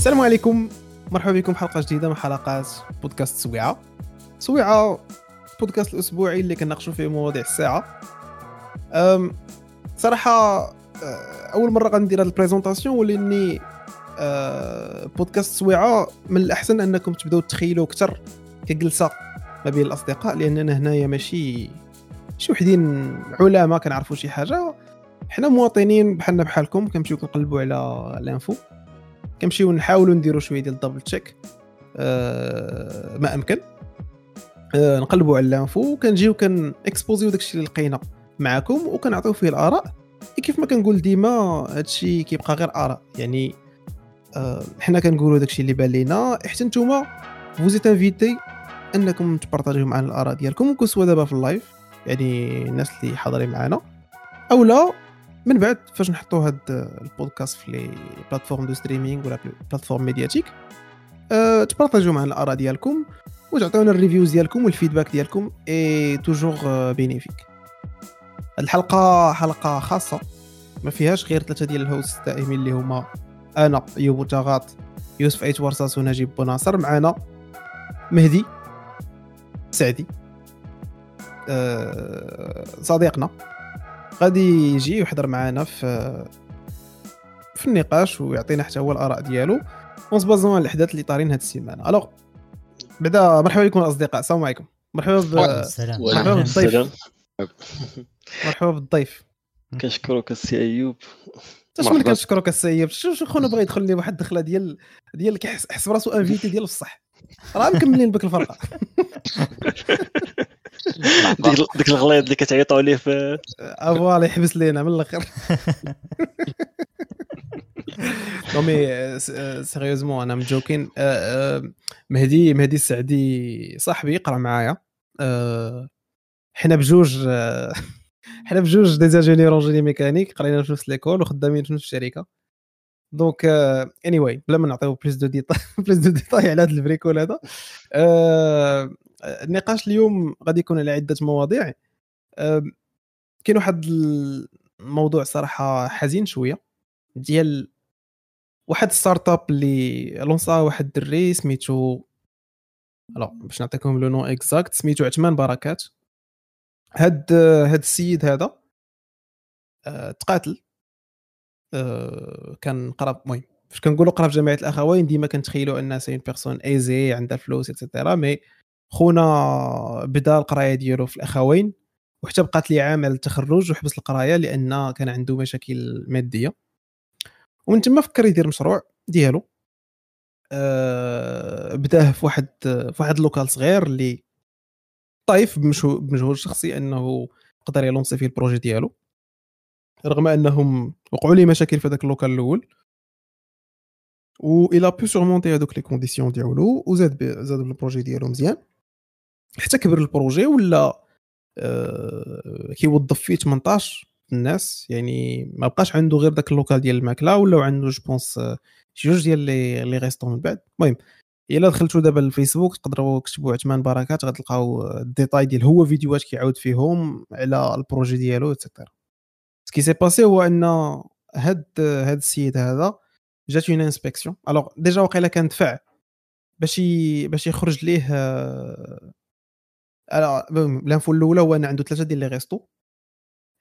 السلام عليكم. مرحبا بكم حلقة جديدة من حلقات بودكاست سويعة. سويعة بودكاست الأسبوعي اللي كنناقشوا فيه مواضيع الساعة. أم صراحة أه، أول مرة غندير هذه البريزونطاسيون ولأني أه، بودكاست سويعة من الأحسن أنكم تبداو تخيلوا أكثر كجلسة ما بين الأصدقاء لأننا هنايا ماشي شي وحدين علماء كنعرفوا شي حاجة. حنا مواطنين بحالنا بحالكم كنمشيو كنقلبوا على ال info. كنمشيو نحاولوا نديروا شوية ديال ال double check. أه ما أمكن. أه نقلبوا على ال info وكنجيو كن exposer يو داكشي اللي لقينا معكم وكنعطيو فيه الآراء. كيف ما كنقول ديما هادشي كيبقى غير آراء. يعني أه حنا كنقولوا داكشي اللي بان لينا. حتى نتوما vous êtes invités أنكم ت partager يو معنا الآراء ديالكم كون سوا دابا في ال live. يعني الناس اللي حاضرين معنا. أو لا من بعد فاش نحطوا هاد البودكاست في les plateformes de streaming ولا plateformes médiatiques أه ت partager يو معنا الآراء ديالكم وتعطيونا ال reviews ديالكم وال feedback ديالكم est toujours bénéfique. الحلقة حلقة خاصة ما فيهاش غير ثلاثة ديال ال hosts الدائمين اللي هما أنا ايوب تاغاط يوسف عيت ورصاص ونجيب بوناصر معنا مهدي سعدي أه صديقنا. غادي يجي يحضر معنا في في النقاش ويعطينا حتى هو الآراء ديالو. en se basant على الأحداث اللي طارين هاد السيمانة. alors بعدا مرحبا بكم الاصدقاء السلام عليكم. مرحبا ب... مرحبا بالضيف. مرحبا بالضيف. كنشكرك السي أيوب. شكون اللي كنشكرك السي أيوب؟ شو خونا بغى يدخل لي واحد الدخلة ديال ديال كيحس براسو invité ديال الصح. راه مكملين بك الفرقة. ديك الغليظ اللي كتعيطوا عليه في voilà يحبس لينا من الآخر non mais sérieusement أنا مجوكين. مهدي مهدي السعدي صاحبي يقرأ معايا. حنا بجوج حنا بجوج des ingénieurs génie mécanique قرينا في نفس l'école وخدامين في نفس الشركة. donc anyway بلا ما نعطيو plus de détails plus de détails على هذا البريكول هذا. النقاش اليوم غادي يكون على عدة مواضيع. كاين واحد الموضوع صراحة حزين شوية ديال واحد start-up اللي lança واحد الدري سميتو لا باش نعطيكم le nom exact سميتو عثمان بركات. هاد هاد السيد هذا تقاتل. كان قرب المهم فاش كنقولوا قرا في جامعة الأخوين ديما كنتخيلوا أن c'est une personne aisée عندها فلوس et cetera mais خونا بدا القراية ديالو في الأخوين وحتى بقات لي عام على التخرج وحبس القراية لأن كان عنده مشاكل مادية. ومن تما فكر يدير مشروع ديالو. أه بداه في واحد في واحد ال local صغير اللي طايف بمجهود شخصي أنه قدر يلونسي فيه البروجي ديالو. رغم أنهم وقعوا لي مشاكل في هذاك اللوكال الأول. و إلى بو سورمونتي هذوك لي كونديسيون ديالو وزاد زاد البروجي ديالو مزيان. حتى كبر البروجي ولا آه كيوظف فيه 18 الناس؟ يعني ما بقاش عنده غير داك اللوكال ديال الماكلة ولا عنده جو بونس شي جوج ديال لي لي ريستون من بعد؟ المهم إلا دخلتوا دابا الفيسبوك تقدروا تكتبوا عثمان بركات غتلقاو الديتاي ديال هو فيديوهات كيعاود فيهم على ال projet ديالو et cetera ce qui s'est passé هو أن هاد هاد السيد هذا جات une inspection alors déjà واقيلا كان دفع باش باش يخرج ليه l'info الأولى هو ان عنده ثلاثة ديال les restos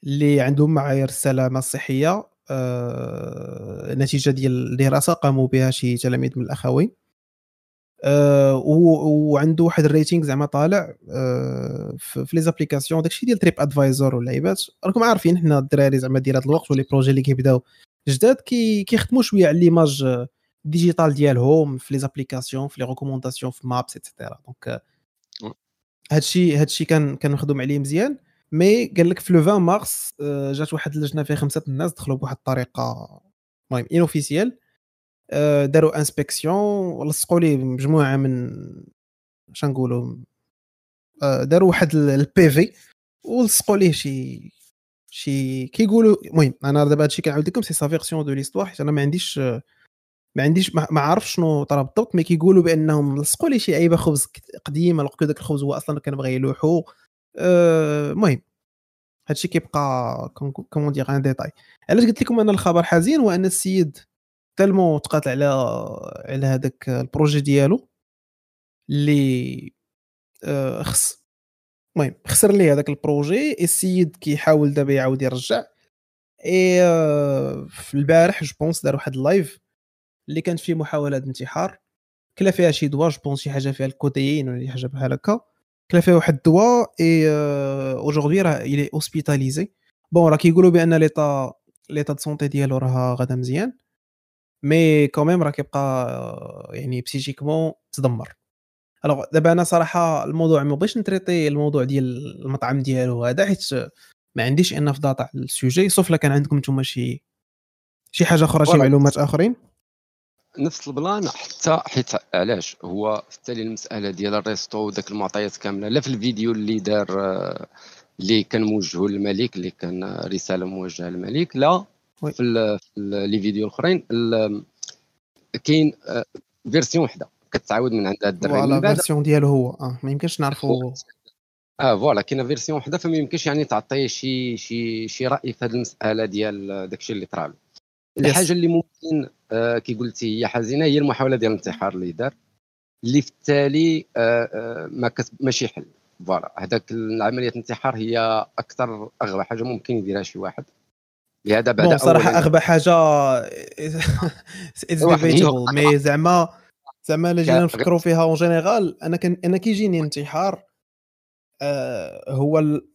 اللي عندهم معايير السلامه الصحيه آه نتيجة ديال دراسه قاموا بها شي تلاميذ من الأخوين آه وعنده واحد ال rating زعما طالع آه في les applications داكشي ديال TripAdvisor واللعيبات راكم عارفين حنا الدراري زعما ديال هذا الوقت و les projets اللي كيبداو جداد كي كيخدموا شوية على l'image digitale ديالهم في les applications في les recommandations في Maps et cetera donc هادشي هادشي كان كان مخدوم عليه مزيان. mais قال لك في le 20 مارس جات واحد اللجنة فيها خمسة الناس دخلوا بواحد الطريقة المهم inofficiel داروا inspection لصقوا ليه مجموعة من اش نقولوا داروا واحد ال PV ولصقوا ليه شي شي كيقولوا المهم أنا دابا هادشي كنعاود لكم c'est sa version de l'histoire حيت أنا ما عنديش ما عنديش ما عرفش شنو طرا بالضبط mais كيقولوا بأنهم لصقوا لي شي عيبه خبز قديم alors داك الخبز هو أصلا كان بغى يلوحو. المهم أه هادشي كيبقى comment dire un détail. علاش قلت لكم أن الخبر حزين؟ هو ان السيد tellement تقاتل على على هذاك ال projet ديالو اللي آه، خص المهم خسر ليه هذاك ال projet. السيد كيحاول دابا يعاود يرجع. إي آه، في البارح je pense دار واحد ال live اللي كانت فيه محاولة انتحار كلا فيها شي دواء je pense شي حاجة فيها الكوديين ولا شي حاجة بحال هكا كلا فيها واحد الدواء اي اوجوردي راه الي اوسبيتاليزي بون راه كيقولوا بأن ليطا ليطا دو سونتي ديالو راه غادا مزيان مي كوميم راه كيبقى آه، يعني بسيجيكمون تدمر الوغ دابا أنا صراحة الموضوع ما بغيتش نتريتي الموضوع ديال المطعم ديالو هذا حيت ما عنديش ان في داتا على السوجي سوف لا كان عندكم نتوما شي شي حاجة أخرى شي معلومات آخرين. نفس البلان حتى حيت علاش؟ هو في التالي المسألة ديال الريستو وداك المعطيات كاملة لا في الفيديو اللي دار آه، اللي كان موجهه للملك اللي كان رسالة موجهة للملك لا في, في les vidéos الأخرين كاين version وحدة كتعاود من عند من بعد version ديالو هو. آه ما يمكنش نعرفوا آه voilà كاينة version وحدة فما يمكنش يعني تعطيه شي شي شي رأي في هذه المسألة ديال داكشي اللي طرا الحاجة اللي ممكن آه كي قلتي هي حزينة هي المحاولة ديال الانتحار اللي دار اللي في التالي آه آه ما ماشي حل. voilà هذاك عمليه الانتحار هي أكثر أغبى حاجة ممكن يديرها شي واحد. لهذا بعد صراحة أغبى حاجة it's debatable mais زعما زعما الا جينا نفكروا فيها en général أنا كان أنا كيجيني انتحار آه هو ال...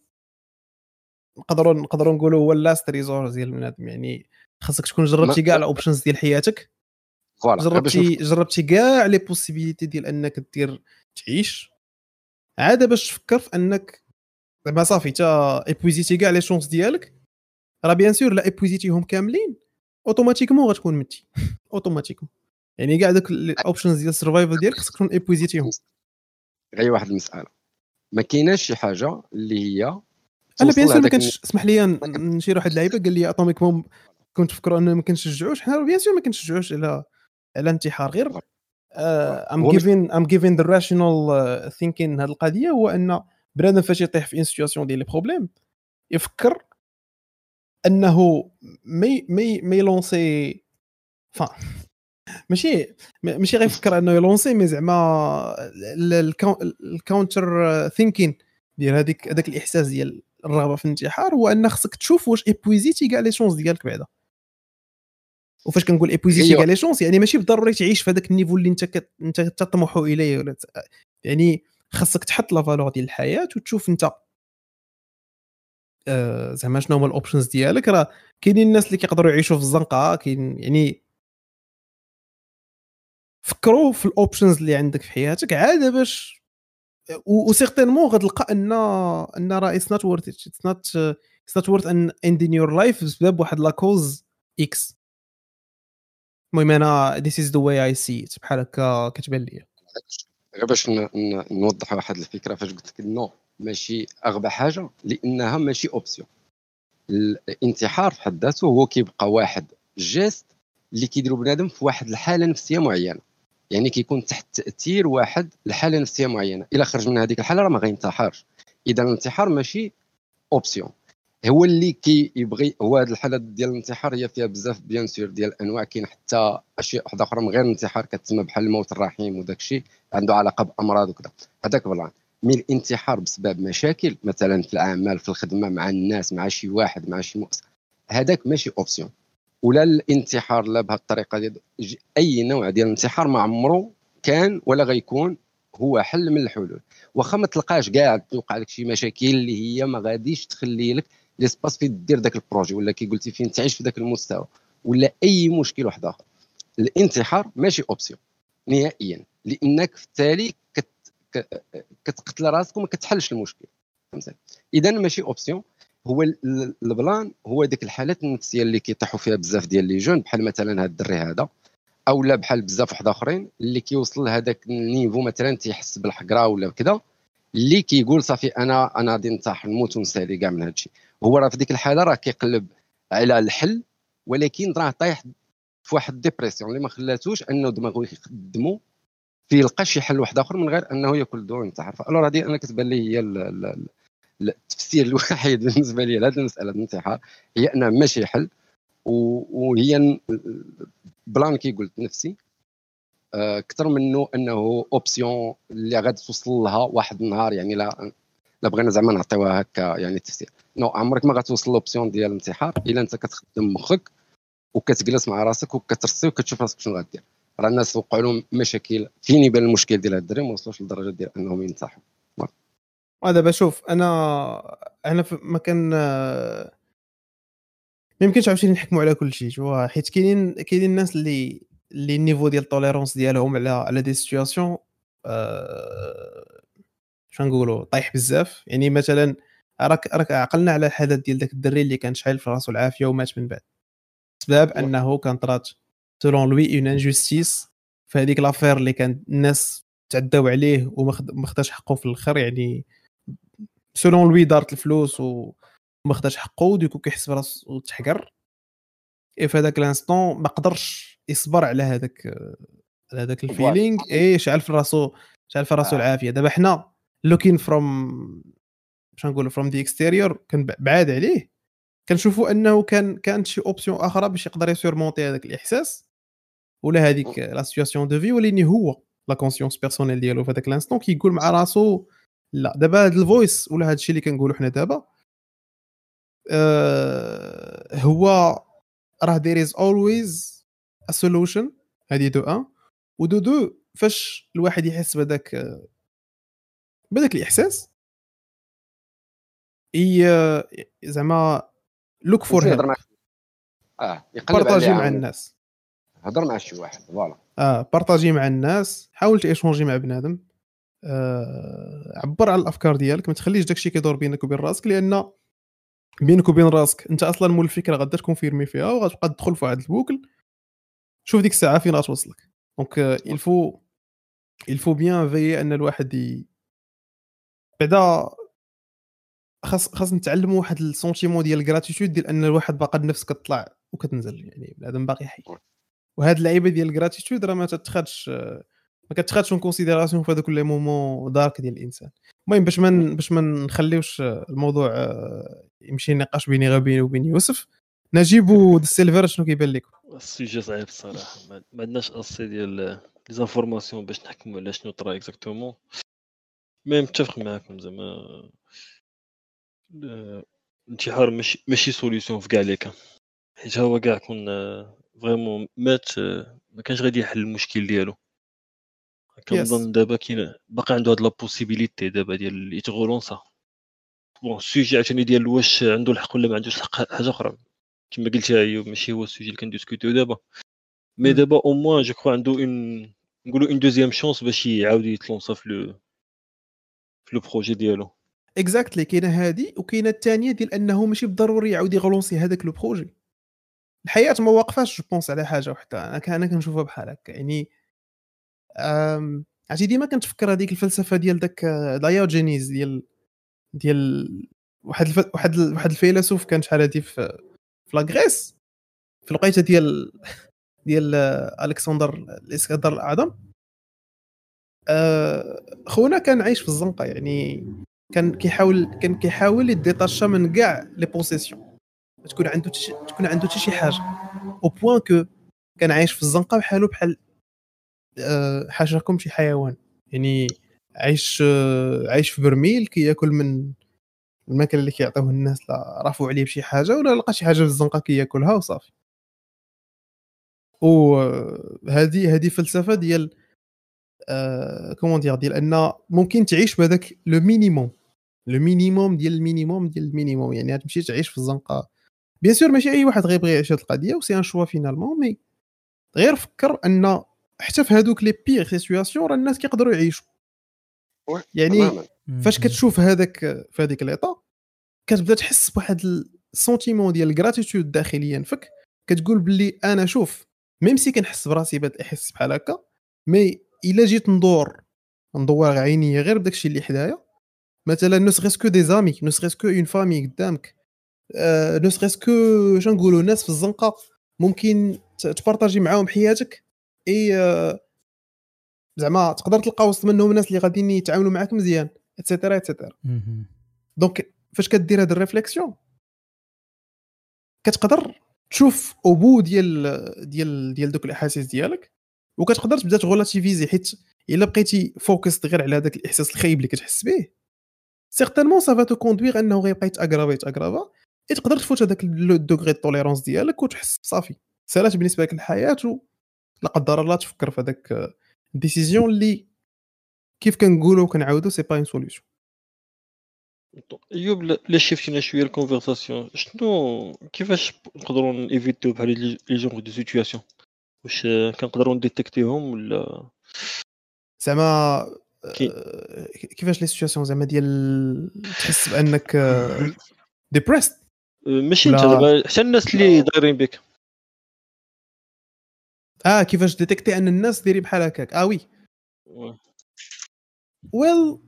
نقدروا نقدروا نقولوا هو ال last resort ديال البنادم يعني خاصك تكون جربتي كاع ال options ديال حياتك. جربتي جربتي كاع les possibilités ديال انك دير تعيش. عاد باش تفكر في انك زعما صافي t'as épuisé تي كاع les chances ديالك. راه bien sûr لا épuisé تيهم كاملين automatiquement غتكون متي. automatiquement. يعني كاع دوك ال options ديال ال survival ديالك خصك تكون épuisé تيهم غير واحد المسألة. ما كايناش شي حاجة اللي هي أنا bien sûr ما كانش اسمح لي نشير واحد اللعيبة قال لي atomic bomb كنت تفكروا أنه ما كنشجعوش؟ حنا bien sûr ما كنشجعوش على على انتحار. غير I'm giving I'm giving the rational thinking هذه القضية هو أن بنادم فاش يطيح في une situation ديال les problèmes يفكر أنه mais mais mais lancer فا ماشي ماشي غيفكر أنه ي lancer mais زعما ال counter thinking ديال هذيك هذاك الإحساس ديال الرغبة في الانتحار هو ان خصك تشوف واش épuisé تي كاع les chances ديالك بعدا. وفاش كنقول épuisé تي أيوة. كاع les chances يعني ماشي بالضروري تعيش في هذاك ال niveau اللي انت كت... انت تطمح إليه ولا ت... يعني خاصك تحط la valeur ديال الحياة وتشوف انت آه زعما شنو هما ال options ديالك راه كاينين الناس اللي كيقدروا يعيشوا في الزنقة كاين يعني فكروا في ال options اللي عندك في حياتك عاد باش و certainement غتلقى أن أن راه it's not worth it's not it's not worth an ending your life بسبب واحد la cause X المهم أنا this is the way I see بحال هكا كتبان لي. غير باش نوضح واحد الفكرة فاش قلت لك non ماشي أغبى حاجة لأنها ماشي option الانتحار في حد ذاته هو كيبقى واحد geste اللي كيديروا بنادم في واحد الحالة نفسية معينة. يعني كيكون تحت تأثير واحد لحاله نفسية معينة. إلا خرج من هذيك الحالة راه ما غينتحرش. إذا الانتحار ماشي option هو اللي كيبغي هو هذه الحاله ديال الانتحار هي فيها بزاف bien sûr ديال الانواع كاين حتى أشياء واحدة أخرى من غير الانتحار كتسمى بحال الموت الرحيم وداك الشيء عنده علاقة بأمراض وكذا. هذاك plan mais الانتحار بسبب مشاكل مثلا في العمل في الخدمة مع الناس مع شي واحد مع شي مؤسسه هذاك ماشي option. ولا الانتحار لا بهذه الطريقة ديال أي نوع ديال الانتحار ما عمره كان ولا غيكون هو حل من الحلول. واخا ما تلقاش كاع توقع لك شي مشاكل اللي هي ما غاديش تخلي لك l'espace فين دير ذاك ال projet ولا كي قلتي فين تعيش في ذاك المستوى ولا أي مشكل واحد اخر الانتحار ماشي option نهائيا. لأنك في التالي كت... كتقتل راسك وما كتحلش المشكل. اذا ماشي option هو ال plan هو ديك الحالات النفسية اللي كيطيحوا فيها بزاف ديال les jeunes بحال مثلا هذا الدري هذا أو لا بحال بزاف واحد أخرين اللي كيوصل لهذاك ال niveau مثلا تيحس بالحقرة ولا كذا. اللي كيقول صافي أنا أنا غادي ننتحر نموت ونسالي كاع من هذا الشيء هو راه في ديك الحالة راه كيقلب على الحل ولكن راه طايح في واحد dépression اللي ما خلاتوش أنه دماغه يخدمو في يلقى شي حل واحد آخر من غير أنه ياكل دواء وينتحر. فالور هذه أنا كتبان لي هي التفسير الوحيد بالنسبة لي لهذه المسألة الانتحار هي انها ماشي حل وهي plan كي قلت نفسي. أكثر منه إنه option اللي غادي توصل لها واحد النهار يعني لا لا بغينا زعما نعطيوها هكا يعني تفسير non عمرك ما غتوصل l'option ديال الانتحار إلا أنت كتخدم مخك وكتجلس مع راسك وكترسي وكتشوف راسك شنو غدير راه الناس وقعوا لهم مشاكل فين يبان المشكل ديال هاد الدراري ما وصلوش لدرجة ديال أنهم ينتحروا. ودابا شوف أنا أنا ما كان ما يمكنش عاوتاني نحكموا على كل شيء حيت كاينين كاينين الناس اللي اللي ال niveau ديال ال tolérance ديالهم على على des situations شنو نقولوا طايح بزاف. يعني مثلا راك راك عقلنا على الحدث ديال داك الدري اللي كان شاعل في راسو العافية ومات من بعد. بسبب أنه كان طرات selon lui une injustice في هذيك l'affaire اللي كان الناس تعداو عليه وما خد- ما خداش حقه في الآخر يعني selon lui دارت الفلوس وما خداش حقه و du coup كيحس براسو تحقر. اي في هذاك ال instant ما قدرش يصبر على هذاك على هذاك ال feeling. اي شعل في راسو شعل في راسو آه. العافية. دابا حنا looking from باش نقولوا from the exterior كان بعاد عليه. كنشوفوا أنه كان كانت شي option أخرى باش يقدر ي surmonter هذاك الإحساس. ولا هذيك لا سيتوياسيون دو في وليني هو لا كونسيونس بيرسونيل ديالو في هذاك الانستون كيقول مع راسو لا. دابا هذا الفويس ولا هذا الشيء اللي كنقولوا حنا دابا آه هو راه there is always solution هذه دو أن. ودو دو فاش الواحد يحس بهذاك آه، بهذاك الإحساس؟ ي زعما look for help آه partager مع. الناس. هضر مع شي واحد voilà. آه partager مع الناس. حاول ت échanger مع بنادم. آه عبر على الأفكار ديالك. ما تخليش داكشي كيدور بينك وبين راسك لأن بينك وبين راسك أنت أصلا مول الفكرة غادا ت confirmer فيها وغتبقى تدخل في واحد ال boucle. شوف ديك الساعة فين غتوصلك donc il faut il faut bien veiller أن الواحد ي... بعدا خاص خاص نتعلموا واحد ال sentiment ديال ال gratitude ديال أن الواحد باقا النفس كتطلع وكتنزل يعني بنادم باقي حي. وهاد اللعيبة ديال ال gratitude راه ما تتخادش ما كتخادش en considération في هذوك les moments dark ديال الإنسان. المهم باش ما باش ما نخليوش الموضوع آه، يمشي نقاش بيني غير بيني وبين يوسف نجيب السيلفر شنو كيبان لكم؟ ال sujet صعيب الصراحة. ما عندناش assez ديال les les informations باش نحكموا على شنو طرا exactement mais متفق معاكم زعما ال- الانتحار ماشي ماشي solution في كاع les cas. حيت هو كاع كون vraiment مات آه، ما كانش غادي يحل المشكل ديالو. كنظن دابا كاين باقي عنده هاد la possibilité دابا ديال يت relancer bon ال sujet عاوتاني ديال واش عنده الحق ولا ما عندوش الحق حاجة أخرى. كما قلتي ايوب ماشي هو ال sujet اللي كن discuter يو دابا mais. دابا au moins je crois عنده une نقولوا une deuxième chance باش يعاود يت lancer في le في le projet ديالو Exactly كاينة هادي وكاينه الثانية ديال انه ماشي بالضروري يعاود ي relancer هذاك le projet الحياة ما واقفاش je pense على حاجة وحده أنا أنا كنشوفها بحال هكا يعني عرفتي ديما كنتفكر هذيك الفلسفه ديال داك دايوجينيز ديال ديال واحد الف... واحد ال... واحد الفيلسوف كان شحال هادي في la Grèce في الوقيته ديال ديال آه، Alexandre الاسكندر الأعظم. آه، خونا كان عايش في الزنقة يعني كان كيحاول كان كيحاول ي détacher من كاع les possessions. تكون عنده تش... تكون عنده حتى شي حاجة. au point que كان عايش في الزنقة بحالو بحال آه، حاشاكم شي حيوان. يعني عايش آه، عايش في برميل كياكل من الماكلة اللي كيعطيوه الناس لا رافعوا عليه بشي حاجة ولا لقى شي حاجة في الزنقه كياكلها وصافي. وهذه هذه فلسفة ديال آه comment دير ديال أن ممكن تعيش بهذاك le minimum le minimum ديال ال minimum ديال ال minimum يعني تمشي تعيش في الزنقة. bien sûr ماشي أي واحد غيبغي يعيش هذه القضية و c'est un choix finalement mais غير فكر أن حتى في هذوك les pires situations راه الناس كيقدروا يعيشوا. يعني تماما. فاش كتشوف هذاك في هذيك l'état كتبدا تحس بواحد ال sentiment ديال ال gratitude داخليا فيك. كتقول باللي أنا شوف même si كنحس براسي بهذا الإحساس بحال هكا mais إلا جيت ندور ندور عينيا غير بداك الشيء اللي حدايا مثلا ne serait-ce que des amis ne serait-ce que une famille قدامك ne serait-ce que شنو نقولوا ناس في الزنقة ممكن ت partager معاهم حياتك إي آه، زعما تقدر تلقى وسط منهم ناس اللي غاديين يتعاملوا معاك مزيان et cetera et cetera. donc فاش كدير هاد ال réflexion؟ كتقدر تشوف اوبو ديال ديال ديال دوك الأحاسيس ديالك وكتقدر تبدا ت relativiser حيت إلا بقيتي focus غير على هذاك الإحساس الخايب اللي كتحس به certainement ça va te conduire إنه غيبقى يت aggraver يت aggraver تقدر تفوت هذاك le degré tolérance ديالك وتحس صافي سالات بالنسبة لك الحياة لا قدر الله تفكر في هذاك ال décision اللي كيف كنقولوا وكنعاودوا c'est pas une solution ايوب لا شفتينا شوية ال conversation شنو كيفاش نقدروا ن éviter يو بحال les genres de situations واش كنقدروا ن détecter يهم ولا زعما كيفاش les situations زعما ديال تحس بانك dépressed ماشي انت دابا حتى الناس اللي دايرين بك آه كيفاش détecter أن الناس دايرين بحال هكاك. آه oui. Well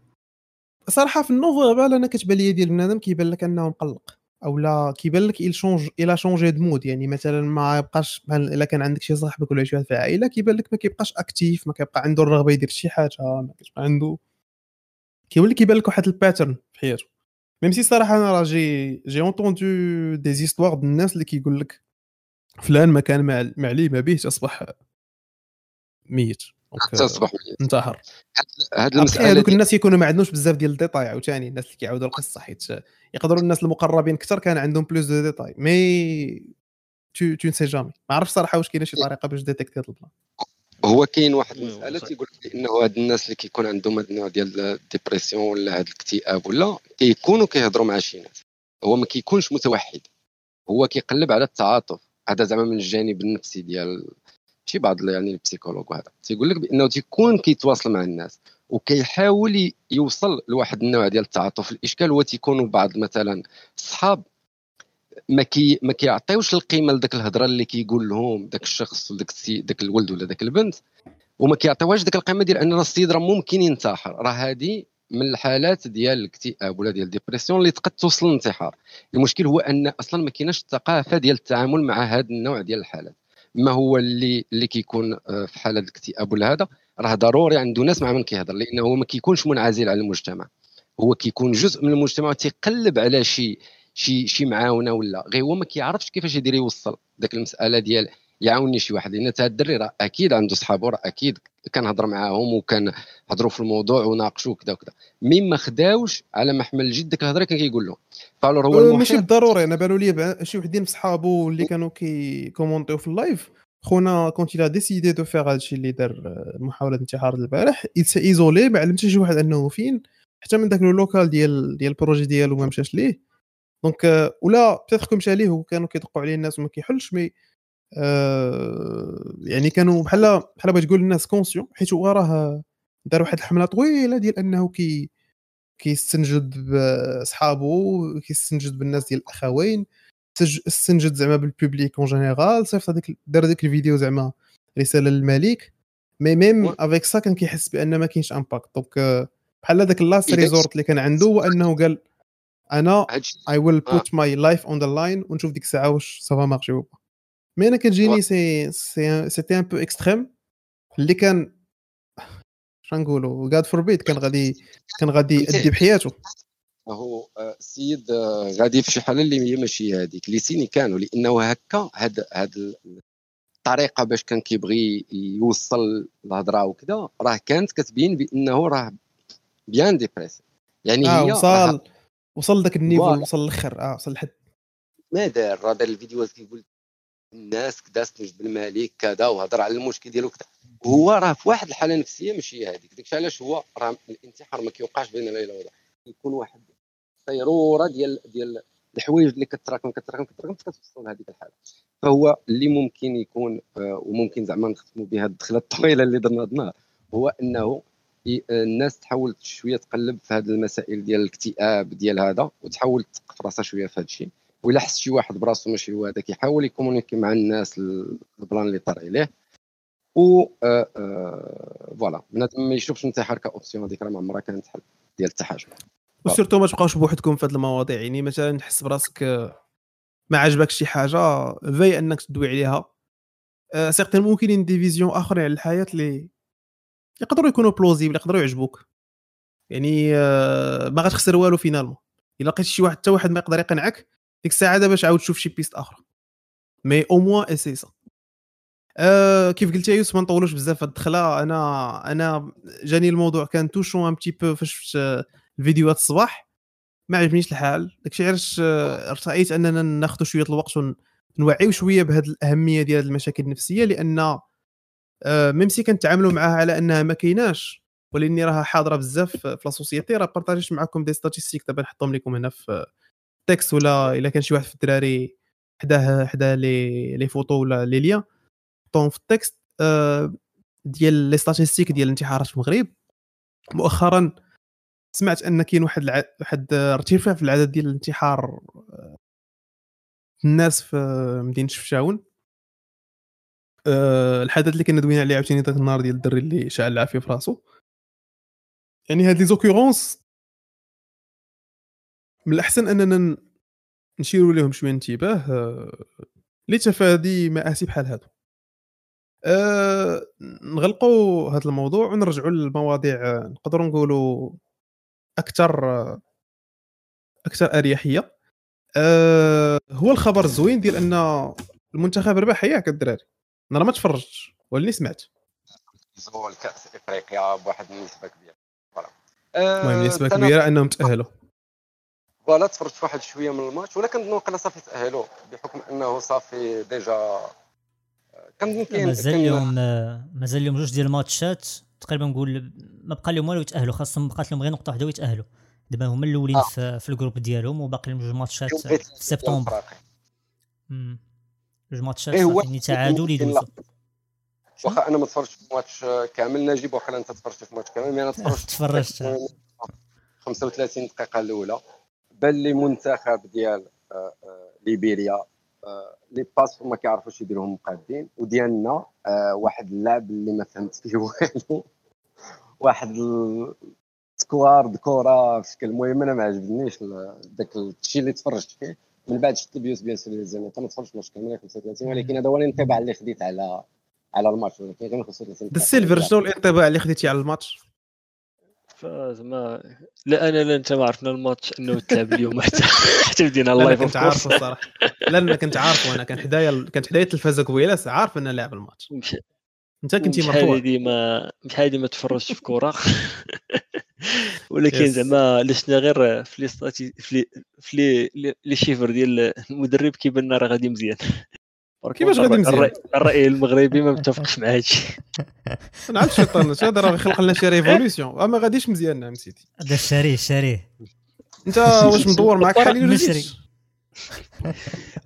صراحة في النوفل أنا كتبان لي ديال بنادم كيبان لك أنه مقلق. أو لا كيبان لك il change il a changé de mode يعني مثلا ما يبقاش بحال إلا كان عندك شي صاحبك ولا شي واحد في العائلة كيبان لك ما كيبقاش actif ما كيبقى عنده الرغبة يدير شي حاجة ما كيبقى عنده. كيولي كيبان لك واحد ال pattern في حياته. même si صراحة أنا راه j'ai j'ai entendu des histoires د الناس اللي كيقول لك فلان ما كان ما عليه ما به تصبح ميت. تصبح ميت. انتحر. هاد المسألة هذوك الناس يكونوا ما عندهمش بزاف ديال الديتاي عاوتاني. الناس اللي كيعاودوا القصة حيت يقدروا الناس المقربين أكثر كان عندهم plus de détails. mais tu tu ne sais jamais. ما عرفتش صراحة واش كاينة شي طريقة باش détecter هذا ال plan. هو كاين واحد المسألة تيقول لك انه هاد الناس اللي كيكون عندهم هاد النوع ديال ال dépression ولا هاد الاكتئاب ولا كيكونوا كيهضروا مع شي ناس. هو ما كيكونش متوحد. هو كيقلب على التعاطف. هذا زعما من الجانب النفسي ديال شي بعض يعني ال psychologues وهذا. تيقول لك بأنه تيكون كيتواصل مع الناس وكيحاول يوصل لواحد النوع ديال التعاطف. الإشكال هو تيكونوا بعض مثلا الصحاب ما كي ما كيعطيوش القيمة لذاك الهضرة اللي كيقول لهم ذاك الشخص ولا ذاك السيد ذاك الولد ولا ذاك البنت وما كيعطيوهاش ذاك القيمة ديال أن السيد راه ممكن ينتحر. راه هذه من الحالات ديال الاكتئاب ولا ديال ال dépression اللي تقد توصل للانتحار. المشكل هو أن أصلا ما كايناش الثقافة ديال التعامل مع هذا النوع ديال الحالات. ما هو اللي اللي كيكون آه، في حالة الاكتئاب ولا هذا راه ضروري عنده ناس مع من كيهضر لأنه هو ما كيكونش منعزل على المجتمع. هو كيكون جزء من المجتمع وتيقلب على شي شي شي معاونة ولا غير هو ما كيعرفش كيفاش يدير يوصل ذاك المسألة ديال يعاوني شي واحد. لأن هذا الدري راه أكيد عنده صحابو راه أكيد كنهضر معاهم وكان هضروا في الموضوع وناقشوا كذا وكذا مين ما خداوش على محمل جد ديك الهضرة كان كيقول له فالور هو أه، ماشي بالضروري أنا بانوا لي شي وحدين في صحابو اللي كانوا كي كومونتيو في اللايف خونا كونت إلى ديسيدي دو فيغ هادشي اللي دار محاولة انتحار البارح ايزولي ما علمش شي واحد أنه فين. حتى من داك اللوكال ديال ديال البروجي ديالو ما مشاش ليه. donc ولا peut-être مشى ليه وكانوا كيدقوا عليه الناس وما كيحلش mais يعني كانوا بحال بحال بغيت تقول الناس conscients حيت هو راه دار واحد الحملة طويلة ديال أنه كي كيستنجد بصحابو كيستنجد بالناس ديال الأخوين استنجد زعما بال public en général صيفط هذيك دار ديك الفيديو زعما رسالة للملك. mais même avec ça كان كيحس بأن ما كاينش impact donc بحال هذاك ال last resort اللي كان عنده هو أنه قال أنا I will put my life on the line ونشوف ديك الساعة واش ça va marcher ولا mais أنا كتجيني c'est c'est c'était un peu extrême اللي كان شنقولوا God forbid كان غادي كان غادي يدي بحياته. هو السيد آه، غادي في شي حاله اللي هي ماشي هذيك اللي saine كانوا لأنه هكا هاد هاد الطريقة باش كان كيبغي يوصل الهضرة وكذا راه كانت كتبين بأنه راه bien dépressif يعني آه هي وصل وصل ذاك ال niveau وصل الآخر آه وصل لحد. ما دار راه دار الفيديوهات كيقول الناس كذا استنجد بالملك كذا وهضر على المشكل ديالو كذا. هو راه في واحد الحالة نفسية ماشي هذيك داكشي علاش هو راه الانتحار ما كيوقعش بين ليله وضحى يكون واحد صيروره ديال ديال الحوايج اللي كتراكم كتراكم كتراكم كتوصل لهذيك الحالة. فهو اللي ممكن يكون آه، وممكن زعما نختموا بها الدخلة الطويلة اللي درنا النهار هو أنه الناس تحاول شوية تقلب في هذه المسائل ديال الاكتئاب ديال هذا وتحاول تثق راسها شوية في هذا الشيء. ولا حس شي واحد براسو ماشي هو هذا كيحاول ي communiquer مع الناس ال plan اللي طار عليه و آه، آه، voilà. بنادم ما يشوفش الانتحار ك option هذيك راه ما عمرها كانت حل ديال حتى حاجة و surtout ما تبقاوش بوحدكم في هذه المواضيع يعني مثلا تحس براسك ما عجبك شي حاجة في أنك تدوي عليها. أه certaines ممكن des visions اخرين على الحياة اللي يقدروا يكونوا plausibles يقدروا يعجبوك. يعني ما غتخسر والو finalement إلا لقيت شي واحد حتى واحد ما يقدر يقنعك ديك الساعة دابا عاود تشوف شي piste أخرى mais au moins essaie ça. أه كيف قلت يا يوسف ما نطولوش بزاف الدخلة. أنا أنا جاني الموضوع كان touchant un petit peu فاش شفت الفيديوهات الصباح. ما عجبنيش الحال. داكشي علاش رأيت أننا ناخذ شوية الوقت ونوعيو شوية بهذه الاهميه ديال المشاكل النفسية لأن أه même si كنتعاملوا معها على أنها ما كايناش. ولإني راها حاضرة بزاف في la société راه بارطاجيت معكم des statistiques دابا نحطهم لكم هنا في texte ولا إلا كان شي واحد في الدراري حداه حداه les les photos ولا les liens حطهم في ال texte آه، ديال les statistiques ديال الانتحارات في المغرب. مؤخرا سمعت أن كاين واحد الع... واحد ارتفاع في العدد ديال الانتحار آه، الناس في مدينة شفشاون. أه الحدث اللي كنا دوينا عليه عاوتاني ذاك النهار ديال الدري اللي شعل العافية في راسو. يعني هاد لي زوكيرونس من الأحسن أننا نشيروا لهم شوية انتباه آه، لتفادي مآسي بحال هادو. أه نغلقوا هذا الموضوع ونرجعوا للمواضيع آه، نقدروا نقولوا أكثر آه، أكثر أريحية. أه هو الخبر الزوين ديال أن المنتخب ربح ياك الدراري. أنا ما تفرجتش ولاني سمعت. زول كأس إفريقيا بواحد النسبة كبيرة. المهم نسبة كبيرة أنهم تأهلوا. voilà تفرجت واحد شوية من الماتش ولكن كنظن صافي تاهلوا بحكم أنه صافي déjà. كنظن كاين مازال لهم مازال لهم جوج ديال الماتشات تقريبا نقول ما بقى لهم والو يتأهلوا خاصهم بقات لهم غير نقطة واحدة ويتأهلوا. دابا هما الأولين آه. في, في ال groupe ديالهم وباقي لهم جوج ماتشات في سبتمبر. جوج ماتشات يعني تعادل يدوزوا واخا أنا ما تفرجتش في الماتش كامل نجيب واخا أنت تفرجت في الماتش كامل mais أنا تفرجت تفرجت. 35 دقيقة الأولى. بان لي منتخب ديال آه، آه، ليبيريا. آه، لي باس ما كيعرفوش يديروهم مقادين. وديالنا واحد اللاعب اللي ما فهمت فيه والو. واحد سكوار كره بشكل المهم أنا ما عجبنيش داك الشيء اللي تفرجت فيه. من بعد شفت البيوس بيان سور زعما ما تفرجتش الماتش كامل 35 ولكن هذا هو الانطباع اللي خديت على على الماتش. ولكن غير 35 السيلفر شنو الانطباع اللي خديتي على الماتش؟ فزعما لا أنا لا أنت ما عرفنا الماتش أنه تلعب اليوم. حتى حتى بدينا اللايف كنت عارفه الصراحه لا أنا كنت عارفه أنا كان حدايا كانت حدايا التلفازه قبيله عارف إنه لعب الماتش. أنت كنتي مرفوع. ديما مش هادي ما تفرجش في كره ولكن زعما لسنا غير في لي في لي لي شيفر ديال المدرب كيبان لنا راه غادي مزيان. كيفاش غادي مزيان الراي المغربي ما متفقش مع هادشي أنا عارف الشيطان هذا راه يخلق لنا شي ريفولوسيون ما غاديش مزيان نعم سيدي. هذا شاريه شاريه أنت واش مدور معك حاليا ولا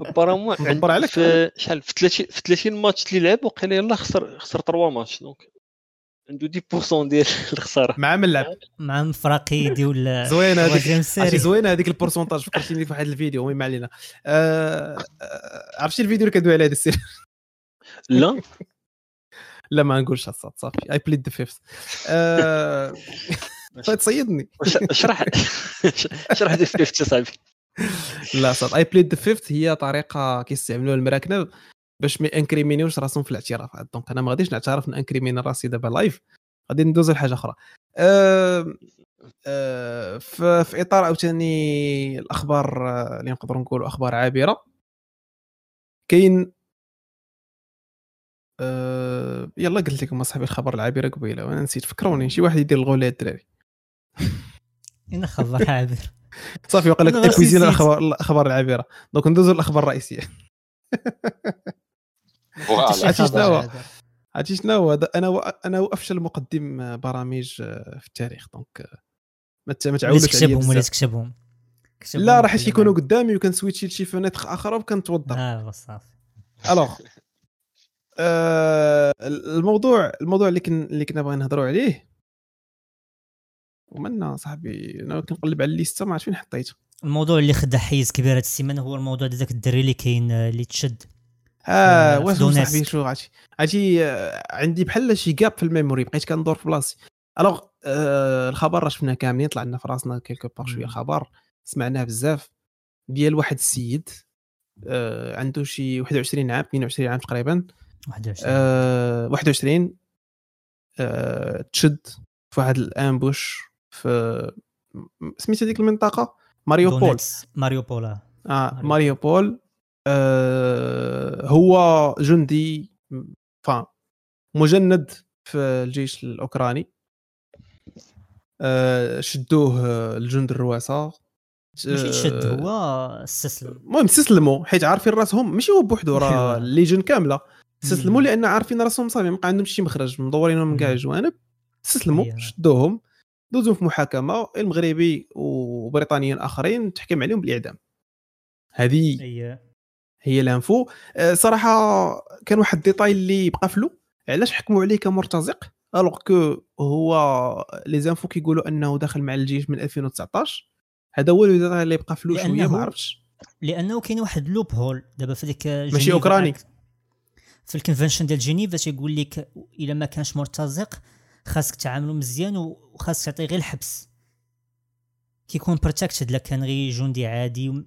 ابارامون مدبر عليك. في شحال في 30 في 30 ماتش اللي لعب وقيلا يلاه خسر خسر 3 ماتش دونك. عنده 10% ديال الخسارة. مع من لعب؟ مع مفراقيدي ولا زوينه هذيك زوينه هذيك البورسونتاج فكرتيني في واحد الفيديو المهم ما علينا. آه، آه، عرفتي الفيديو اللي كدوي على هذا السير لا. لا ما نقولش الصاد صافي. I plead the fifth تصيدني. اشرح اشرح the fifth صاحبي. لا صاد. I plead the fifth هي طريقة كيستعملوها المراكنة. باش ما incriminer يوش راسهم في الاعترافات donc أنا ما غاديش نعترف ن incriminer راسي دابا live غادي ندوز لحاجة أخرى. أه أه في إطار عاوتاني الأخبار آه، اللي نقدروا نقولوا أخبار عابرة. كاين أه يلا قلت لكم أصاحبي الخبر العابرة قبيلة وأنا نسيت فكروني شي واحد يدير الغوليه الدراري. اين خبر عابر. صافي وقال لك تكويزين الأخبار الأخبار العابرة. donc ندوزو الاخبار الرئيسية. عرفتي شنو عرفتي شنو أنا أنا افشل مقدم برامج آه، في التاريخ. donc آه، ما تعاودش تكتبهم ولا تكتبهم لا راه حيت كيكونوا قدامي وكنسويتشي لشي fenêtre أخرى وكنتوضر آه صافي alors. آه الموضوع الموضوع اللي كن اللي كنا بغينا نهضروا عليه. ومنا صاحبي أنا كنقلب على الليستة ما عرفت فين حطيته. الموضوع اللي خدا حيز كبير السيمانة هو الموضوع ديال ذاك الدري اللي كاين اللي تشد. آه واش صاحبي شو عرفتي؟ عرفتي عندي بحال شي gap في ال memory بقيت كندور في بلاصتي. alors آه الخبر راه شفناه كاملين طلع لنا في راسنا quelque part شوية الخبر سمعناه بزاف. ديال واحد السيد آه عنده شي 21 عام 22 عام تقريبا. 21 آه 21 آه تشد في واحد ال ambush في سميتها ديك المنطقة؟ ماريوبول. ماريوبول آه ماريوبول. آه هو جندي فان مجند في الجيش الأوكراني. آه شدوه الجند الرواسه ماشي شد هو استسلم. المهم استسلموا حيت عارفين راسهم ماشي هو بوحدو راه الليجن كاملة. استسلموا لأن عارفين راسهم صافي ما عندهمش شي مخرج مدورينهم من كاع الجوانب استسلموا شدوهم دوزوا في محاكمة المغربي وبريطانيين آخرين تحكم عليهم بالإعدام. هذه هي l'info آه، صراحة كان واحد ال détail اللي بقى flou. علاش حكموا عليه كمرتزق؟ alors que هو les infos كيقولوا أنه دخل مع الجيش من 2019 هذا هو اللي بقى flou شوية ما عرفتش. لأنه كاين واحد loophole دابا في ديك ماشي أوكراني. في ال convention ديال جنيفا تيقول لك إلا ما كانش مرتزق خاصك تعاملو مزيان وخاصك تعطيه غير الحبس. كيكون protected لك كان غير جندي عادي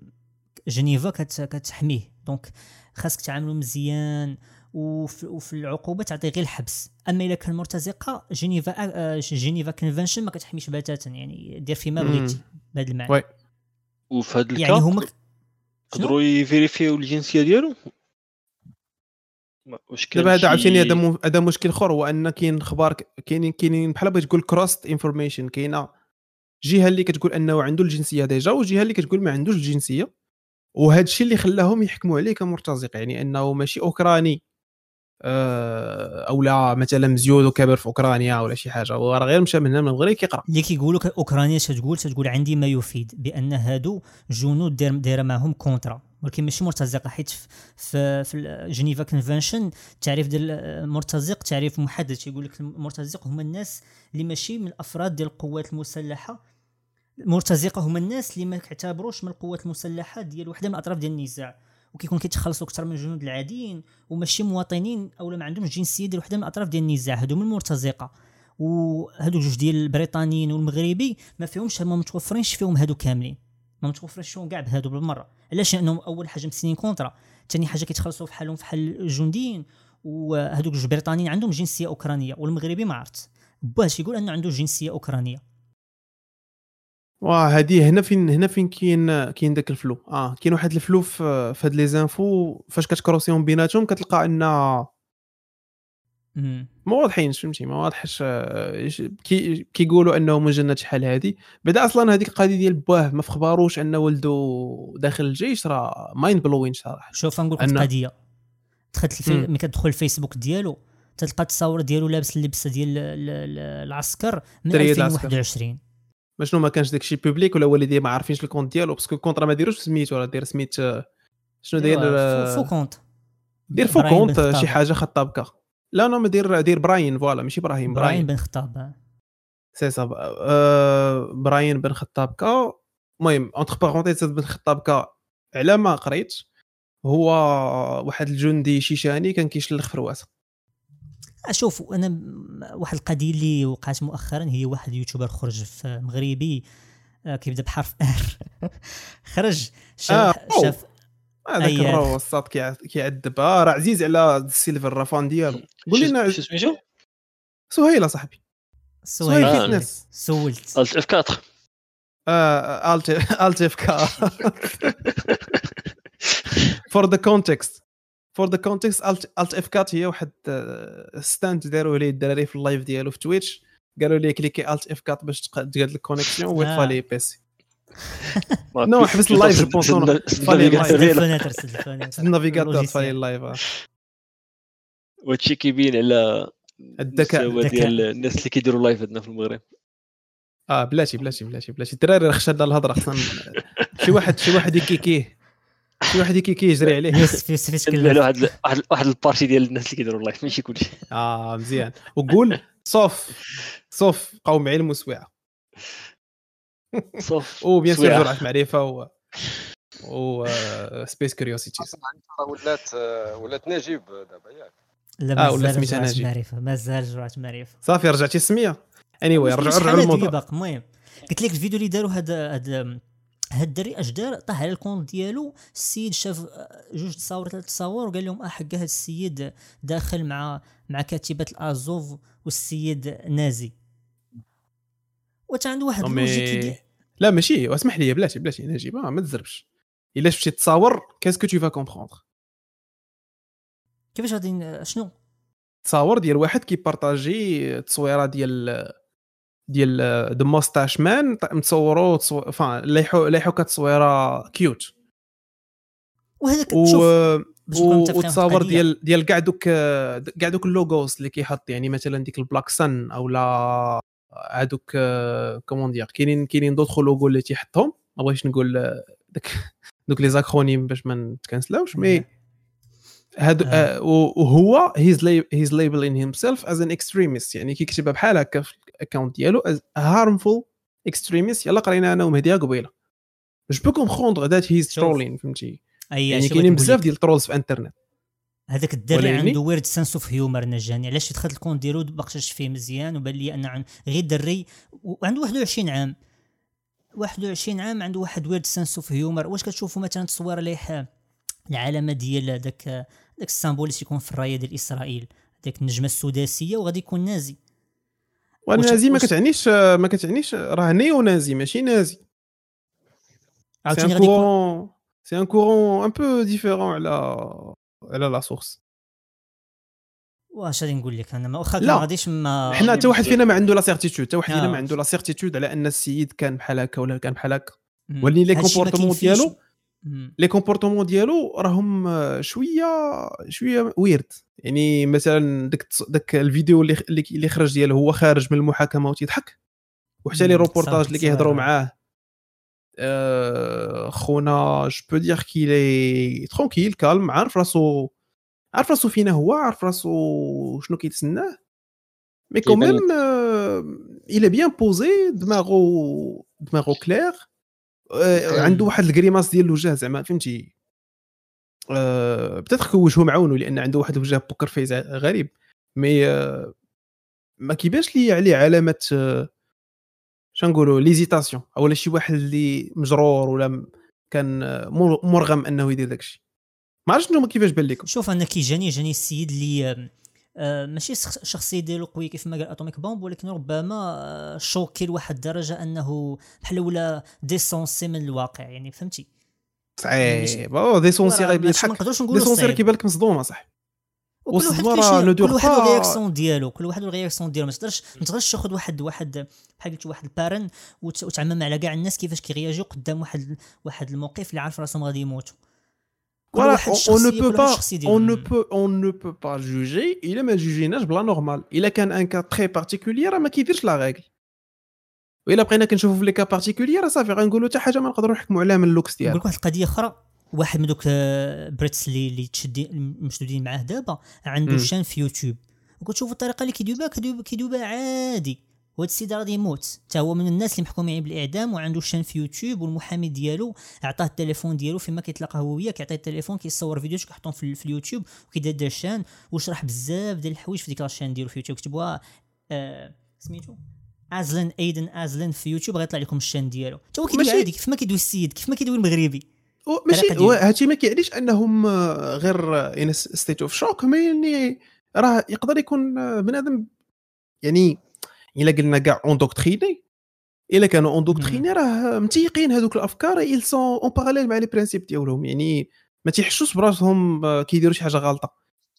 جنيفا كتحميه. donc خاصك تعاملو مزيان وفي, وفي العقوبة تعطي غير الحبس. أما إلا كان مرتزقة جنيفا آه، Geneva convention ما كتحميش بتاتا يعني دير فيما بغيتي بهذا المعنى. وفي هذا يعني هما يقدروا يفيريفيو الجنسية ديالو؟ واش كاين دابا هذا عاوتاني هذا هذا مشكل أخر هو أن كاين أخبار كاينين كاينين بحال بغيت تقول crossed information كاينة جهة اللي كتقول أنه عنده الجنسية déjà وجهة اللي كتقول ما عندوش الجنسية. وهذا الشيء اللي خلاهم يحكموا عليه كمرتزق يعني أنه ماشي أوكراني آه، أو لا مثلا مزيود وكبر في أوكرانيا ولا شي حاجة هو راه غير مشى من هنا من المغرب كيقرا اللي كيقولوا أوكرانيا تقول؟ تقول عندي ما يفيد بأن هادو جنود دايره معهم كونترا. ولكن ماشي مرتزقة حيت في في Geneva convention التعريف ديال المرتزق تعريف محدد. تيقول لك المرتزق هما الناس اللي ماشي من الأفراد ديال القوات المسلحة المرتزقه هما الناس اللي ما كيعتبروش من القوات المسلحة ديال وحدة من الأطراف ديال النزاع. وكيكون كيتخلصوا أكثر من الجنود العاديين وماشي مواطنين أو ما عندهمش جنسية ديال وحدة من الأطراف ديال النزاع. هادو من المرتزقة. وهادو جوج ديال البريطانيين والمغربي ما فيهمش ما متوفرينش فيهم هادو كاملين. ما متوفرش فيهم كاع بهادو بالمرة. علاش؟ لأنهم أول حاجة مسنين كونترا. ثاني حاجة كيتخلصوا في حالهم في حال الجنديين. وهادوك جوج بريطانيين عندهم جنسية أوكرانية والمغربي ما عرفت باه يقول أنه عنده جنسية أوكرانية. واه هادي هنا فين هنا فين كاين كاين داك ال flou. آه كاين واحد ال flou في هاد les infos فاش كتكروسيهم بيناتهم كتلقى أن ما واضحينش فهمتي؟ ما واضحش آه، كي كيقولوا أنه مجند شحال هادي. بعدا أصلا هذيك القضية ديال باه ما فخباروش أن ولدو داخل الجيش راه mind blowing صراحة. شوف نقول لك القضية. دخلت الفي... ملي كتدخل الفيسبوك ديالو تلقى التصاور ديالو لابس اللبسه ديال العسكر من 2021 ما شنو ما كانش داكشي public ولا والديه ما عارفينش ال compte ديالو parce que ال compte راه ما ديروش سميتو راه دير سميت شنو داير faux compte. دير faux compte شي حاجة خطابكا لا non ما دير دير براين voilà ماشي إبراهيم براين بن خطاب سي سا براين بن خطابكا المهم entre parenthèses بن خطابكا على ما قريت هو واحد الجندي شيشاني كان كيشلخ في رواسه أشوف أنا واحد القضية اللي وقعت مؤخرا هي واحد YouTuber خرج في مغربي آه، كيبدأ بحرف R. خرج شاف آه شاف هذاك راه وسط كيعذب آه راه عزيز على السيلفر رافان ديالو. قول لنا شو سميتو؟ سهيل صاحبي سهيل فيتنس. سولت alt F 4 آه alt alt F 4 for the context for the context alt F quatre هي واحد stunt داروا ليه الدراري في ال live ديالو في Twitch قالوا لي clique alt F quatre باش تقاد لك connexion ويطفى لي PC non حبس ال live je pense ال navigateur طفى لي ال live وهادشي كيبين على الذكاء. ديال الناس اللي كيديروا لايف عندنا في المغرب. آه بلاتي بلاتي بلاتي بلاتي. الدراري راه خشى الهضرة خصنا شي واحد شي واحد يكيكيه. شي واحد كي كيجري عليه. يوسف يوسف واحد واحد واحد البارتي ديال الناس اللي كيديروا اللايف ماشي كلشي. آه مزيان. وقول صوف. صوف قوم علم وسويعة. صوف وبيان سور جرعة معرفه و و سبيس كيوريوسيتيز ولات ولات نجيب دابا ياك. لا آه ولا سميتها نجيب. معرفه مازال جرعة معرفه صافي رجعتي السمية. اني anyway, رجعوا رجعوا للموضوع. المهم قلت لك الفيديو اللي داروا هذا هذا هاد الدري اش دار؟ طاح على الكونت ديالو السيد شاف آه، جوج تصاور ثلاث تصاور وقال لهم آه حق هاد السيد داخل مع مع كاتبة الأزوف والسيد نازي. وتا عنده واحد اللوجيك لا ماشي واسمح لي بلاتي بلاتي نجيب آه ما تزربش. إلا شفتي تصاور كاسكو تو فا كومبروندر كيفاش غادي شنو؟ تصاور ديال واحد كيبارطاجي تصويرة ديال ديال ذا موستاش مان متصورو فان لايحو لايحو كتصويره كيوت وهذاك و... وتصاور ديال ديال كاع دوك كاع دوك اللوغوز اللي كيحط يعني مثلا ديك البلاك سن أو لا هذوك كومون دير كاينين كاينين دوطخ لوغو اللي تيحطهم. ما بغيتش نقول داك دوك لي زاكرونيم باش ما نتكنسلاوش مي هاد آه. وهو هيز هيز ليبلين هيم سيلف از ان اكستريميست يعني كيكتبها بحال هكا في الاكونت ديالو از هارمفول اكستريميست يلا قرينا أنا ومهدي قبيلة. جو بو كومبروندر ذات هيز ترولين فهمتي؟ يعني كاينين بزاف ديال الترولز في الانترنت هذاك الدري عنده ويرد سنس اوف هيومر نجاني علاش دخلت الكونت ديالو باقاش فيه مزيان وبان لي ان غير دري وعنده 21 عام. 21 عام عنده واحد ويرد سنس اوف هيومر واش كتشوفوا مثلا تصوير ليه العلامه ديال داك داك السامبول اللي تيكون في الراية ديال إسرائيل. داك النجمة السداسية وغادي يكون نازي. والنازي ما كتعنيش ما كتعنيش راه نيو نازي ماشي نازي. عاوتاني غادي يكون سي ان كورون ان بو ديفيرون على على لا سورس واش غادي نقول لك؟ أنا ما واخا ما غاديش ما حنا حتى واحد فينا ما عنده la certitude حتى واحد فينا ما عنده la certitude على أن السيد كان بحال هكا ولا كان بحال هكا ولكن les comportements ديالو؟ les comportements ديالو راهم شوية شوية weird. يعني مثلا داك داك الفيديو اللي اللي خرج ديالو هو خارج من المحاكمة وتيضحك؟ وحتى les reportages اللي كيهضروا معاه. آه خونا je peux dire qu'il est tranquille calme عارف راسو عارف راسو فينا هو عارف راسو شنو كيتسناه. مي كوميم إلى بيان بوزي دماغو دماغو كلير عنده واحد الكريماس ديال الوجه زعما فهمتي؟ أه بتاتخ وجهه معون لأن عنده واحد الوجه بوكر فيز غريب. مي أه ما كيبانش لي عليه علامة أه شنقولوا ليزيتاسيون أو شي واحد اللي مجرور ولا كان مرغم أنه يدير داكشي. ما عرفتش أنتم كيفاش بان لكم. شوف أنا كيجاني جاني السيد اللي آه ماشي الشخصيه ديالو قويه كيف ما قال اتوميك بومب ولكن ربما آه شوكي لواحد الدرجة أنه بحال ولا ديسونسي من الواقع يعني فهمتي؟ صعيب. أو ديسونسي غير يضحك ديسونسي كيبان لك مصدومه صح راه لو كل واحد الرياكسيون ديالو كل واحد الرياكسيون ديالو. ما تقدرش ما تقدرش تاخذ واحد واحد بحال قلت واحد البارن وتعمم على كاع الناس كيفاش كيرياجيو قدام واحد واحد الموقف اللي عارف راسهم غادي يموتوا. Voilà, on, on, ne peut pas, on ne peut, on ne peut pas juger. Il est mal jugé ناش بلا نورمال. Il a كان ان كا تري بارتيكولير راه ما كيديرش لا ريغل. وإلا بقينا كنشوفوا في لي كا بارتيكولير صافي غنقولوا حتى حاجة ما نقدروا نحكموا عليها من اللوكس ديالها. نقول واحد القضية أخرى واحد من دوك بريتس اللي اللي تشدين مشدودين معاه دابا عنده شان في يوتيوب وكتشوف الطريقة اللي كيدوي بها كيدوي بها عادي وهذا السيد غادي يموت. حتى هو من الناس اللي محكومين بالإعدام وعنده chaîne في يوتيوب والمحامي ديالو عطاه التليفون ديالو فيما كيتلاقى هو وياه كيعطيه التليفون كيصور فيديوهات كيحطهم في, في اليوتيوب وكيدير ال chaîne وشرح بزاف ديال الحوايج في ديك ال chaîne ديالو في يوتيوب. كتبوها آه سميتو؟ أزلن أيدن أزلن في يوتيوب غيطلع لكم ال chaîne ديالو. حتى هو كيدوي عادي كيف ما كيدوي السيد كيف ما كيدوي المغربي. ماشي هادشي ما كيعنيش أنهم غير in state of shock mais يعني راه يقدر يكون بنادم يعني إلا قلنا كاع endoctriné إلا كانوا endoctrinés راه متيقين هذوك الأفكار ils sont en parallèle مع les principes ديالهم يعني ما تيحسوش براسهم كيديروا شي حاجة غلطة.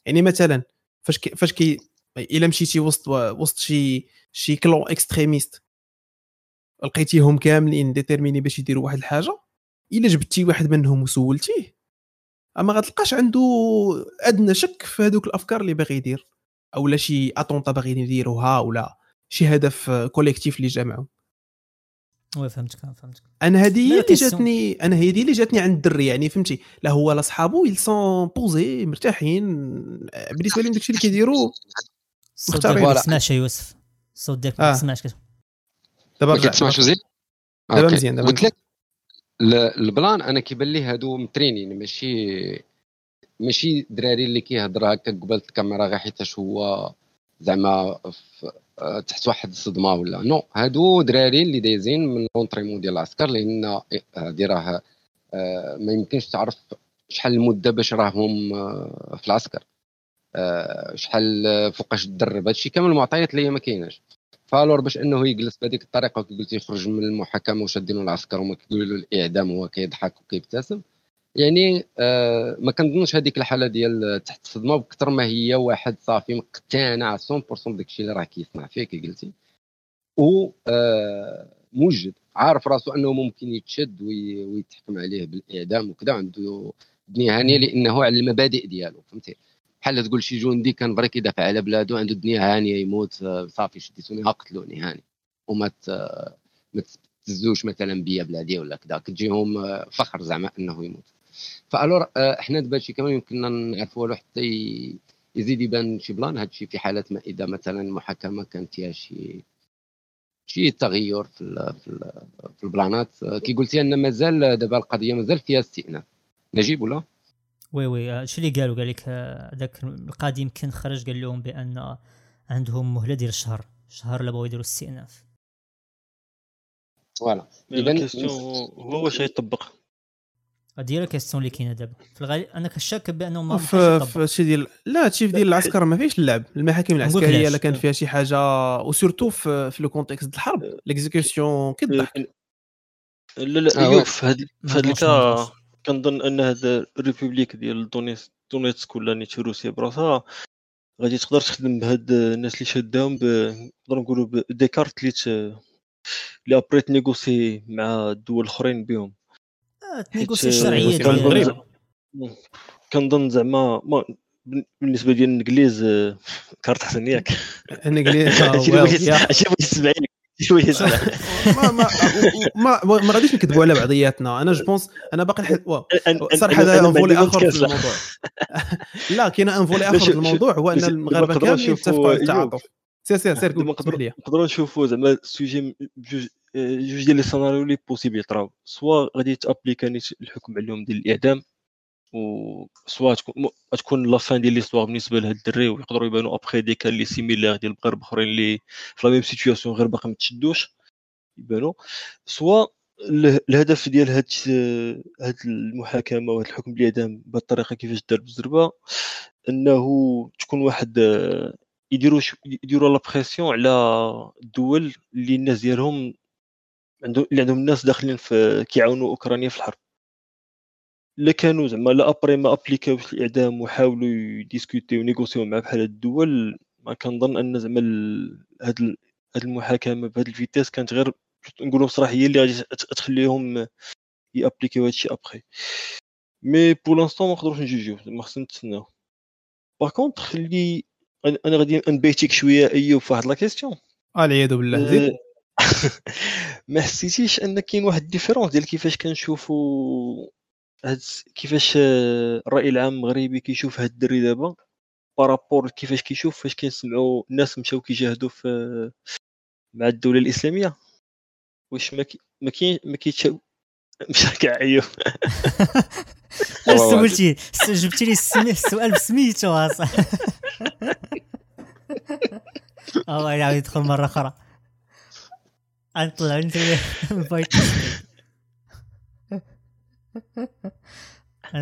يعني مثلا فاش كي فاش كي إلا مشيتي وسط وسط شي شي clan extrémiste لقيتيهم كاملين déterminés باش يديروا واحد الحاجة إلا جبتي واحد منهم وسولتيه أما غتلقاش عنده أدنى شك في هذوك الأفكار اللي باغي يدير أو لا شي attentat باغيين يديروها ولا شي هدف collectif اللي جمعهم oui فهمتك فهمتك. أنا هذه هي اللي جاتني أنا هي اللي جاتني عند الدري يعني فهمتي؟ لا هو لا صحابو ils sont posés مرتاحين بالنسبة لهم داكشي اللي كيديروا مختارين. ما سمعش يوسف. الصوت ديالك ما سمعش دابا ما كتسمعش مزيان دابا مزيان دابا قلت لك ال plan أنا كيبان لي هادو م trainين ماشي ماشي دراري اللي كيهضر هكا قبل الكاميرا غير حيتاش هو زعما تحت واحد الصدمة ولا non. هادو دراري اللي دايزين من l'entraînement ديال العسكر لأن هادي راه آه، ما يمكنش تعرف شحال المدة باش راهم آه، في العسكر. آه، شحال فوقاش تدرب. هادشي كامل المعطيات اللي ما كايناش. فالور باش إنه يجلس بهذيك الطريقة وكي قلت يخرج من المحاكمة وشادينو العسكر وما كيقولوا له الإعدام وهو كيضحك وكيبتسم. يعني آه ما كنظنش هذيك الحالة ديال تحت الصدمه بكثر ما هي واحد صافي مقتنع 100% بداك الشيء اللي راه كيسمع فيه كي قلتي. و آه موجد عارف راسو أنه ممكن يتشد ويتحكم عليه بالإعدام وكذا عنده دنيا هانيه لأنه على المبادئ ديالو فهمتي. بحال تقول شي جندي كان برك يدافع على بلادو عنده الدنيا هانيه يموت آه، صافي شديتوني قتلوني هاني وما ما تزوش مثلا بيا بلادي ولا كذا كتجيهم فخر زعما أنه يموت. valeur آه، إحنا دابا شي كمان يمكننا نعرفوا له حتى يزيد يبان شي plan. هذا الشيء في حالات ما إذا مثلا المحاكمة كانت فيها شي شي تغير في ال في, ال في البلانات. كي قلتي أن مازال دابا القضية مازال فيها استئناف. نجيب ولا؟ oui oui. شو اللي قالوا؟ قال لك ذاك القاضي يمكن خرج قال لهم بأن عندهم مهلة ديال شهر شهر لا بغاو يديروا استئناف. voilà. اذا هو واش يطبق هذه هي ال question اللي كاينة دابا. في الغالب أنا كشاك بأنه ما في في ديال لا هادشي ديال العسكر ما فيهش اللعب. المحاكم العسكرية إلا كان فيها شي حاجة و surtout في, في le contexte الحرب l'exécution كضحك لا لا آه ايوب في هذا ال cas كنظن أن هذا ال république ديال دونيتسك ولا نيتش روسيا براسها غادي تقدر تخدم بهاد الناس اللي شاداهم نقدروا نقولوا des cartes اللي اللي après ت négocier مع الدول الأخرين بهم. ت négocier الشرعيه ديال كنظن زعما بالنسبة ديال الإنجليز كارت حسن ياك. الإنجليز شوية ما ما ما ما غاديش نكذبوا على بعضياتنا. أنا je pense أنا باقي الحد صراحة هذا un volet آخر في الموضوع. لا كاين un volet آخر في الموضوع هو أن المغاربة كاملين يتفقوا على التعاطف. سير سير سير نقدروا نشوفوا زعما ال sujet بجوج جوج ديال les اللي possible يطراو soit غادي ت appliquer الحكم عليهم ديال الإعدام و soit تكون تكون la fin ديال l'histoire بالنسبة لهاد الدري ويقدروا يبانوا ابخي دي كان لي سيميلير ديال المغاربه اخرين اللي في la même situation غير باقي ما تشدوش يبانوا soit الهدف ديال هاد هاد المحاكمة وهاد الحكم بالإعدام بهاد الطريقة كيفاش دار بالزربه إنه تكون واحد يديروا يديروا la pression على الدول اللي الناس ديالهم عندهم اللي عندهم الناس داخلين في كيعاونوا أوكرانيا في الحرب. الا كانوا زعما لا après ما appliqu اوش الإعدام وحاولوا يديسكوتيو ونيغوسيو مع بحال هاد الدول ما كنظن أن زعما هاد هاد المحاكمة بهاد ال vitesse كانت غير نقولوا بصراحة هي اللي غادي تخليهم ي appliquer و هادشي أبخي. mais pour l'instant ما نقدروش نجوجيو ما خصنا نتسناو. par contre اللي أنا غادي ن embêter ك شوية أيوب في واحد la question والعياذ بالله زيد. ما حسيتيش أن كاين واحد ال différence ديال كيفاش كنشوفوا هاد كيفاش الرأي العام المغربي كيشوف هاد الدري دابا par rapport كيفاش كيشوف فاش كنسمعوا الناس مشاو كيجاهدوا في مع الدولة الإسلامية. واش ما ما كاين ما كيتشاو مشى كاع أيوه سولتي جبتي لي السؤال بسميتو اصاحبي الله يعاود يدخل مرة أخرى. نطلع انت الفايت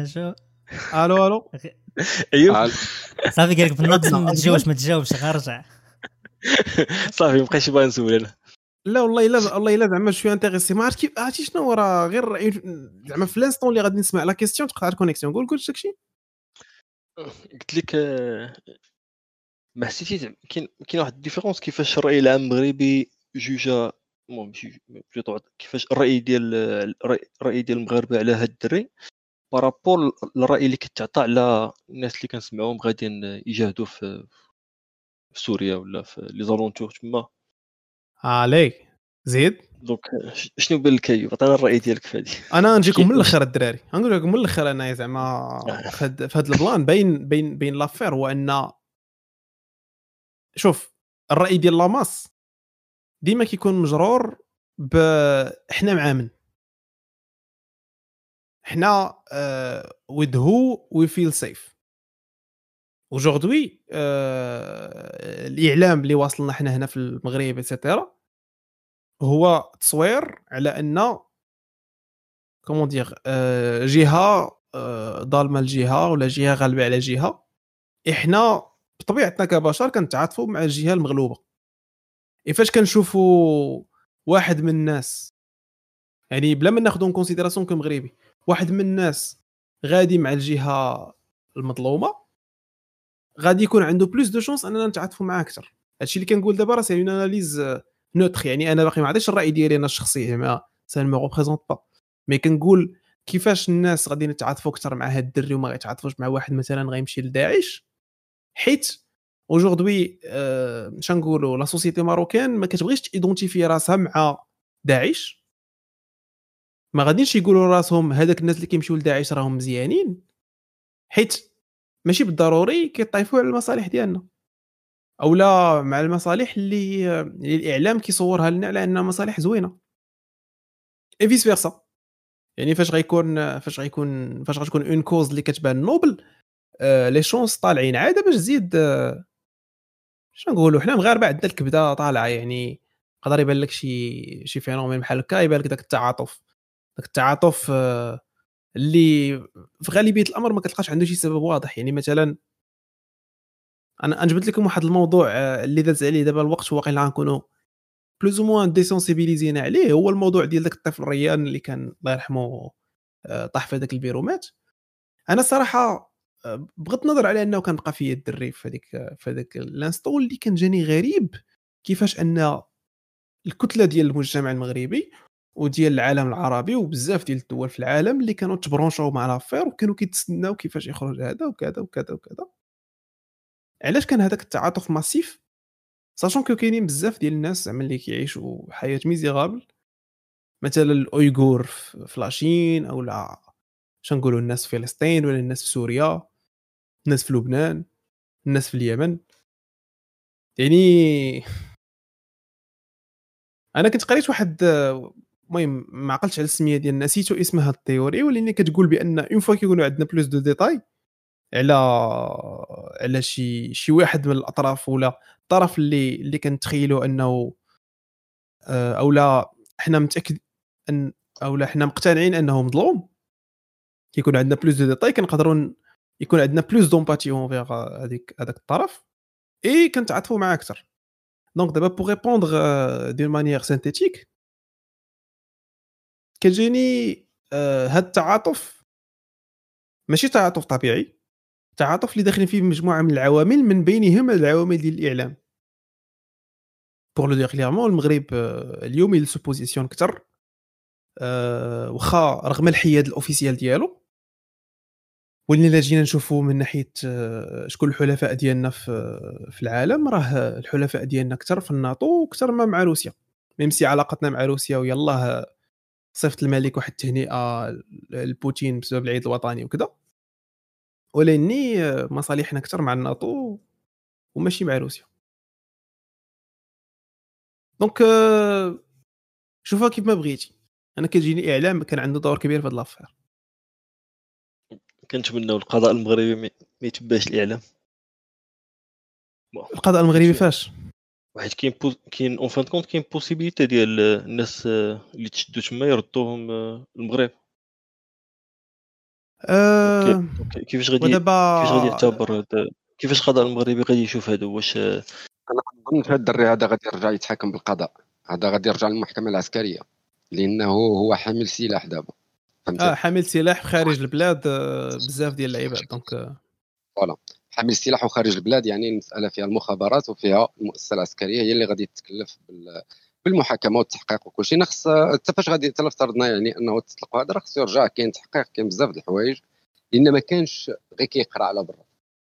شو ألو ألو أيوه صافي قال لك بالنص ما تجاوبش ما تجاوبش غير رجع صافي ما بقيتش باغي نسول أنا لا والله الا والله إلا زعما شوية انتريسي ما عرفت كيف عرفتي شنو راه غير زعما في الانستون اللي غادي نسمع لا كيستيون تقطع الكونيكسيون قول قول داكشي قلت لك ما حسيتيش كاين كاين واحد ال différence كيفاش الرأي العام المغربي jugea المهم ماشي كيفاش الرأي ديال الرأي ديال المغاربة على هاد الدري par rapport الراي اللي كتعطى على الناس اللي كنسمعوهم غاديين يجاهدوا في في سوريا ولا في les alentours تما. علي زيد؟ donc شنو بان لك ايوب عطينا الرأي ديالك في هذه أنا نجيكم من الآخر الدراري. نقول لكم من الآخر أنا زعما في هذا ال plan بين بين بين l'affaire هو أن شوف الرأي ديال la masse ديما كيكون مجرور ب حنا مع من حنا وذ هو وي فيل سيف aujourd'hui الإعلام اللي واصلنا حنا هنا في المغرب et cetera هو تصوير على أن comment dire جهة ظالمه الجهه ولا جهة غالبة على جهة. إحنا بطبيعتنا كبشر كنتعاطفوا مع الجهة المغلوبة. فاش كنشوفوا واحد من الناس يعني بلا ما ناخذو en considération كمغربي واحد من الناس غادي مع الجهة المظلومة غادي يكون عنده plus de chances أننا نتعاطفوا معاه أكثر هادشي اللي كنقول دابا راه c'est une analyse neutre يعني أنا باقي ما عطيتش الرأي ديالي أنا الشخصي زعما ça me représente pas mais كنقول كيفاش الناس غادي يتعاطفوا أكثر مع هاد الدري وما غيتعاطفوش مع واحد مثلا غيمشي لداعش؟ حيت aujourd'hui أه نقولوا la société marocaine ما كتبغيش ت identifier راسها مع داعش ما غاديش يقولوا راسهم هذاك الناس اللي كيمشيو لداعش راهم مزيانين حيت ماشي بالضروري كيطيفوا على المصالح ديالنا أو لا مع المصالح اللي, اللي الاعلام كيصورها لنا على انها مصالح زوينه et vice versa يعني فاش غيكون فاش غيكون فاش غتكون en cause اللي كتبان noble آه les chances طالعين عاده باش تزيد آه شنو نقولوا؟ حنا مغاربه عندنا الكبده طالعه يعني يقدر يبان لك شي شي phénomène بحال هكا يبان لك داك التعاطف. داك التعاطف آه اللي في غالبية الأمر ما كتلقاش عنده شي سبب واضح. يعني مثلا أنا انجبت لكم واحد الموضوع آه، اللي داز عليه دابا الوقت واقيلا غنكونوا plus ou moins désensibilisé نا عليه. هو الموضوع ديال داك الطفل ريان اللي كان الله يرحمه آه، طاح في هذاك البير ومات. أنا الصراحه بغض النظر على أنه كان بقى فيا الدري في هذيك في هذاك ال instant اللي كان جاني غريب كيفاش أن الكتلة ديال المجتمع المغربي وديال العالم العربي وبزاف ديال الدول في العالم اللي كانوا تبرونشاو مع l'affaire وكانوا كيتسناو كيفاش يخرج هذا وكذا وكذا وكذا. علاش كان هذاك التعاطف massif؟ sachant que كاينين بزاف ديال الناس زعما اللي كيعيشوا حياة misérable مثلا الأويغور في la Chine أو لا نقولوا الناس في فلسطين ولا الناس في سوريا. الناس في لبنان الناس في اليمن. يعني أنا كنت قريت واحد المهم ما عقلتش على السمية ديال نسيتو اسمها ال théorie ولاني كتقول بأن une fois كيكونوا عندنا plus de détails على على شي شي واحد من الأطراف ولا الطرف اللي اللي كنتخيلوا أنه آه، أو لا حنا متأكد أن أو لا حنا مقتنعين أنه مظلوم. كيكون عندنا plus de détails كنقدروا يكون عندنا plus d'empathie envers هذيك هذاك الطرف إي كنتعاطفوا معاه أكثر. donc دابا pour répondre d'une manière synthétique كتجيني آه، هاد التعاطف ماشي تعاطف طبيعي تعاطف اللي داخلين فيه مجموعة من العوامل من بينهم العوامل ديال الإعلام. pour le dire المغرب آه، اليوم il se positionne كثر واخا رغم الحياد الاوفيسيال ديالو ولكن إلا جينا نشوفوا من ناحية آه، شكون الحلفاء ديالنا في في العالم راه الحلفاء ديالنا أكثر في الناتو وأكثر ما مع روسيا. ميمسي علاقتنا مع روسيا ويلاه صيفط الملك واحد التهنئة لبوتين بسبب العيد الوطني وكذا. ولاني مصالحنا أكثر مع الناتو وماشي مع روسيا. donc شوفها كيف ما بغيتي. أنا كتجيني إعلام كان عنده دور كبير في هذا l'affaire كنتمناو القضاء المغربي ما يتبعش الإعلام. القضاء المغربي فاش؟ واحد كاين بو... كاين en fin de compte كاين possibilité ديال الناس اللي تشدوا تما يردوهم المغرب. أه... كيفاش غادي ودابا... كيفاش غادي يعتبر كيفاش القضاء المغربي غادي يشوف هذا؟ واش أنا ما هذا الدري هذا غادي يرجع يتحاكم بالقضاء. هذا غادي يرجع للمحكمة العسكرية. لأنه هو حامل سلاح دابا. آه حامل سلاح خارج البلاد آه، بزاف ديال اللعيبات donc آه. voilà. حامل السلاح وخارج البلاد يعني المساله فيها المخابرات وفيها المؤسسة العسكرية هي اللي غادي تتكلف بالمحاكمة والتحقيق وكل شيء نخص حتى فاش غادي حتى افترضنا يعني أنه تطلق هذا راه خصو يرجع كاين تحقيق كاين بزاف د الحوايج. لأن ما كانش غير كيقرأ على برا.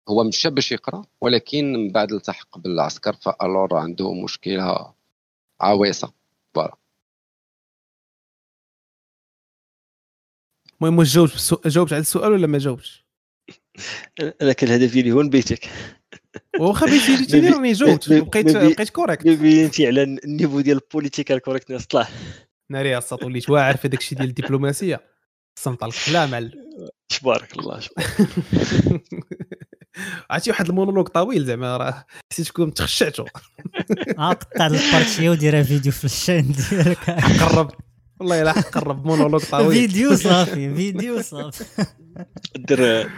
هو مشى باش يقرأ ولكن من بعد التحق بالعسكر ف alors عنده مشكلة عويصة. voilà. المهم واش جاوبت جاوبت على السؤال ولا ما جاوبتش؟ أنا كان الهدف ديالي هو نبييجيك. واخا بييجيتيني راني جاوبت بقيت بقيت correct بينتي على ال niveau ديال ال political correctness طلع. ناري الساط وليت واعر في داك الشيء ديال الدبلوماسية. صمت المعلم تبارك الله عرفتي واحد المونولوج طويل زعما راه حسيتكم تخشعتوا. آه قطع ال partie ودير فيديو في ال chaîne ديالك. قرب. والله الا قرب مونولوج طويل فيديو صافي فيديو صافي. دير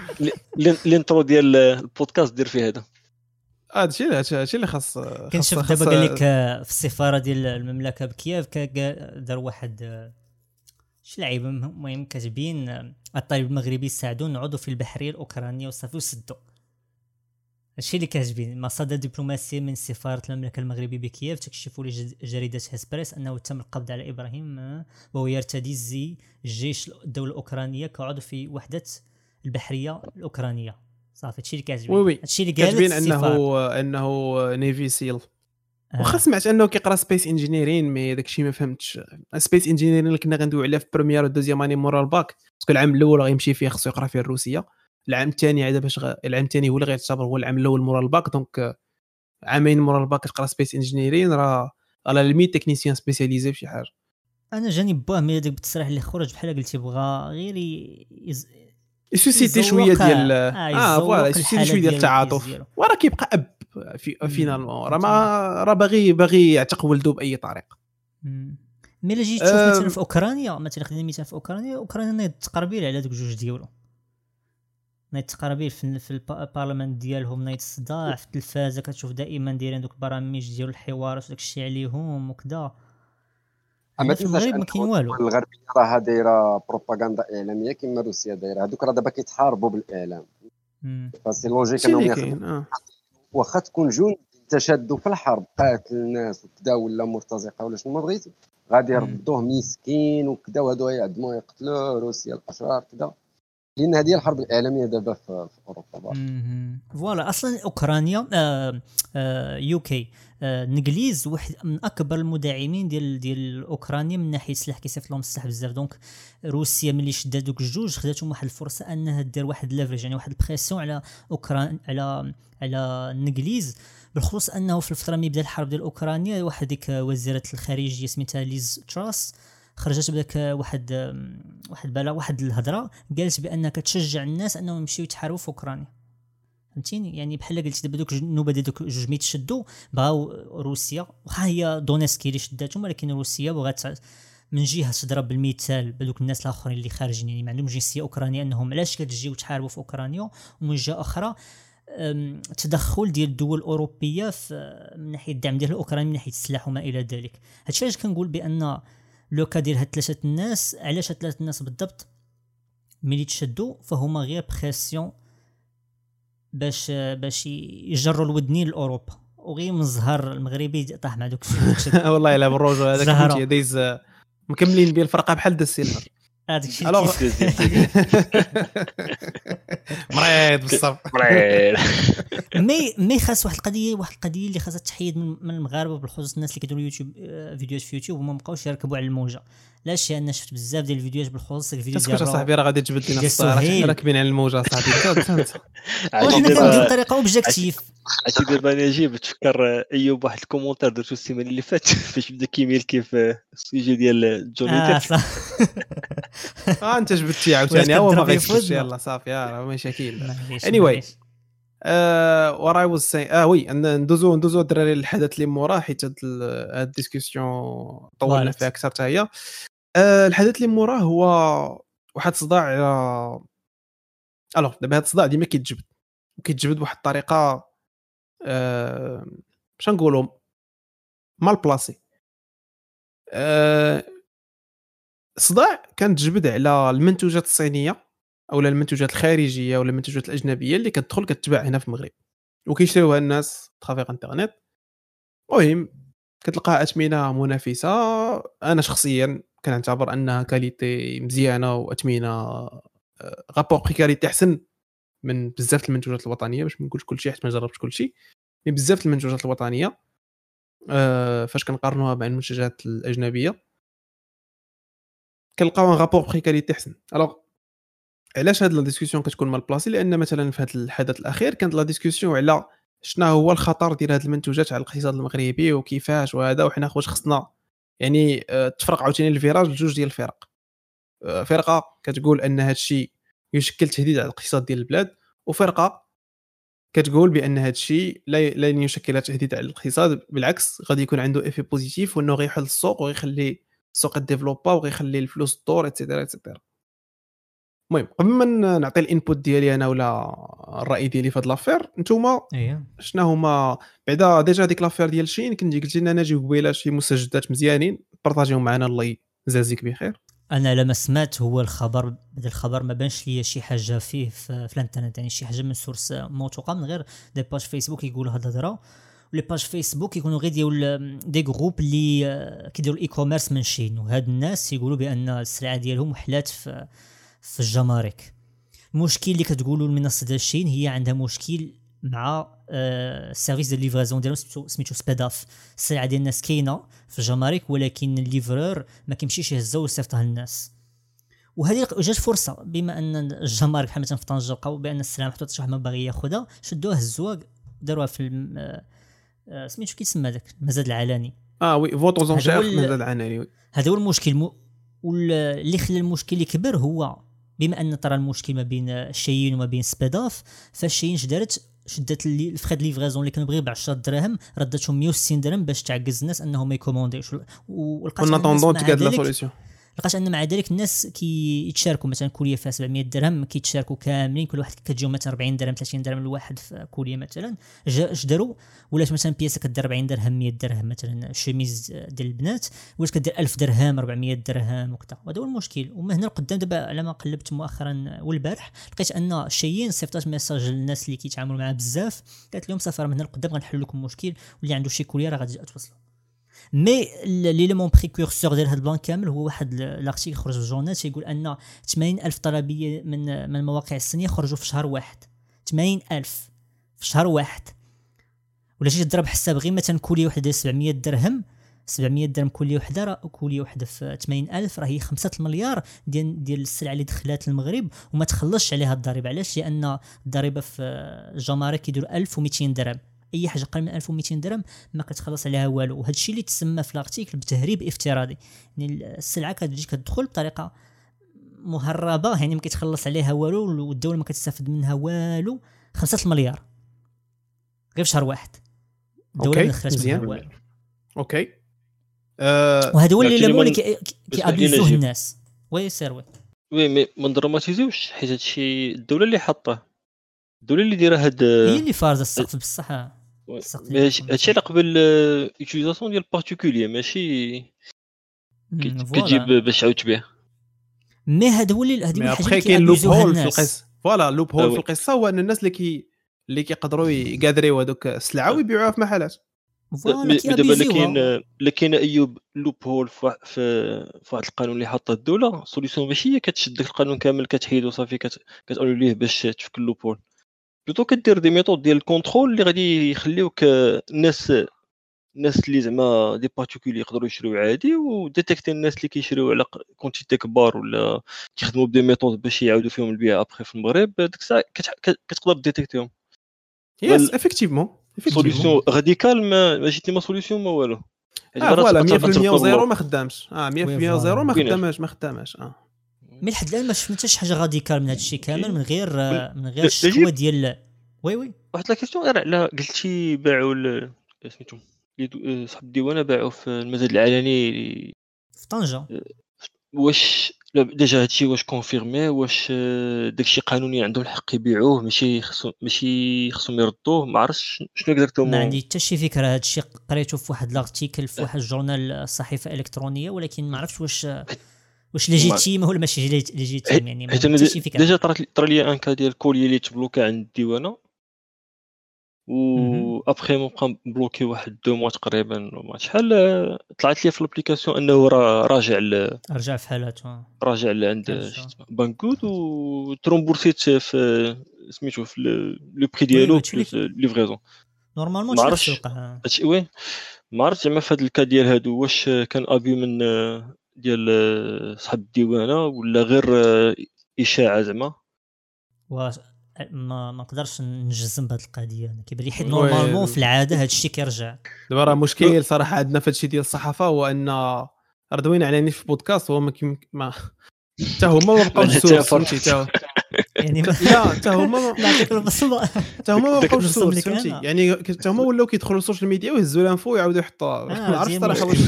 ال intro ديال البودكاست دير فيه هذا. هذا الشيء هادشي اللي خاص كنشوف دابا قال لك في السفارة ديال المملكة بكييف دار واحد شي لعيبه المهم كاتبين الطالب المغربي ساعدون عضو في البحريه الأوكرانية وصافي وسدوا هادشي اللي كاتبين مصادر دبلوماسية من سفارة المملكة المغربية بكييف تكشف لجريده هسبريس أنه تم القبض على إبراهيم آه، وهو يرتدي زي الجيش الدولة الأوكرانية كعضو في وحدة البحرية الأوكرانية. صافي هادشي اللي كاتبين oui oui. هادشي اللي كاتبين أنه أنه نيفي سيل آه. واخا سمعت أنه كيقرأ space engineering mais داكشي ما فهمتش. space engineering اللي كنا غندويو عليه في première و deuxième année مورا ال bac parce que العام الأول غيمشي فيه خصو يقرأ فيه الروسية. العام الثاني عاد باش غ... العام الثاني هو اللي غيعتبر هو العام الأول مورا ال bac donc عامين مورا الباك تقرا space engineering راه à la limite technicien spécialisé في شي حاجة. أنا جاني bah mais هذاك بالتصريح اللي خرج بحال قلتي بغى غير يز... ي susciter شوية ديال آه voilà ي susciter شوية ديال التعاطف. وراه كيبقى أب في finalement راه ما راه باغي باغي يعتق ولده بأي طريقه mais إلا جيت تشوف مثلا في أوكرانيا مثلا خدينا مثال في أوكرانيا أوكرانيا تقربيل على دوك جوج ديالو. نايت تقربيل في, في البارلمان ديالهم نايت الصداع في التلفازة كتشوف دائما دايرين دوك البرامج ديال الحوارات وداك الشيء عليهم وكذا أما في المغرب ما كاين والو. الغربية راها دايرة بروباغندا إعلامية كما روسيا دايرة. هذوك راه دابا كيتحاربوا بالإعلام. ف c'est logique أنهم آه. واخا تكون جون تشادوا في الحرب قاتل الناس وكذا ولا مرتزقة ولا شنو ما بغيتي غادي يردوه مسكين وكذا وهادو يعدموا يقتلوه روسيا الأشرار كذا لأن هذه الحرب الإعلامية دابا في, أوروبا. voilà أصلا أوكرانيا آه آه UK آه الإنجليز واحد من أكبر المدعمين ديال ديال أوكرانيا من ناحية السلاح كيصيفط لهم السلاح بزاف. donc روسيا ملي شدات دوك الجوج خداتهم واحد الفرصة أنها دير واحد leverage يعني واحد ال pression على اوكران على على الإنجليز. بالخصوص أنه في الفترة ملي بدأ الحرب ديال أوكرانيا واحد ديك وزيرة الخارجية سميتها ليز تراس خرجت بداك واحد واحد بلا واحد الهضرة قالت بأنها كتشجع الناس أنهم يمشيو يتحاربوا في أوكرانيا. فهمتيني؟ يعني بحال قلتي دابا دوك النوبه ديال دوك جوج ميت تشدوا بغاو روسيا واخا هي دونيسكي اللي شداتهم ولكن روسيا بغات من جهة تضرب بالمثال بدوك الناس الآخرين اللي خارجين. يعني ما عندهم جنسية أوكرانية أنهم علاش كتجيو تحاربوا في أوكرانيا؟ ومن جهة أخرى تدخل ديال الدول الأوروبية في من ناحية الدعم ديال اوكرانيا من ناحية السلاح وما إلى ذلك. هادشي علاش كنقول بأن le cas ديال هاد ثلاثة الناس علاش هاد ثلاثة الناس بالضبط؟ ملي تشدوا فهما غير pression باش باش يجروا الودنين لأوروبا. وغير من الزهر المغربي طاح مع دوك والله إلا بالروجو هذاك دايز مكملين بيه الفرقة بحال دا السيلفر هذاك الشيء مريض بالصف مريض. مي مي خاص واحد القضية واحد القضية اللي خاصها تحيد من المغاربة بالخصوص الناس اللي كيديروا يوتيوب آه، فيديوهات في يوتيوب وما بقاوش يركبوا على الموجة. لا شي أنا شفت بزاف ديال الفيديوهات بالخصوص الفيديو ديال اسكت صاحبي راه غادي تجبد لنا الصراحه راكبين على الموجة صاحبي. وحنا كنديروا بطريقة objective عرفتي دابا أنا نجيب تفكر أيوب واحد ال commentaire درتو السيمانة اللي فاتت. فاش بدا كيميل كيف ال sujet ديال جوني آه انت جبدتي عاوتاني هو ما غيفوتش يلا صافي راه مشاكل anyway what I was آه oui ندوزو ندوزو الدراري الحدث اللي موراه حيت هاد ال discussion طولنا فيها أكثر حتى هي آه الحدث اللي موراه هو واحد الصداع على الوغ دابا هاد الصداع ديما كيتجبد وكيتجبد بواحد الطريقة آه باش نقولوا مال بلاسي آه صداع كانت تجبد على المنتوجات الصينية أو المنتوجات الخارجية ولا المنتوجات الأجنبية اللي كتدخل كتباع هنا في المغرب. وكيشريوها الناس ترافيق إنترنت. المهم كتلقاها اثمنه منافسة. أنا شخصيا كنعتبر أنها qualité مزيانة واثمنه rapport prix qualité أحسن من بزاف المنتوجات الوطنية. باش ما نقولش كلشي حيت ما جربتش كلشي mais بزاف المنتوجات الوطنية أه فاش كنقارنوها مع المنتوجات الأجنبية كنلقاو ان rapport prix qualité احسن alors علاش هاد la discussion كتكون mal placée لأن مثلا في هذا الحدث الأخير كانت la discussion على شنو هو الخطر ديال هاد المنتوجات على الاقتصاد المغربي وكيفاش وهذا وحنا واش خصنا يعني آه، تفرق عاوتاني ال virage لجوج ديال الفرق. آه، فرقة كتقول أن هذا الشيء يشكل تهديد على الاقتصاد ديال البلاد وفرقة كتقول بأن هذا الشيء لن يشكل تهديد على الاقتصاد بالعكس غادي يكون عنده effet positif وأنه غيحل السوق وغيخلي السوق développer وغيخلي الفلوس تدور et cetera et cetera المهم قبل ما نعطي ال input ديالي أنا ولا الرأي ديالي في هاد l'affaire نتوما اييه شنو هما؟ بعدا déjà ديك l'affaire ديال شين كنتي قلتي لنا نجي قبيلة شي مستجدات مزيانين بارطاجيهم معنا الله يجازيك بخير. أنا لما سمعت هو الخبر بدا الخبر ما بانش ليا شي حاجة فيه في, في الإنترنت يعني شي حاجة من source موثوقة من غير des pages فيسبوك يقولوا هاد الهضرة. les pages فيسبوك يكونوا غير ديال des groupes اللي كيديروا ال e-commerce من شين وهاد الناس يقولوا بأن السلعة ديالهم وحلات في في الجمارك. المشكل اللي كتقولوا المنصة ديال شين هي عندها مشكل مع ال service ديال livraison ديالهم سميتو سبيداف السلعة ديال الناس كاينة في الجمارك ولكن ال livreur ما كيمشيش يهزها ويصيفطها للناس. وهذه جات فرصة بما أن الجمارك بحال مثلا في طنجة لقاو بأن السلعة محطوطة شي واحد ما باغي ياخذها شدوها هزوها داروها في سميتو كيتسمى هذاك المزاد العلني آه oui vente aux enchères المزاد العلني هذا هو المشكل واللي خلى المشكل يكبر هو بما أن ترى المشكل ما بين الشيين وما بين سبيداف فالشيين شدارت شدات ال frais de livraison اللي كانوا بغيو ب 10 دراهم ردتهم 160 درهم باش تعكز الناس أنهم ما يكومونديوش ولقات attendant تقاد la solution لقاش أن مع ذلك الناس كيتشاركوا مثلا colis فيها 700 درهم كيتشاركوا كاملين كل واحد كتجيهم مثلا 40 درهم 30 درهم الواحد في colis مثلا. اش داروا؟ ولات مثلا pièce كدير 40 درهم 100 درهم مثلا شيميز ديال البنات ولات كدير 1000 درهم 400 درهم وكذا. وهذا هو المشكل. ومن هنا لقدام دابا على ما قلبت مؤخرا والبارح لقيت أن شيين صيفطات message للناس اللي كيتعاملوا معاه بزاف. قالت لهم صافي من هنا لقدام غنحل لكم المشكل واللي عنده شي colis راه غادي توصلوا mais l'élément précurseur ديال هذا البلان كامل هو واحد l'article خرج في ال journal تيقول أن 80 ألف طلبية من من المواقع الصينية خرجوا في شهر واحد. 80 ألف في شهر واحد. ولا جيت تضرب حساب غير مثلا كوليه وحدة 700 درهم 700 درهم كوليه وحدة راه كوليه وحدة في 80 ألف راه هي 5 مليار ديال ديال السلعه اللي دخلات للمغرب وما تخلصش عليها الضريبة. علاش؟ لأن الضريبة في الجمارك كيديروا 1200 درهم. أي حاجة أقل من 1200 درهم ما كتخلص عليها والو. وهذا الشيء اللي تسمى في الأرتيكل بتهريب إفتراضي. يعني السلعة كتجي كتدخل بطريقة مهربة يعني ما كيتخلص عليها والو والدولة ما كتستافد منها والو. 5 مليار غير في شهر واحد. الدولة ما دخلت منها والو. OK. أه وهذا هو اللي اللي كيابيزوه الناس. oui sûr oui. oui mais ما ندراماتيزيوش حيت هادشي الدولة اللي حاطة. الدولة اللي دايرة هاد هي اللي فارزة السقف بصح. هادشي على قبل utilisation ديال particulier ماشي كتجيب باش تعاود تبيع. mais هذا هو اللي هذه من الحاجات اللي كاين loophole في القصة. voilà loophole في القصة هو إن الناس اللي كي اللي كيقدروا يقادريو هذوك السلعه ويبيعوها في محلات. دابا اللي كاين أيوب loophole في واحد القانون اللي حاطه الدولة solution ماشي هي كتشد داك القانون كامل كتحيدو صافي كتقول ليه باش تفك ال loophole plutôt كدير des méthodes ديال ال contrôle اللي غادي يخليوك الناس الناس اللي زعما des particuliers يقدروا يشريو عادي و détecter الناس اللي كيشريو على quantité كبار ولا كيخدموا ب des méthodes باش يعاودوا فيهم البيع ابخي في المغرب ديك الساعة كتقدر ديتيكتيهم yes effectivement solution radicale ما ماشي ما solution ما والو. آه voilà 100% و zéro ما خدامش. آه 100% و zéro ما خدامش ما خدامش. آه. mais لحد الان ما شفنا حتى شي حاجة radicale من هذا الشيء كامل من غير من غير الشكوى ديال oui oui. واحد la question غير على قلتي باعوا سميتو صاحب الديوانة باعوا في المزاد العلني. في طنجة. واش déjà هادشي واش confirmé واش داكشي قانوني عندهم الحق يبيعوه؟ ماشي خصو ماشي خصهم يردوه؟ ما عرفتش شنو exactement ما عندي حتى شي فكرة. هادشي قريته في واحد l'article في واحد ال journal صحيفة إلكترونية ولكن ما عرفتش واش واش légitime ولا ماشي légitime يعني حيت أنا déjà طرا لي un cas ديال colis اللي ت bloqua عند الديوانة و أبخي بقى بلوكي واحد دو موا تقريبا شحال طلعت لي في الأبليكاسيون أنه راه راجع ل رجع في حالته راجع لعند بانكود و ترومبورسيت في سميتو في لو بري ديالو ليفريزون نورمالمون ما عرفتش. وي. ما عرفتش زعما في هذا الكا ديال هادو واش كان أبي من ديال صاحب الديوانة ولا غير إشاعة زعما؟ ما ما نقدرش نجزم بهذه القضية. أنا كيبان لي حيت normalement في العادة هذا الشيء كيرجع. دابا راه مشكل صراحة عندنا في هادشي ديال الصحافة هو أن راه دوينا على في بودكاست هو ما ما حتى هما ما بقاوش source فهمتي؟ حتى يعني لا حتى هما نعطيك البصمه حتى هما ما بقاوش source فهمتي؟ يعني حتى هما ولاو كيدخلوا لل social media ويهزوا l'info ويعاودوا يحطوها. ما عرفتش صراحة واش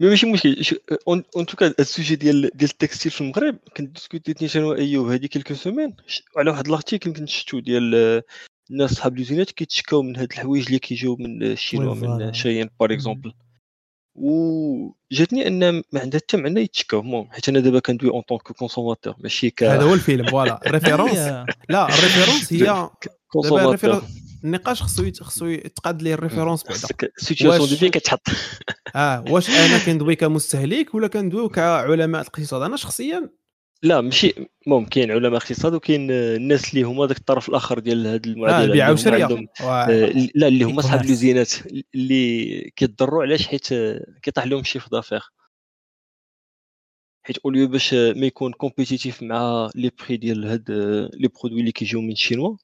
mais ماشي مشكل اون توكا السوجي ديال ديال التكستيل في المغرب كنت ديسكوتيت أنا وايوب هذه كيلكو سومين على واحد لارتيكل كنت شفتو ديال الناس صحاب لوزينات كيتشكاو من هاد الحوايج اللي كيجيو من الشينوا من شاين باغ اكزومبل وجاتني ان ما عندها حتى معنى يتشكاو المهم حيت أنا دابا كندوي اون طونك كونسوماتور ماشي ك هذا هو الفيلم فوالا الريفيرونس لا الريفيرونس هي النقاش خصو خصو يتقاد ليه الريفيرونس بعدا. السيتياسيون دو فين كتحط. آه واش أنا كندوي كمستهلك ولا كندوي كعلماء الاقتصاد؟ أنا شخصيا لا ماشي المهم كاين علماء اقتصاد وكاين الناس اللي هما ذاك الطرف الآخر ديال هذه المعادلة آه البيع والشراء آه لا اللي هما صحاب l'usine ات اللي كيضروا علاش حيت كيطيح لهم ال chiffre d'affaires. حيت au lieu باش ما يكون compétitif مع les prix ديال هاد les produits اللي كيجيو من الشينوا آه،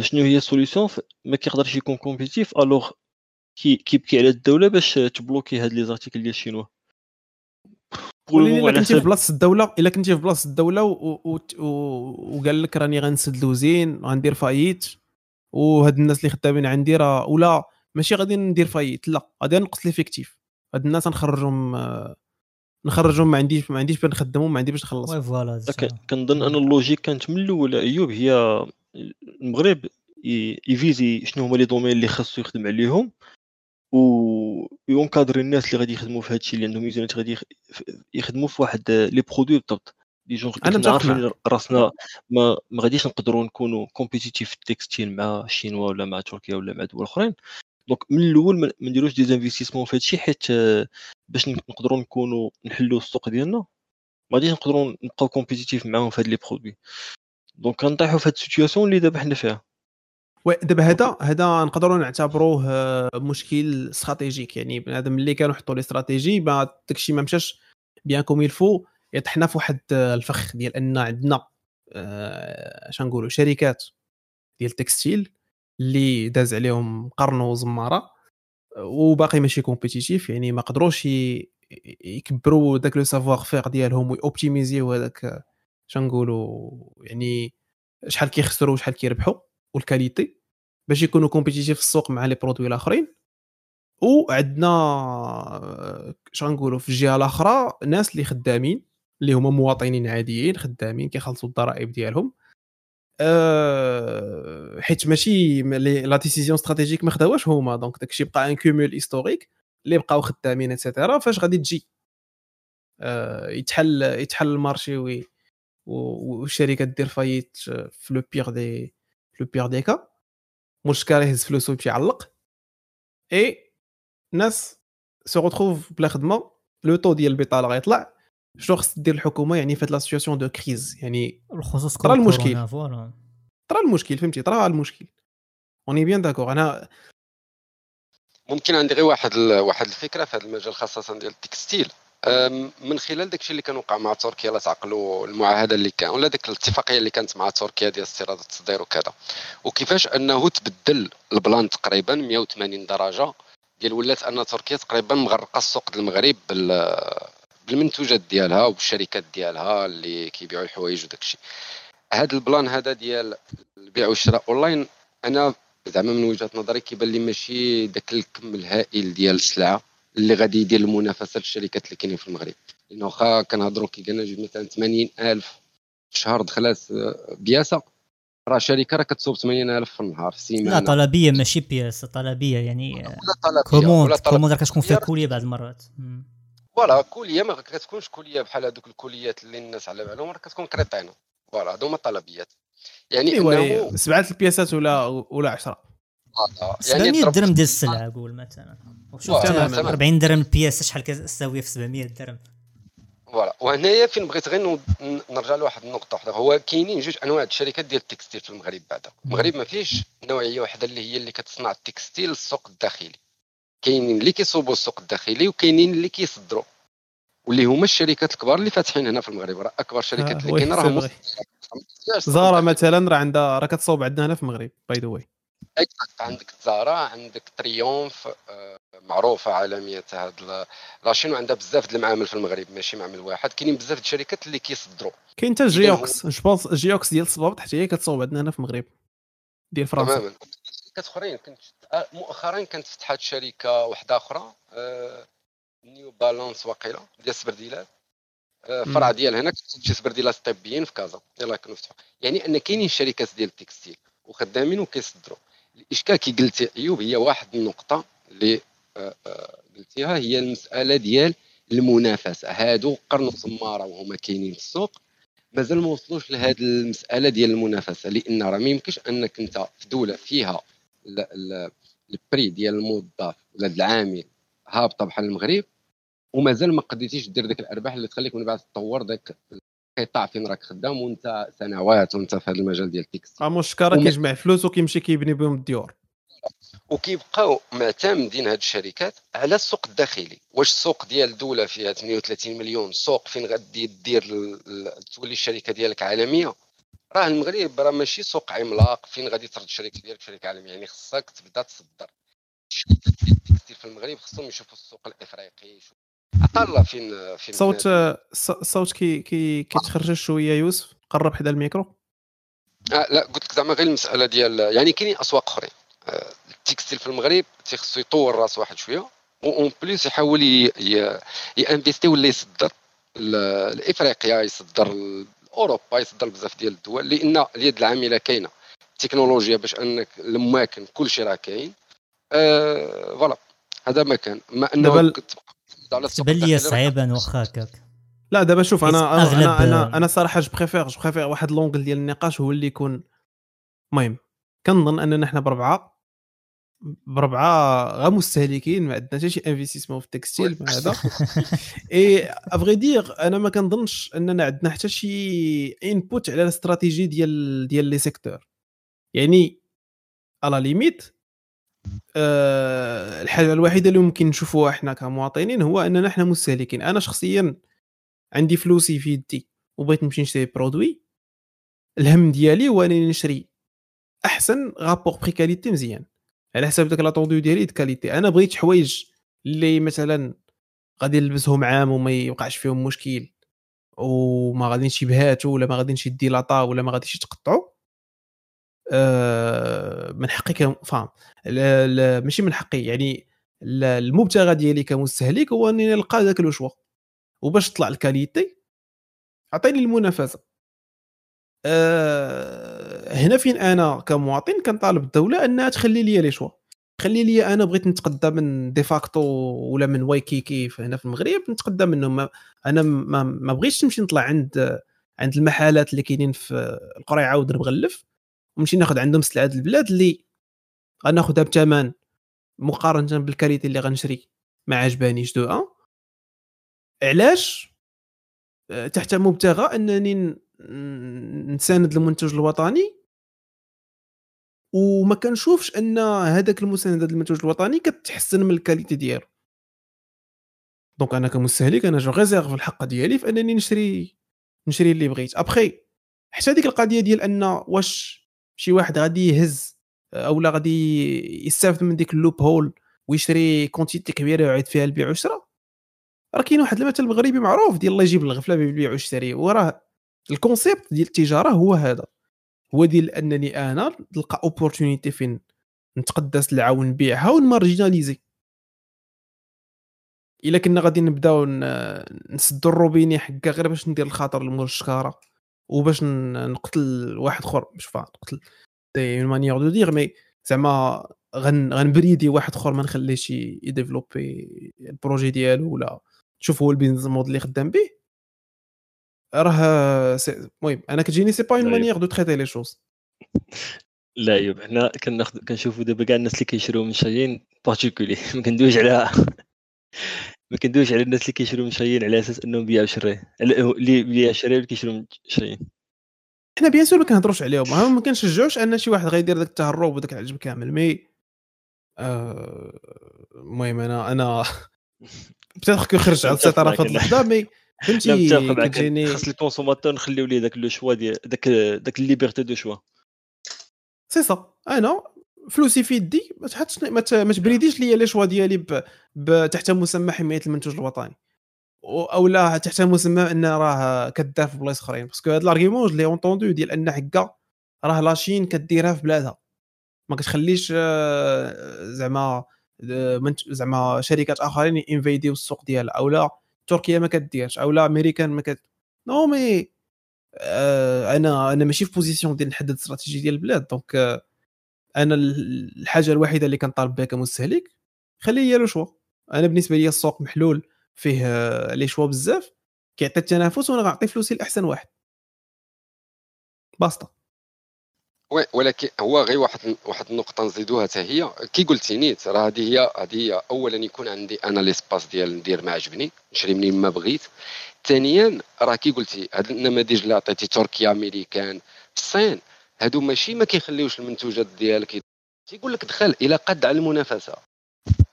شنو هي ال solution؟ ما كيقدرش يكون compétitif alors كيبكي على الدولة باش ت bloquer هاد les articles ديال الشينوا. إلا كنتي في بلاصة الدولة إلا كنتي في بلاصة الدولة وقال لك راني غنسد l'usine غندير faillite وهاد الناس اللي خدامين عندي راه ولا ماشي غادي ندير faillite لا غادي نقص l'effectif هاد الناس نخرجهم نخرجهم ما عنديش ما عنديش باش نخدمهم ما عنديش باش نخلص. voilà كنظن أن ال logique كانت من الأول. أيوب هي المغرب ي viser شنو هما les domaines اللي خاصو يخدم عليهم و ي encadrer الناس اللي غادي يخدموا في هذا الشيء اللي عندهم ميزانيات غادي يخدموا في واحد les produits بالضبط. déjà أنا عارفين راسنا ما ما غاديش نقدروا نكونوا compétitif في ال textile مع الشينوا ولا مع تركيا ولا مع دول أخرين. donc من الأول ما نديروش des investissements في هذا الشيء حيت باش نقدروا نكونوا نحلوا السوق ديالنا ما غاديش نقدروا نبقاو compétitif معاهم في هاد les produits donc كنطيحوا في هاد ال situation اللي دابا حنا فيها. oui دابا هذا هذا نقدروا نعتبروه آه، مشكل stratégique يعني بنادم اللي كانوا حطوا les stratégies ما داكشي ما مشاش bien comme il faut يطحنا في واحد آه، الفخ ديال أن عندنا اش آه، نقولوا شركات ديال ال textile اللي داز عليهم قرن وزمارة وباقي ماشي compétitif يعني ما قدروش يكبروا داك le savoir-faire ديالهم وي optimiser يو هذاك نقولوا يعني شحال كيخسروا وشحال كيربحوا وال qualité باش يكونوا compétitif في السوق مع les produits الآخرين. وعندنا شنو نقولوا في الجهة الأخرى ناس اللي خدامين اللي هما مواطنين عاديين خدامين كيخلصوا الضرائب ديالهم. حيت ماشي la décision stratégique ما خداوهاش هما. donc داكشي بقى un cumul historique اللي بقاو خدامين et cetera فاش غادي تجي. أه يتحل يتحل المارشي والشركة دير فايت في لو بيغ دي لو بيغ دي كا مشكل يهز فلوسو يمشي يعلق. اي ناس سو بلا خدمة لو طو ديال البطالة غيطلع. شنو خص دير الحكومة يعني فات لا سيتياسيون دو كريز؟ يعني بالخصوص طرا المشكل. طرا المشكل فهمتي؟ طرا المشكل. اوني بيان داكور أنا ممكن عندي غير واحد واحد الفكرة في هذا المجال خاصة ديال ال textile. من خلال داكشي اللي كان وقع مع تركيا لا تعقلوا المعاهدة اللي كان ولا ديك الاتفاقية اللي كانت مع تركيا ديال استيراد التصدير وكذا. وكيفاش أنه تبدل ال plan تقريبا 180 درجة ديال ولات أن تركيا تقريبا مغرقة السوق المغرب بال بالمنتوجات ديالها وبالشركات ديالها اللي كيبيعوا الحوايج وداكشي هذا ال plan هذا ديال البيع والشراء أونلاين أنا زعما من وجهة نظري كيبان لي ماشي داك الكم الهائل ديال السلعة اللي غادي يدير المنافسة للشركات اللي كاينين في المغرب. لأنه واخا كنهضروا كي قلنا مثلا 80000 في شهر دخلات pièce ة راه شركة راه كتصوب 80000 في النهار في السيمانة. لا طلبية ماشي pièce ة طلبية يعني commande commande كتكون فيها colis بعض المرات. voilà colis ما كتكونش colis بحال هذوك ال colis ات اللي الناس على بالهم راه كتكون كريطينة. voilà هادو هما الطلبيات. يعني أنه سبعة ال pièces ولا ولا 10 700 درهم ديال السلعة قول مثلا. وشوف 40 درهم ال pièce شحال كتساوي في 700 درهم؟ voilà وهنايا فين بغيت غير نرجع لواحد النقطة واحدة هو كاينين جوج أنواع الشركات ديال textile في المغرب بعدا. المغرب ما فيش نوعية واحدة اللي هي اللي كتصنع textile السوق الداخلي. كاينين اللي كيصوبوا السوق الداخلي وكاينين اللي كيصدروا واللي هما الشركات الكبار اللي فاتحين هنا في المغرب. راه أكبر شركات اللي كاينة راه زارا مثلا راه عندها راه كتصوب عندنا هنا في المغرب by the way عندك زارا عندك تريومف آه، معروفة عالمية هاد la chaîne وعندها بزاف د المعامل في المغرب ماشي معمل واحد. كاينين بزاف د الشركات اللي كيصدروا كاين حتى جيوكس جيوكس ديال الصبابط حتى هي كتصوب عندنا هنا في المغرب. ديال فرنسا. تماما. شركات اخرين كنت آه، مؤخرا كانت فتحت شركة واحدة أخرى آه، نيو بالانس واقيلا ديال السبرديلات فرع ديال هنا شي سبرديلات طبيين في كازا. يلاه كانوا فتحوا يعني أن كاينين شركات ديال ال textile وخدامين وكيصدروا. الإشكال كي قلت أيوب هي واحد النقطة اللي قلتيها هي المسألة ديال المنافسة. هادو gros semara وهما كاينين في السوق. مازال ما وصلوش لهذه المسألة ديال المنافسة لأن راه ما يمكنش أنك أنت في دولة فيها ال prix ديال الموظف ولا العامل هابطة بحال المغرب ومازال ما قديتيش دير ديك الأرباح اللي تخليك من بعد تطور ذاك القطاع فين راك خدام وانت سنوات وانت في هذا المجال ديال ال textile. آه الشكاره كيجمع فلوس وكيمشي كيبني بهم الديور. وكيبقاو معتمدين هاد الشركات على السوق الداخلي. واش السوق ديال دوله فيها 38 مليون سوق فين غادي دير تولي الشركة ديالك عالمية؟ راه المغرب راه ماشي سوق عملاق. فين غادي ترد الشركة ديالك؟ شركه عالميه يعني خصك تبدا تصدر. ال textile في المغرب خصهم يشوفوا السوق الإفريقي أقل فين فين صوت صوت كي كي كيتخرج شوية يوسف. قرب حدا الميكرو. آه لا قلت لك زعما غير المسألة ديال يعني كاينين أسواق أخرين. آه ال textile في المغرب تيخصو يطور راسو واحد شوية en plus يحاول ي investir ولا يصدر. لافريقيا يصدر أوروبا يصدر بزاف ديال الدول لأن اليد العاملة كاينة التكنولوجيا باش انك الاماكن كلشي راه كاين. آه voilà هذا ما كان. ما أنه تبان لي صعيبا واخا هكاك. لا دابا شوف أنا أنا أنا أنا, أنا صراحة je préfère je préfère واحد l'angle ديال النقاش هو اللي يكون المهم كنظن أننا حنا بربعة. بربعة غا مستهلكين ما عندنا حتى شي investissement في ال textile هذا. et à vrai dire أنا ما كنظنش أننا عندنا حتى شي input على la stratégie ديال ديال les secteurs يعني à la limite أه الحاجة الوحيدة اللي ممكن نشوفوها إحنا كمواطنين هو أننا إحنا مستهلكين. أنا شخصيا عندي فلوسي في يدي وبغيت نمشي نشري produit الهم ديالي هو أنني نشري أحسن rapport prix qualité مزيان. على حساب داك l'entendu ديالي qualité أنا بغيت حوايج اللي مثلا غادي نلبسهم عام وما يوقعش فيهم مشكل وما غاديش يبهاتوا ولا ما غاديش يديلاطا ولا ما غاديش يتقطعوا أه من حقي فاهم ماشي من حقي يعني المبتغى ديالي كمستهلك هو أنني نلقى ذاك الوشوا وباش تطلع الكاليتي عطيني المنافسة. أه هنا فين أنا كمواطن كنطالب الدولة أنها تخلي لي لي شوا. خلي لي أنا بغيت نتقدى من ديفاكتو ولا من وايكيكي هنا في المغرب نتقدى منهم. أنا ما, ما بغيتش نمشي نطلع عند عند المحلات اللي كاينين في القريعة ودرب غلف ونمشي ناخذ عندهم سلعة البلاد اللي غناخذها بثمن مقارنة بال qualité اللي غنشري. ما عجبانيش donc علاش؟ آه، تحت مبتغى أنني نساند المنتج الوطني. وما كنشوفش أن هذاك المساندة المنتوج الوطني كتحسن من ال qualité ديالو. donc أنا كمستهلك أنا je réserve الحق ديالي في أنني نشري نشري اللي بغيت. ابخي حتى ديك القضية ديال أن واش شي واحد غادي يهز اولا غادي يستافد من ديك ال loophole ويشري quantité كبيرة ويعيد فيها البيع والشراء راه كاين واحد المثل مغربي معروف ديال الله يجيب الغفلة بالبيع والشراء وراه ال concept ديال التجارة هو هذا. هو ديال أنني أنا نلقى opportunité فين؟ نتقدى سلعه ونبيعها ون marginaliser. إلا كنا غادي نبداو نسدو الروبيني حكا غير باش ندير الخاطر لمول الشكارة وباش نقتل واحد آخر. مش فاهم نقتل. des manières de dire mais زعما غن brider واحد آخر ما نخليش ي développer ال projet ديالو ولا. تشوف هو ال business mode اللي خدام به. راه المهم أنا كتجيني c'est pas une manière de traiter les choses لا ايوب حنا كناخذ كنشوفوا دابا كاع الناس اللي كيشريو من شايين particulier. ما كندويش على ما كندويش على الناس اللي كيشريو من شايين على أساس أنهم بيعوا شري اللي بيع شري اللي كيشريو من شايين حنا bien sûr ما كنهضروش عليهم. ما كنشجعوش أن شي واحد غيدير داك التهرب وداك العجب كامل mais آه، المهم أنا أنا peut-être que خرج على السيطرة في هذه اللحظه mais فهمتي كتجيني خاص ال consommateur نخليو ليه داك le choix ديال داك داك la liberté de choix. سي سا. أنا فلوسي في يدي ما تحطش ما ت brider ش ليا les choix ديالي ب... ب... تحت مسمى حماية المنتوج الوطني. أو لا تحت مسمى أن راه كدار في بلايص أخرين. parce que هاد l'argument les entendu ديال أن حكا راه la Chine كديرها في بلادها. ما كتخليش آه، زعما آه، زعما شركات آخرين envahir السوق ديالها. أو لا تركيا ما كديرش أو لا أمريكان ما كت non mais آه أنا أنا ماشي في position ديال نحدد استراتيجيه ديال البلاد donc آه أنا الحاجة الوحيدة اللي كنطالب بها كمستهلك خليه هي le choix أنا بالنسبة لي السوق محلول فيه آه، les choix بزاف كيعطي التنافس وأنا غنعطي فلوسي لأحسن واحد. باسطه oui ولكن هو غير واحد واحد النقطة نزيدوها حتى هي. كي قلتي نيت راه هذه هي هذه هي اولا يكون عندي أنا l'espace ديال ندير ما عجبني نشري منين ما بغيت. ثانيا راه كي قلتي هاد النماذج اللي عطيتي تركيا أمريكان الصين هادو ماشي ما كيخليوش المنتوجات ديالك تيقول لك دخل إلى قد على المنافسة.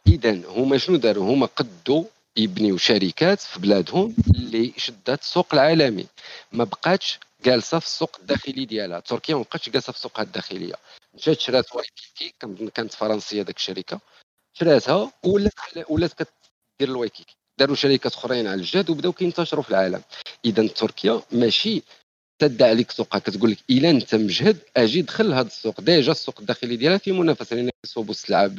اذا هما شنو داروا؟ هما قدوا يبنيو شركات في بلادهم اللي شدات السوق العالمي. ما بقاتش جالسه في السوق الداخلي ديالها. تركيا ما بقاتش جالسة في سوقها الداخلية. مشات شرات Waikiki كانت فرنسية ديك الشركة. شراتها ولات ولات كدير ال Waikiki داروا شركات أخرين على الجهد وبداو كينتشروا في العالم. اذا تركيا ماشي تدعي عليك سوقها. كتقول لك إلا أنت مجهد أجي دخل لهذا السوق. déjà السوق الداخلي ديالها في منافسة. لأن كيصوبوا السلعة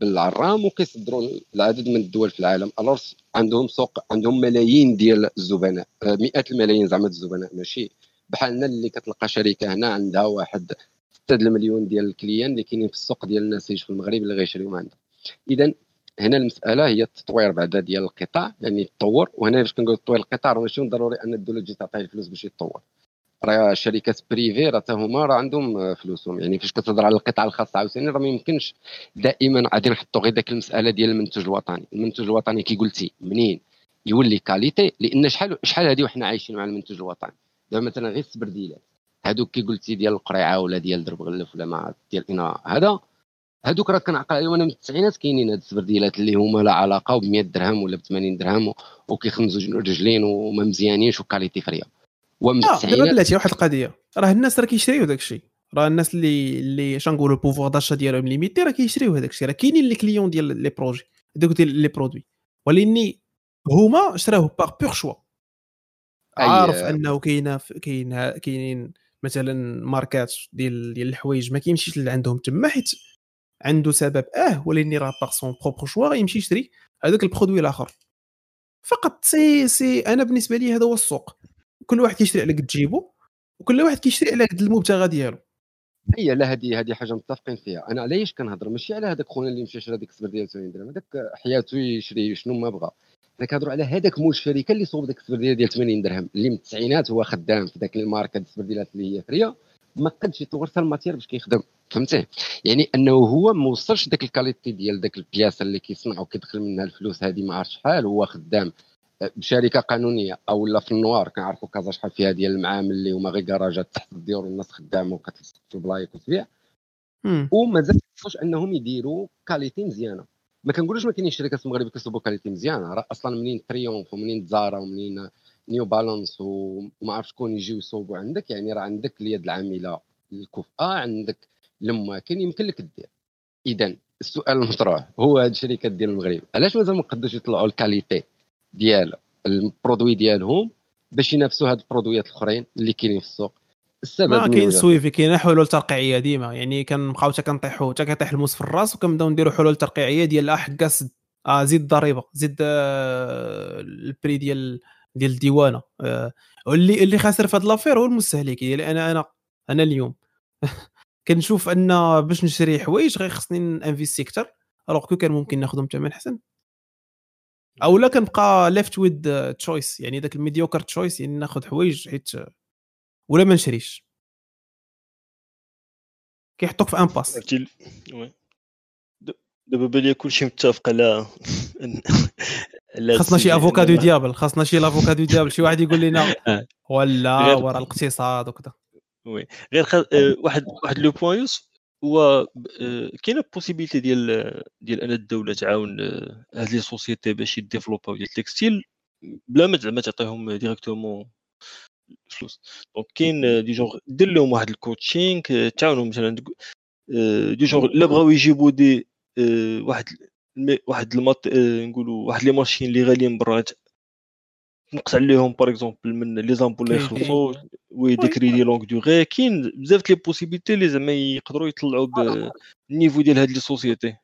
بالعرام وكيصدروا العدد من الدول في العالم. الورس عندهم سوق عندهم ملايين ديال الزبناء آه، مئات الملايين زعما الزبناء ماشي؟ بحالنا اللي كتلقى شركة هنا عندها واحد 6 المليون ديال ال clients اللي كاينين في السوق ديال النسيج في المغرب اللي غيشريو عندها. اذا هنا المسألة هي التطوير بعدا ديال القطاع يعني يتطور وهنا فاش كنقول تطوير القطاع ماشي ضروري أن الدولة تجي تعطيه الفلوس باش يتطور. راه شركات privé راه هما راه عندهم فلوسهم. يعني فاش كتهضر على القطاع الخاص عاوتاني راه ما يمكنش دائما غادي نحطوا غير داك المسألة ديال المنتوج الوطني. المنتوج الوطني كي قلتي منين؟ يولي qualité لأن شحال شحال هذه وحنا عايشين مع المنتوج الوطني؟ دابا مثلا غير السبرديلات هذوك كي قلتي ديال القريعة ولا ديال درب غلف ولا ما ديال أنا هذا هذوك راه كنعقل عليهم. أنا من التسعينات كاينين هاد السبرديلات اللي هما لا علاقة ب 100 درهم ولا ب 80 درهم وكيخمزوا رجلين وما مزيانينش و qualité فريه ومستحيل آه دابا بلاتي واحد القضية. راه الناس راه كيشريو داك الشيء راه الناس اللي اللي شنقولوا البوفوار داشا ديالهم ليميتي راه كيشريو هذاك الشيء راه كاينين لي كليون ديال لي بروجي دوك ديال لي برودوي ولكن هما شراوه باغ بور شوا عارف أنه كاينة كاين كاينين مثلا ماركات ديال ديال الحوايج ما كيمشيش اللي عندهم تما حيت عنده سبب. آه ولكن راه باغ سون بروبر شوا غيمشي يشري هذاك البرودوي الآخر. فقط سي سي أنا بالنسبة لي هذا هو السوق. كل واحد كيشري على قد جيبو وكل واحد كيشري على قد المبتغى ديالو هي لا هذه هذه حاجة متفقين فيها. أنا علاش كنهضر؟ ماشي على هذاك خونا اللي مشى شرا ديك السبر ديال 80 درهم. هذاك حياته يشري شنو ما بغى. أنا كنهضر على هذاك مول الشركة اللي صوب ديك السبر ديال 80 درهم. اللي من التسعينات هو خدام في ذاك الماركه السبر ديالات اللي هي فريه ما قدش يطور حتى ال matière باش كيخدم. فهمتي؟ يعني أنه هو ما وصلش داك ال qualité ديال داك ال pièce اللي كيصنع وكيدخل منها الفلوس هذه ما عرفت شحال هو خدام. بشركة قانونية أو لا في ال noir كنعرفوا كازا شحال فيها ديال المعامل اللي هما غير كراجات تحت الديور والناس خدامة وكتلصق في ال plaques وتبيع. ومازال ما أنهم يديروا qualité مزيانة. ما كنقولوش ما كاينين شركات في المغرب كيصوبوا qualité مزيانة راه أصلا منين Triumph ومنين Zara ومنين New Balance وما عرف شكون يجيو يصوبوا عندك يعني راه عندك اليد العاملة الكفءه عندك الاماكن يمكن لك دير. اذا السؤال المطروح هو هاد الشركات ديال المغرب علاش مازال ما قدوش يطلعوا ال qualité ديال ال produit ديالهم باش ينافسوا هاد ال produitات الاخرين اللي كاينين في السوق. السبب ما كاين suivi كاين حلول ترقيعية ديما. يعني كنبقاو حتى كنطيحوا حتى كيطيح الموس في الراس وكنبداو نديروا حلول ترقيعية ديال آه حكا آه زيد الضريبة زيد آه ال prix ديال ديال الديوانة. آه واللي اللي خاسر في هاد l'affaire هو المستهلك يعني أنا أنا أنا اليوم كنشوف أن باش نشري حوايج غير خصني investir أكثر ألوغ كو كان ممكن ناخذهم ثمن احسن أو لا كنبقى ليفت ويد تشويس يعني ذاك الميديوكر تشويس يعني ناخذ حوايج حيت ولا ما نشريش. كيحطوك في ان باس دابا بالي كلشي متفق على خاصنا شي افوكادو ديابل خاصنا شي لافوكادو ديابل شي واحد يقول لنا آه. ولا ورا الاقتصاد وكذا. وي. غير خ... آه، واحد واحد لو بوان يوسف. هو آه، كاينة بوسيبيليتي ديال ديال أن الدولة تعاون آه، هاد لي سوسيتي باش يديفلوباو ديال التكستيل بلا ما زعما تعطيهم ديريكتومون فلوس دونك كاين دي جونغ دير لهم واحد الكوتشينغ تعاونوا مثلا دي جونغ لا بغاو يجيبوا دي واحد واحد المط نقولوا واحد لي ماشين اللي غاليين برا نقص عليهم باغ اكزومبل من لي زامبول اللي يخلصوا وي دي كريدي لونغ دوغي كاين بزاف لي بوسيبيتي اللي زعما يقدروا يطلعوا بالنيفو ديال هاد لي سوسيتي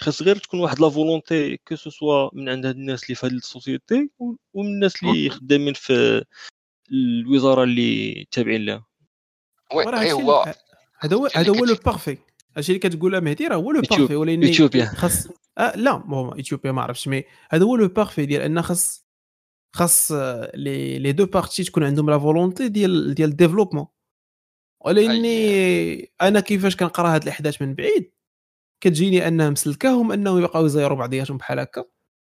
خاص غير تكون واحد لا فولونتي كو سو سوا من عند هاد الناس اللي في هاد السوسيتي ومن الناس اللي خدامين في الوزارة اللي تابعين لها. هو هذا هو هذا هو لو بارفي هادشي اللي كتقولها مهدي راه هو لو بارفي ولكن خاص آه لا بون اثيوبيا ما عرفتش مي هذا هو لو بارفي ديال أن خاص خاص les les deux parties تكون عندهم la volonté ديال ديال ال développement. ولاني أنا كيفاش كنقرا هاد الأحداث من بعيد كتجيني انها مسلكاهم أنهم يبقاو يزيروا بعضياتهم بحال هكا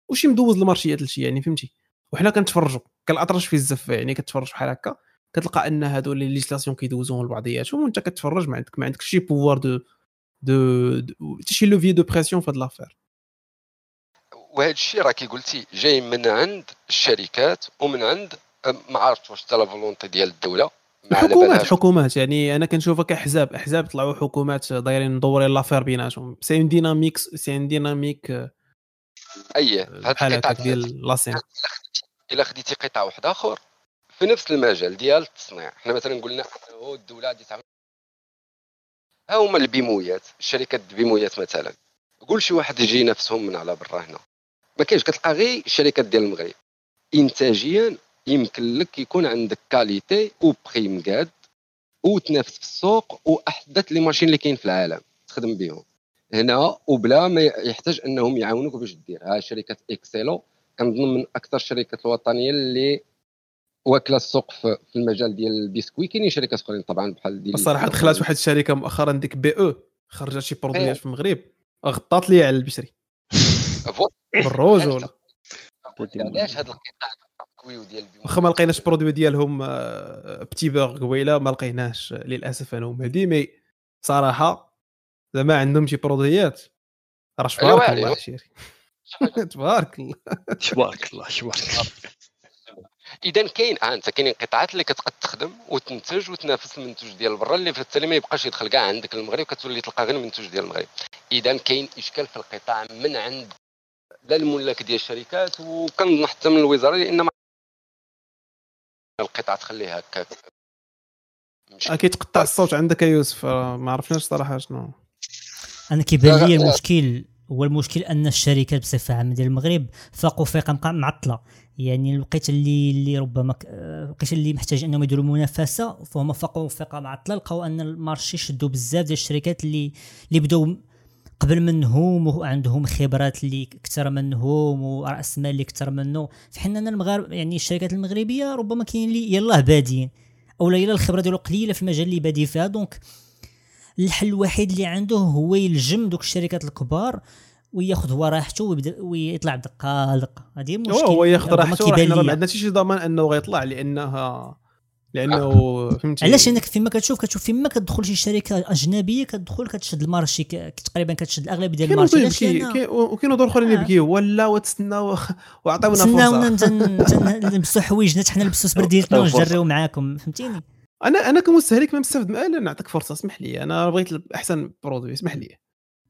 وشي مدوز المارشيات لشي يعني فهمتي؟ وحنا كنتفرجوا كالأطرش في الزفه يعني كتفرج بحال هكا كتلقى أن هادو les législations كيدوزوهم لبعضياتهم وأنت كتفرج ما عندك ما عندكش شي pouvoir de de حتى شي levier de pression في هاد l'affaire وهذا الشيء راه كي قلتي جاي من عند الشركات ومن عند ما عرفتش واش حتى la volonté ديال الدولة. الحكومات الحكومات يعني أنا كنشوفها كاحزاب احزاب طلعوا حكومات دايرين مدورين l'affaire بيناتهم c'est une dynamique c'est une dynamique أي بحال هكاك ديال لاسين إلا خديتي قطاع واحد آخر في نفس المجال ديال التصنيع. حنا مثلا قلنا الدولة غادي تعمل. ها هما البيمويات الشركات البيمويات مثلا. قول شي واحد يجي نفسهم من على برا هنا. ما كاينش كتلقى غير الشركات ديال المغرب. انتاجيا يمكن لك يكون عندك qualité و prix مقاد وتنافس في السوق واحدث les machines اللي كاين في العالم. تخدم بهم هنا وبلا ما يحتاج أنهم يعاونوك باش دير. ها شركة Excelo كنظن من أكثر الشركات الوطنية اللي واكلة السوق في المجال ديال البسكوي كاينين شركات أخرين طبعا بحال ديال الصراحه دخلت واحد الشركة مؤخرا ديك بي أو خرجت شي برودويات في المغرب غطات لي على البشري. بالروج ولا؟ علاش هذا القطاع ديال واخا ما لقيناش برودوي ديالهم بتي بور قبيلة ما لقيناش للأسف أنا ومهدي مي صراحة زعما عندهم شي برودويات. راه تبارك الله شيري. تبارك الله. تبارك الله تبارك الله. اذا كاين آه أنت كاينين قطاعات اللي كتبقى تخدم وتنتج وتنافس المنتوج ديال برا اللي في التالي ما يبقاش يدخل كاع عندك المغرب وكتولي تلقى غير المنتوج ديال المغرب. اذا كاين إشكال في القطاع من عند لا الملاك ديال الشركات وكنظن حتى من الوزاره لأن القطاع تخليها هكاك أكيد تقطع الصوت عندك يا يوسف ما عرفناش صراحة شنو. أنا كيبان لي المشكل هو المشكل أن الشركات بصفة عامة ديال المغرب فاقوا فيقه معطلة. يعني الوقيت اللي اللي ربما الوقيت اللي محتاج أنهم يديروا منافسة فهم فاقوا فيقه معطلة لقاو أن ال marché شدوا بزاف ديال الشركات اللي اللي بداو قبل منهم وعندهم خبرات اللي أكثر منهم وراس مال اللي أكثر منه فحنا المغاربه يعني الشركات المغربية ربما كاين اللي يلاه بادين أو لا يلا الخبرة ديالو قليلة في المجال اللي بادي فيها. donc الحل الوحيد اللي عنده هو يلجم دوك الشركات الكبار وياخذ هو راحته ويبدا ويطلع بدقة دقه هذه مشكل. هو ياخذ راحته ما عندناش شي ضمان أنه غيطلع لأنها لأنه فهمتي؟ علاش إنك فيما كتشوف كتشوف فيما كتدخل شي شركة أجنبية كتدخل كتشد ال marché تقريبا كتشد الاغلبيه ديال ال marché. وكاينوا دور أخرين يبكيو ولا وتسناو وعطيونا فرصة. تسناونا نلبسوا حوايجنا حنا نلبسوا سبرديلتنا ونجريو معاكم. فهمتيني؟ أنا أنا كمستهلك ما مستفد أنا نعطيك فرصة اسمح لي. أنا بغيت أحسن produit اسمح لي.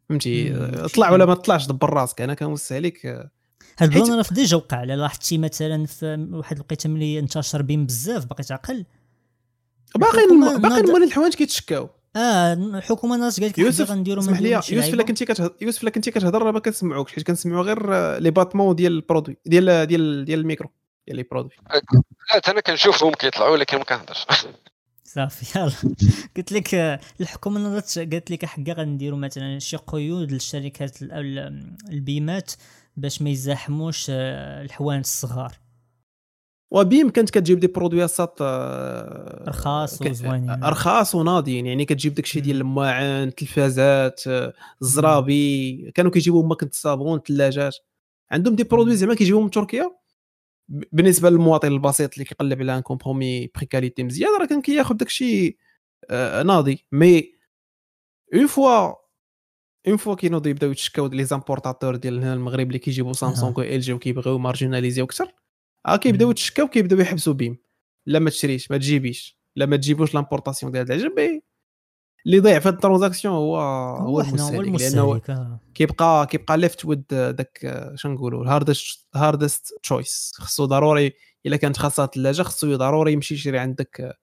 فهمتي؟ طلع ولا ما طلعش دبر راسك. أنا كمستهلك هاد ال plan راه déjà وقع لاحظتي مثلا في واحد الوقيته ملي انتشر بيم بزاف باقي تعقل باقي باقي مول الحوايج كيتشكاو. آه الحكومة ناس قالت لك غنديروا اسمح لي يوسف إلا كنتي كتهضر يوسف إلا كنتي كتهضر راه ما كنسمعوكش حيت كنسمعوا غير les battements ديال ال produit ديال ديال ديال الميكرو ديال les produits. لا أنا كنشوفهم كيطلعوا ولكن ما كنهضرش. صافي يلا. قلت لك الحكومة نضت قالت لك حقا غنديروا مثلا شي قيود للشركات البيمات. باش ما يزاحموش الحوانت الصغار. وبيم كانت كتجيب دي برودويات آه، رخاص وزوينين رخاص وناضيين يعني كتجيب داكشي ديال الماعن التلفازات الزرابي. كانوا كيجيبوا ماكينة الصابون الثلاجات. عندهم دي برودوي زعما كيجيبوهم من تركيا؟ بالنسبة للمواطن البسيط اللي كيقلب على un compromis prix qualité مزيان راه كان كياخذ داكشي آه، ناضي. mais une fois une fois كينوضوا يبداو يتشكاو les importateurs ديال هنا المغرب اللي كيجيبوا سامسونج و LG وكيبغيو مارجيناليزيو أكثر آه كيبداو يتشكاو كيبداو يحبسوا بيم لا ما تشريش ما تجيبيش لا ما تجيبوش l'importation ديال العجب اللي ضيع في ال transaction هو هو المستهلك لأنه كيبقى كيبقى left with داك شنو نقولوا ال hardest hardest choice خصو ضروري الا كانت خاصها ثلاجه خصو ضروري يمشي يشري عندك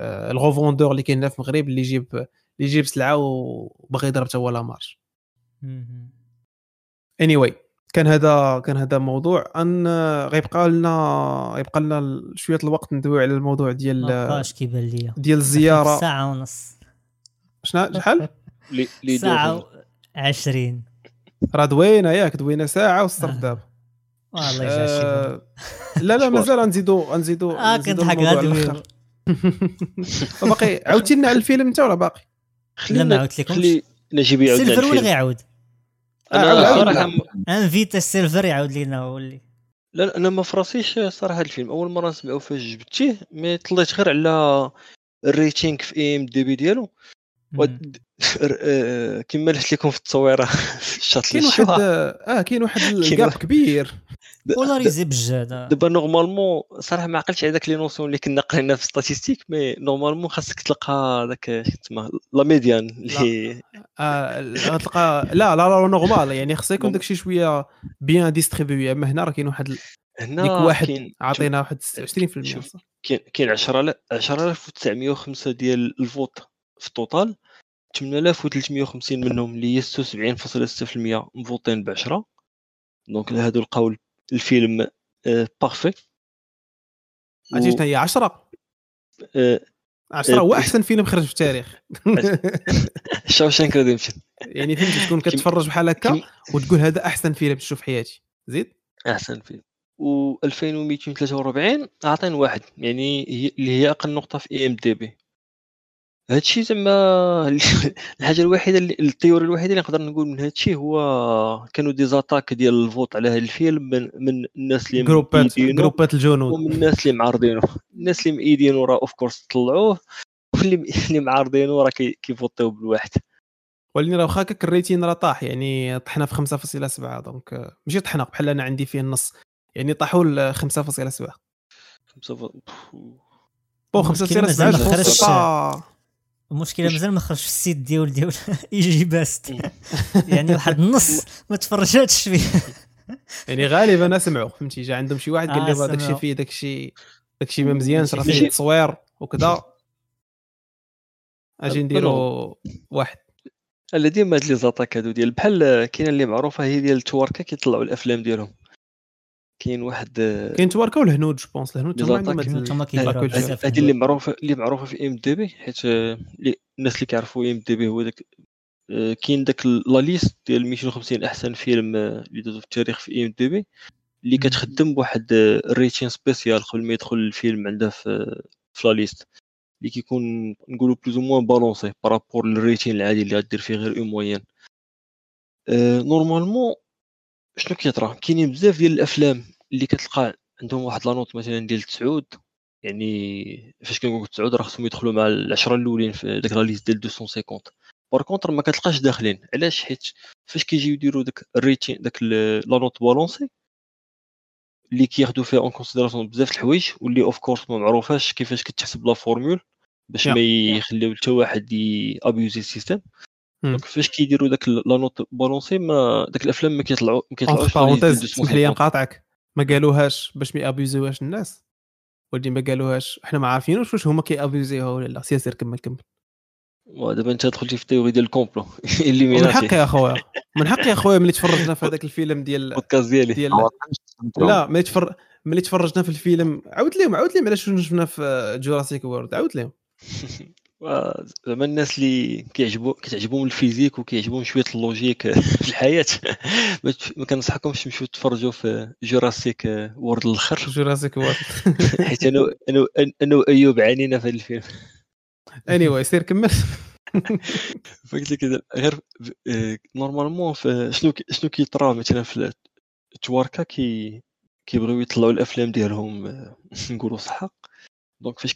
ال revendeur اللي كاين في المغرب اللي يجيب اللي يجيب سلعة وباغي يضرب حتى هو la marge any anyway كان هذا كان هذا موضوع. أن غيبقى لنا غيبقى لنا شوية الوقت ندويو على الموضوع ديال مابقاش كيبان ليا. ديال الزيارة. ساعة ونص. شنو شحال؟ ساعة 20 راه دوينه ياك دوينه ساعة والصرف آه. دابا. والله آه، لا لا مازال غنزيدو غنزيدو آه غنزيدو كنضحك غادي. باقي عاوتي لنا على الفيلم انت ولا باقي؟ لا ما عاودت لكمش. خلي نجيب يعاود لنا سيلفر ولا الفيلم غيعاود عاود، أنا. صراحة انفيتا السيلفر يعاود لينا هو اللي. لا لا، أنا ما فراسيش صراحة هذا الفيلم. أول مرة نسمعو فاش جبتيه mais طلعت غير على ال rating في IMDb ديالو آه، كما قلت لكم في التصويرة في الشاط كاين واحد آه كاين واحد ال gap واحد- كبير. polarisé بجد. دابا normalement صراحة ما عقلتش على داك les notions اللي كنا قرينا في statistiques mais normalement خاصك تلقى داك تسمى la médiane اللي آه غتلقى لا لا لا normal يعني خصها يكون داكشي شوية bien distribuée أما هنا راه كاين واحد هنا ديك واحد عطينا واحد 26% شوف. صح؟ كاين كاين 10 10905 ديال ال vote في ال total 8350 منهم اللي هي 76.6% مفوتين ب 10 donc هادو لقاو الفيلم آه، parfait عرفتي شنو هي؟ 10 آه، 10 هو أحسن فيلم خرج في التاريخ. Shawshank Redemption يعني فهمتي تكون كتفرج بحال هكا وتقول هذا أحسن فيلم في حياتي. زيد؟ أحسن فيلم. و 2243 عطين واحد يعني هي اللي هي أقل نقطة في IMDb هادشي زعما الحاجة الوحيدة اللي الـ théorie الوحيده اللي نقدر نقول من هادشي هو كانوا des attaques ديال الـ vote على هاد الفيلم من, من الناس اللي groupat groupat الجنود. ومن الناس اللي معارضينه الناس اللي مأيدينو راه of course طلعوه واللي اللي معارضينه راه كي- كي voteيو بالواحد. ولكن راه واخا هكاك الـ rating راه طاح يعني طحنا في 5.7 donc ماشي طحنا بحال أنا عندي فيه النص. يعني طاحوا ل 5.7 خمسة ف- بون المشكلة 5.7 مازال المشكلة مازال ما خرجش في السيت ديال ديال يجي باست. يعني واحد النص ما تفرجاتش فيه. يعني غالبا سمعوا فهمتي؟ جا عندهم شي واحد قال آه، لهم هذاك الشيء سمعوا. فيه داك الشيء داك الشيء ما مزيانش راه فيه تصوير وكذا. أجي نديروا واحد. لا ديما هاد لي زاتاك هادو ديال بحال كاينة اللي معروفة هي ديال التواركه كيطلعوا الأفلام ديالهم. كاين واحد كاين تواركا والهنود جو بونس الهنود تما عندهم هذه اللي معروفة اللي معروفة في ام دي بي حيت آه، الناس اللي كيعرفوا ام دي بي هو داك آه، كاين داك ال- لا ليست ديال 250 أحسن فيلم آه، اللي دازو في التاريخ في ام دي بي اللي كتخدم بواحد آه، الريتين سبيسيال قبل ما يدخل الفيلم عندها في في لا ليست اللي كيكون نقولوا بلوز موان بالونسي بارابور للريتين العادي اللي غدير فيه غير اون موين آه، normalement شنو كيطرا؟ كاينين بزاف ديال الأفلام اللي كتلقى عندهم واحد la note مثلا ديال 9 يعني فاش كنقول 9 راه خصهم يدخلوا مع العشرة الأولين في داك لا liste ديال 250 par contre ما كتلقاش داخلين. علاش؟ حيت فاش كيجيو يديروا داك الـ rating داك ال- la note balancée اللي كياخذوا فيها en considération بزاف د الحوايج واللي of course ما معروفاش كيفاش كتحسب la formule باش Yeah. ما يخليو حتى واحد abuser السيستم. donc فاش كيديروا داك la note balancée ما داك الأفلام ما كيطلعوا ما كيطلعوش parenthèse اسمح لي 250. نقاطعك ما قالوهاش باش ما ي abuseيوهاش الناس. ولكن ما قالوهاش. حنا ما عارفينوش واش هما كي abuseيوها ولا لا. سير سير كمل كمل ودابا انت دخلتي في الـ théorie ديال الـ complot. من اللي حقي يا خويا. من حقي يا خويا ملي تفرجنا في هذاك الفيلم ديال البودكاست ديالي. ديال لا ملي تفر ملي تفرجنا في الفيلم عاود لهم عاود لهم على شنو شفنا في Jurassic World عاود لهم زعما الناس اللي كيعجبو كتعجبهم الـ physique وكيعجبهم شوية الـ logique في الحياة. ما كنصحكمش تمشيو تفرجوا في Jurassic World الأخر. Jurassic World حيت أنا أنا أنا وأيوب عانينا في هذا الفيلم. anyway سير كمل. فقلت لك غير آه، normalement في شنو شنو كيطرا مثلا في التواركا كي كيبغيو يطلعوا الأفلام ديالهم آه، نقولوا صح donc فاش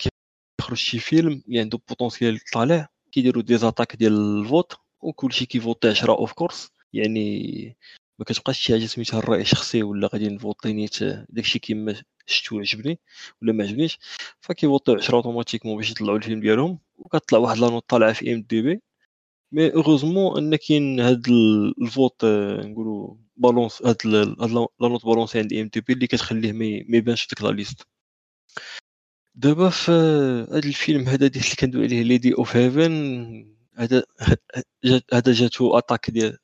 كيخرج شي فيلم اللي عنده potentiel طالع كيديروا des attaques ديال الـ vote وكلشي كي voter 10 of course يعني ما كتبقاش شي حاجة سميتها الرأي الشخصي ولا غادي ن voter نيت داكشي كيما شفتو عجبني ولا ما عجبنيش. فكي voteيو 10 automatiquement باش يطلعوا الفيلم ديالهم وكتطلع واحد la note طالعه في IMDb. mais heureusement إن كاين هاد ال- الـ vote آه، نقولوا balance هاد ال- هاد la la note balancée عند IMDb اللي كتخليه ما يبانش في ديك la liste دابا في هاد الفيلم هذا ديال اللي كندوي عليه Lady of Heaven هذا هذا جاتو attaque ديال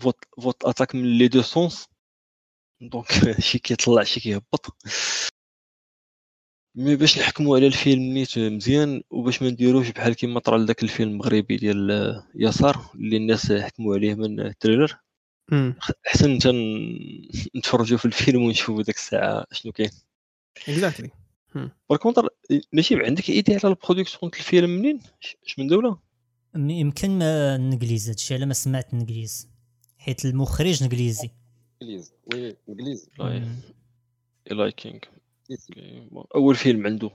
vote vote attaque من les deux sens donc شي كيطلع شي كيهبط. mais باش نحكموا على الفيلم نيت مزيان وباش ما نديروش بحال كيما طرا لذاك الفيلم المغربي ديال يسار اللي الناس حكموا عليه من الـ trailer. احسن انت نتفرجوا في الفيلم ونشوفوا ديك الساعة شنو كاين. اكزاكتلي بالكونتر نجيب عندك ايدي على البرودكسيون الفيلم منين؟ اش من دولة؟ يمكن ما نقليز هادشي على ما سمعت نقليز حيت المخرج انجليزي انجليزي وي انجليزي لايكينغ أول فيلم عنده.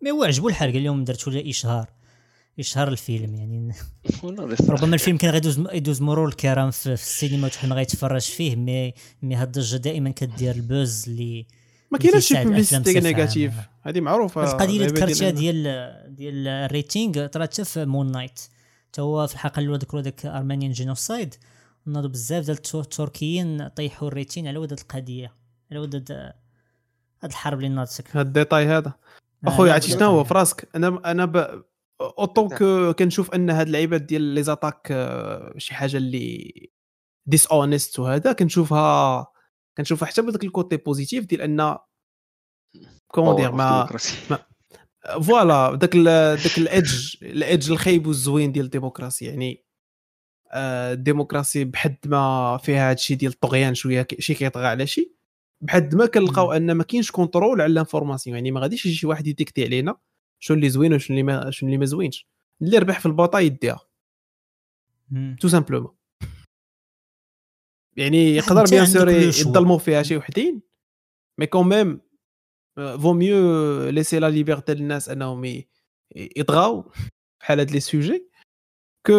مي هو عجبو الحال قال لهم درت ولا اشهار اشهار الفيلم يعني. ربما الفيلم كان غيدوز يدوز مرور الكرام في, في السينما وشحال ما غيتفرج فيه مي مي هاد الضجة دائما كدير الـ buzz اللي ما كاينش شي publicité négative هذه معروفة القضية اللي ذكرتيها ديال ديال الـ rating طرات في Moon Knight حتى هو في الحلقة الأولى ذكروا ذاك Armenian genocide ناضوا بزاف ديال التركيين طيحوا الـ rating على ود القضية على ود هاد الحرب اللي ناضتك هاد الـ détail هذا. أخويا عرفتي شنو هو؟ في راسك أنا أنا ب... اوتو كنشوف أن هاد اللعيبات ديال لي زاتاك آه، شي حاجة اللي ديس اونست وهذا كنشوفها كنشوفها حتى بداك الكوتي بوزيتيف ديال أن كومون دير ما, فوالا داك داك الادج الادج الخايب والزوين ديال الديمقراسيه يعني آه، الديمقراسي بحد ما فيها هادشي ديال الطغيان شوية شي كيطغى على شي بحد ما كنلقاو أن ما كاينش كونترول على الانفورماسيون يعني ما غاديش يجي شي واحد يديكتي علينا شنو اللي زوين وشنو اللي ما شنو اللي ما زوينش. اللي ربح في الباطا يديها. تو سامبلومون يعني يقدر بيان سور يظلموا فيها شي وحدين مي كون ميم فو ميو ليسي لا ليبرتي للناس أنهم يطغاو بحال هاد لي سوجي كو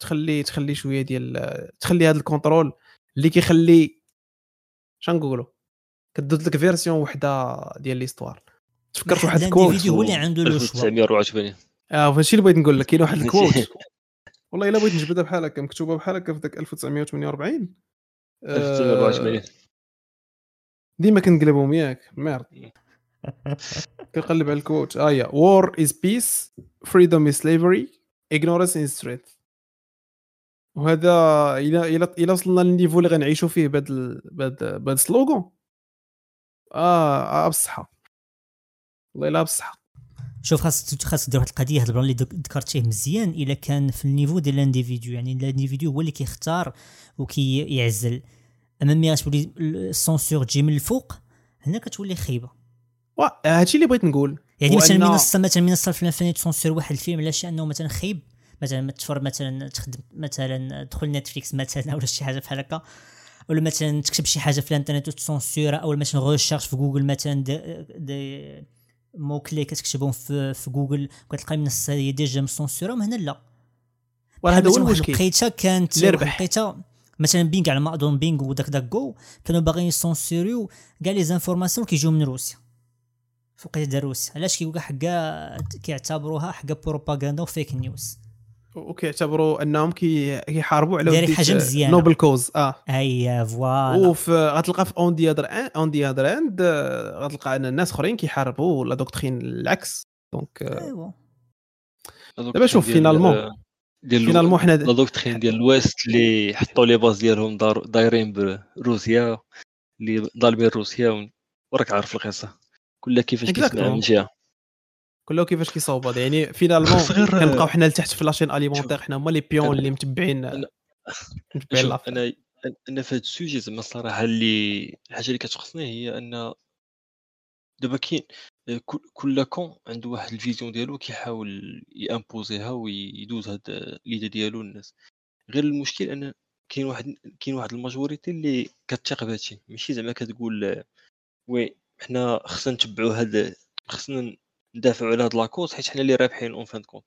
تخلي تخلي شوية ديال تخلي هذا الكونترول اللي كيخلي شنقولوا كدوز لك version وحدة ديال l'histoire. تفكرت واحد ال quote هو اللي عنده لو 1984 آه فهادشي اللي بغيت نقول لك كاين واحد ال quote والله إلا بغيت نجبدها بحال هكا مكتوبة بحال هكا في ذاك 1948 1984 ديما كنقلبهم ياك merde كنقلب على ال quote. آه يا war is peace freedom is slavery ignorance is strength وهذا إلى إلى إلى وصلنا لل niveau اللي غنعيشوا فيه بهذا بهذا بهذا ال slogan آه, آه بصحة. والله إلا بصحة. شوف خاص خاص دير واحد القضية هذا اللي ذكرتيه مزيان إلا كان في ال niveau ديال l'individu يعني l'individu هو اللي كيختار وكيعزل. أما ملي غتولي ال censure تجي من الفوق هنا كتولي خيبه هادشي اللي بغيت نقول. يعني مثلا منصه مثلا منصة الفلانيه ت censure واحد الفيلم علاش أنه مثلا خيب مثلا تفرج مثلا تخدم مثلا تدخل نتفليكس مثلا ولا شي حاجة بحال هكا. ولا مثلا تكتب شي حاجة في الإنترنت وت censura أو مثلا recherche في جوجل مثلا des, des mots clés كتكتبهم في, في جوجل كتلقى منصه هي ديجا م censuré ه وهنا لا. وهذا هو المشكل. لقيتها كانت لقيتها مثلا بينغ على ما أظن بينغ وداك داك جو كانوا باغيين ي censurer يو كاع les informations كيجيو من روسيا فوق يد روسيا. علاش كيقول حكا كيعتبروها حكا propaganda و fake news وكيعتبروا انهم كيحاربوا على دايرين حاجة مزيانه noble cause آه. أي voilà. وفي غتلقى في on the other on the other end غتلقى أن الناس أخرين كيحاربوا la doctrine العكس. donc أيوا. دابا شوف finalement ديال finalement حنا la doctrine ديال ال west اللي حطوا les bases ديالهم دايرين بروسيا اللي ضالبين روسيا وراك عارف القصة. كلها كيفاش كيسمع من جهه كله كيفاش كيصاوب هذا؟ يعني finalement كنبقاو حنا لتحت في la chaîne alimentaire حنا هما les pions اللي متبعين متبعين أنا أنا في هذا ال sujet زعما الصراحه اللي الحاجة اللي كتخصني هي أن دابا كاين كل كون عنده واحد ال vision ديالو كيحاول ي imposer يها ويدوز هاد l'idée ديالو للناس. غير المشكل أن كاين واحد كاين واحد ال majorité اللي كتثق بهادشي. ماشي زعما كتقول oui حنا خصنا نتبعوا هاد خصنا ندافعوا على هاد la cause حيت حنا اللي رابحين en fin de compte.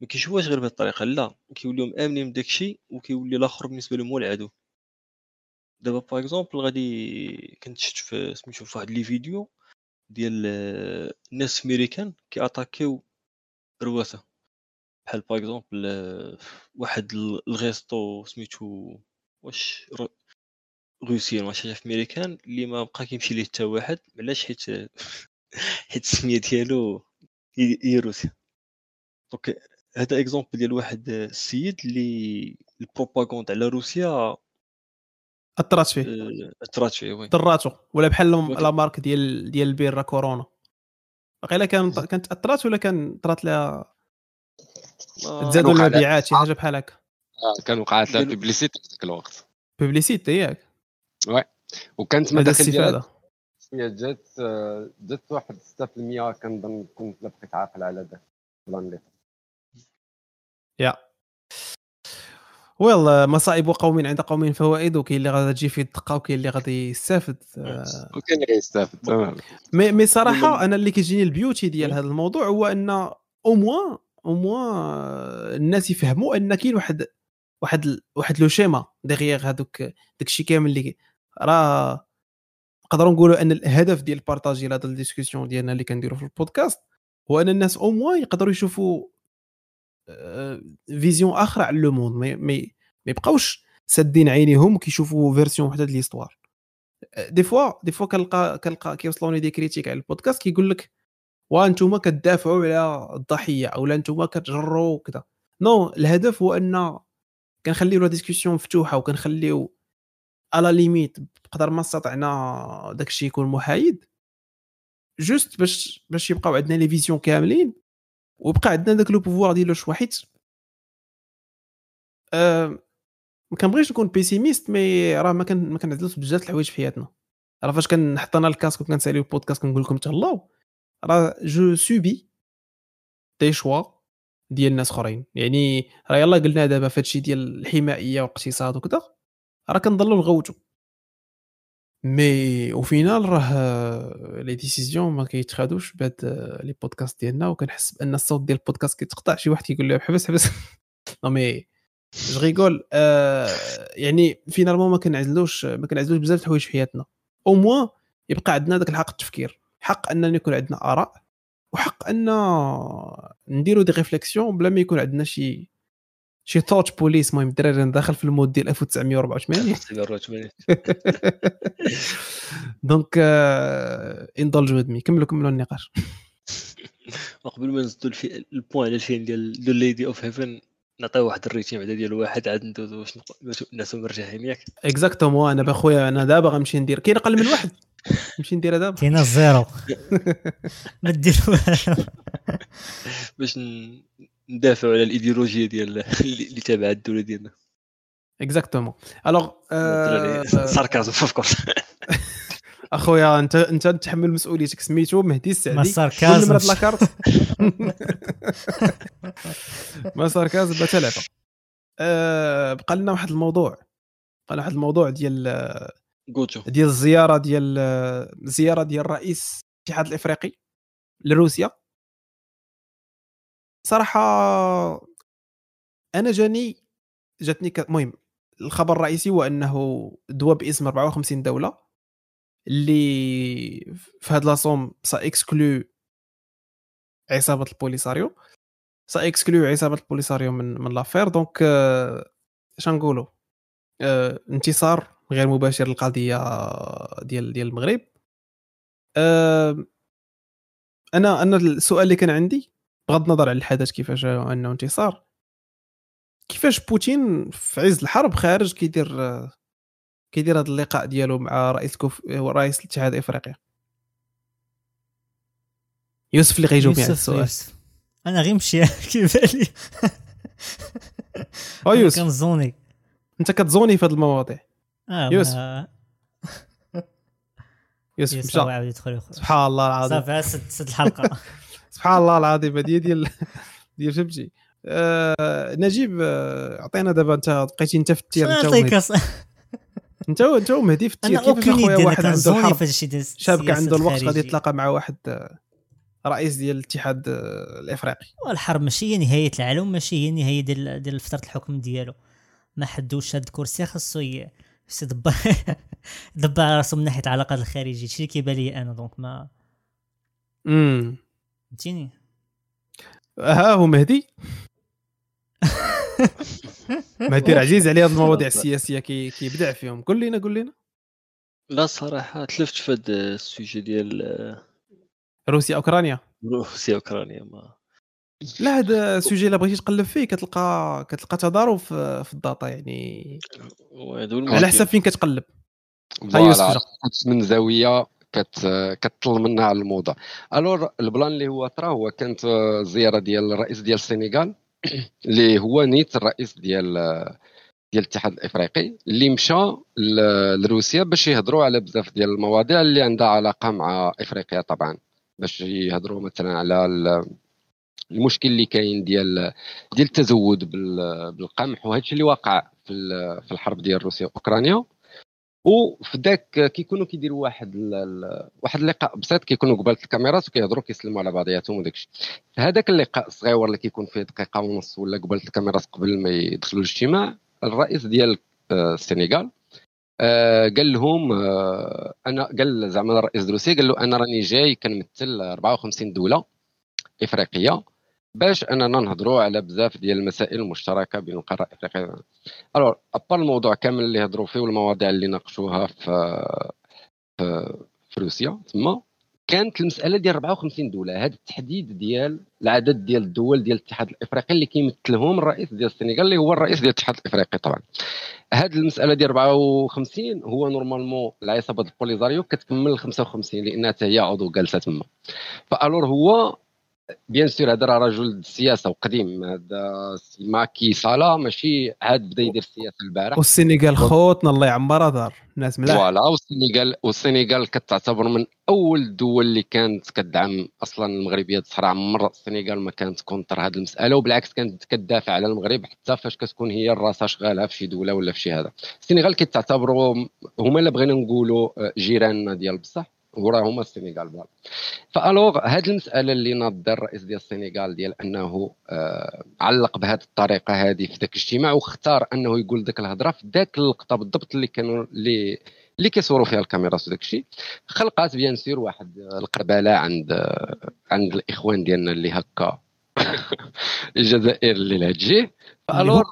ما كيشوفوهاش غير بهاد الطريقة. لا كيوليو مأمنين بداك الشيء وكيولي الآخر بالنسبة لهم هو العدو. دابا par exemple غادي كنت شفت في سميتو في واحد les vidéos ديال الناس في ميريكان كي attaquer يو روسيا بحال par exemple واحد ال resto سميتو واش روسيا ولا شي في ميريكان اللي ما بقى كيمشي ليه حتى واحد. علاش؟ حيت حيت السمية ديالو هي روسيا donc هذا exemple ديال واحد السيد اللي ال propagande على روسيا اثرات فيه. آه، اثرات فيه oui. ضراتو ولا بحال la marque ديال ديال البيرا كورونا. واقيلا كان كانت اثرات ولا كان طرات لها تزادوا المبيعات شي حاجة بحال هكا؟ آه كان وقعت لها publicité في ذاك الوقت. publicité ياك. oui. وكانت مداخل ديالها هي جات جات واحد 6% كنظن كنت بقيت عاقل على ذاك ال plan اللي yeah. well مصائب قوم عند قوم فوائد وكاين اللي غادي تجي فيه الدقة وكاين اللي غادي يستافد. وكاين اللي غيستافد تمام. مي مي صراحة أنا اللي كيجيني ال beauté ديال هذا الموضوع هو أن au moins au moins الناس يفهموا أن كاين واحد واحد واحد le schéma ديغيغ هذوك داكشي كامل اللي راه نقدروا نقولوا أن الهدف ديال ال partage ديال هذا ال discussion ديالنا اللي كنديروا في البودكاست هو أن الناس au moins يقدروا يشوفوا vision أخرى على le monde. ما يبقاوش سادين عينيهم وكيشوفوا version وحدة ديال l'histoire des fois des fois كنلقى كنلقى كيوصلوني des critiques على البودكاست كيقول لك وأنتم كتدافعوا على الضحية أو أنتم كتجروا كذا non الهدف هو أن كنخليو la discussion مفتوحة وكنخليو على limite بقدر ما استطعنا داكشي يكون محايد. juste باش باش يبقاو عندنا les visions كاملين وبقى عندنا داك le pouvoir ديالو حيت أه ما كنبغيش نكون pessimiste mais راه ما كان ما كنعزلوش بزاف الحوايج في حياتنا. راه فاش كنحط أنا ال casque وكنساليو البودكاست كنقول لكم تهلاو. راه je subis des choix ديال ناس أخرين. يعني راه يلا قلنا دابا فهادشي ديال الحمائيه والاقتصاد وكذا. راه كنضلوا نغوتوا mais au final راه les décisions ما كيتخادوش بهاد les podcasts ديالنا وكنحس بأن الصوت ديال البودكاست كيتقطع. شي واحد كيقول له حبس حبس. non mais je rigole يعني finalement ما كنعزلوش ما كنعزلوش بزاف الحوايج في حياتنا. au moins يبقى عندنا داك الحق التفكير. حق أننا يكون عندنا آراء وحق ان نديرو des réflexions بلا ما يكون عندنا شي شي thought police المهم الدراري داخل في ال mode ديال 1984 donc indulge with me كملوا كملوا النقاش. وقبل ما نزدوا ال point على الفيلم ديال The Lady of Heaven نعطيو واحد ال rythme بعدا ديال واحد عاد ندوزو واش الناس مرجعين ياك. exactement أنا بخويا أنا دابا غنمشي ندير. كاين أقل من واحد. نمشي نديرها دابا كاين الزيرو ما دير باش ندافعوا على الايديولوجيا ديال اللي تابعة الدولة ديالنا. exactement alors sarcasm of course أخويا انت أنت تحمل مسؤوليتك. سميتو مهدي السعدي. ما sarcasm. نمرة la carte ما sarcasm بتلعب أه بقى لنا واحد الموضوع. بقى لنا واحد الموضوع ديال ديال الزيارة ديال الزياره ديال رئيس الاتحاد الإفريقي لروسيا. صراحة أنا جاني جاتني المهم الخبر الرئيسي هو أنه دوا باسم 54 دولة اللي في هاد la somme ça exclut عصابة البوليساريو ça exclut عصابة البوليساريو من من l'affaire. donc اش نقولوا آه انتصار غير مباشر للقضية ديال ديال المغرب. آه أنا أنا السؤال اللي كان عندي بغض النظر على الحدث كيفاش انه انتصار. كيفاش بوتين في عز الحرب خارج كيدير كيدير هذا اللقاء ديالو مع رئيس كوف رئيس الاتحاد الإفريقي؟ يوسف اللي غيجاوب على السؤال. يوسف. أنا غير مشي. كيبالي أو يوسف. كنزوني أنت كتزوني في هذه المواضيع. آه يوسف. ما... يوسف مشى. سبحان الله العظيم. صافي سد سد الحلقة. سبحان الله العظيم هذه ديال ديال فهمتي آه نجيب آه، عطينا دابا انت بقيتي انت في التير انت. انت انت ومهدي في التير كيفاش أخويا واحد عنده الحرب في هادشي ديال شاب كان عنده الوقت غادي. يتلاقى مع واحد آه، رئيس ديال الاتحاد آه، الإفريقي. والحرب ماشي هي نهاية العالم ماشي هي النهايه ديال ديال فترة الحكم ديالو. ما حدوش هاد الكرسي خاصو يدبر على راسو من ناحية العلاقات الخارجية. هادشي اللي كيبان لي أنا donc ما امم فهمتيني ها هو مهدي؟ مهدي راه عزيز عليه هاد المواضيع السياسية كي كيبدع فيهم. قول لنا قول لنا لا صراحة تلفت في هذا ال sujet ديال آه، روسيا أوكرانيا. روسيا أوكرانيا ما. لا هذا ال sujet إلا بغيتي تقلب فيه كتلقى كتلقى تضارب في في ال data يعني. على. حسب فين كتقلب. ها يوسف voilà جا. كنت من زاوية كتطل منها على الموضوع alors ال plan اللي هو طرا هو كانت الزياره ديال الرئيس ديال السنغال اللي هو نيت الرئيس ديال ديال الاتحاد الإفريقي اللي مشى لروسيا باش يهضروا على بزاف ديال المواضيع اللي عندها علاقة مع إفريقيا طبعا. باش يهضروا مثلا على المشكل اللي كاين ديال ديال التزود بالقمح وهذا الشيء اللي وقع في الحرب ديال روسيا وأوكرانيا. وفي ذاك كيكونوا كيديروا واحد واحد اللقاء بسيط كيكونوا قبالة الكاميرات وكيهضروا كيسلموا على بعضياتهم وداك الشيء هذاك اللقاء الصغير اللي كيكون فيه دقيقة ونص ولا قبالة الكاميرات قبل ما يدخلوا الاجتماع الرئيس ديال آه، السنغال آه، قال لهم آه، أنا قال زعما الرئيس الروسي قال له أنا راني جاي كنمثل 54 دولة إفريقية. باش اننا نهضروا على بزاف ديال المسائل المشتركة بين القاره الافريقيه alors à part الموضوع كامل اللي هضروا فيه والمواضيع اللي ناقشوها في في, في روسيا. تما كانت المسألة ديال 54 دولة. هذا التحديد ديال العدد ديال الدول ديال الاتحاد الإفريقي اللي كيمثلهم الرئيس ديال السنغال اللي هو الرئيس ديال الاتحاد الإفريقي طبعا. هذه المسألة ديال 54 هو normalement العصابة البوليزاريو كتكمل 55 لأنها هي عضو جالسه تما. ف alors هو bien sûr هذا راه رجل السياسة وقديم هذا ماكي سال ماشي عاد بدا يدير السياسة البارح. والسينيغال خوتنا الله يعمرها دار الناس ملاح. voilà والسينيغال والسينيغال كتعتبر من أول الدول اللي كانت كدعم أصلا المغربية الصحراء عمر السينيغال ما كانت contre هذه المسألة وبالعكس كانت كتدافع على المغرب حتى فاش كتكون هي الراسها شغالة في شي دولة ولا في شي هذا. السينيغال كتعتبروا هما اللي بغينا نقولوا آه، جيراننا ديال بصح. وراه هما السينيغال بال ف alors هذه المسألة اللي ناض الرئيس ديال السينيغال ديال أنه آه علق بهذه الطريقة هذه في ذاك الاجتماع واختار أنه يقول ذاك الهضرة في ذاك اللقطة بالضبط اللي كانوا اللي اللي كيصوروا فيها الكاميرات وداك الشيء. خلقات bien sûr واحد القربلة عند عند الإخوان ديالنا اللي هكا الجزائر اللي تجي ف alors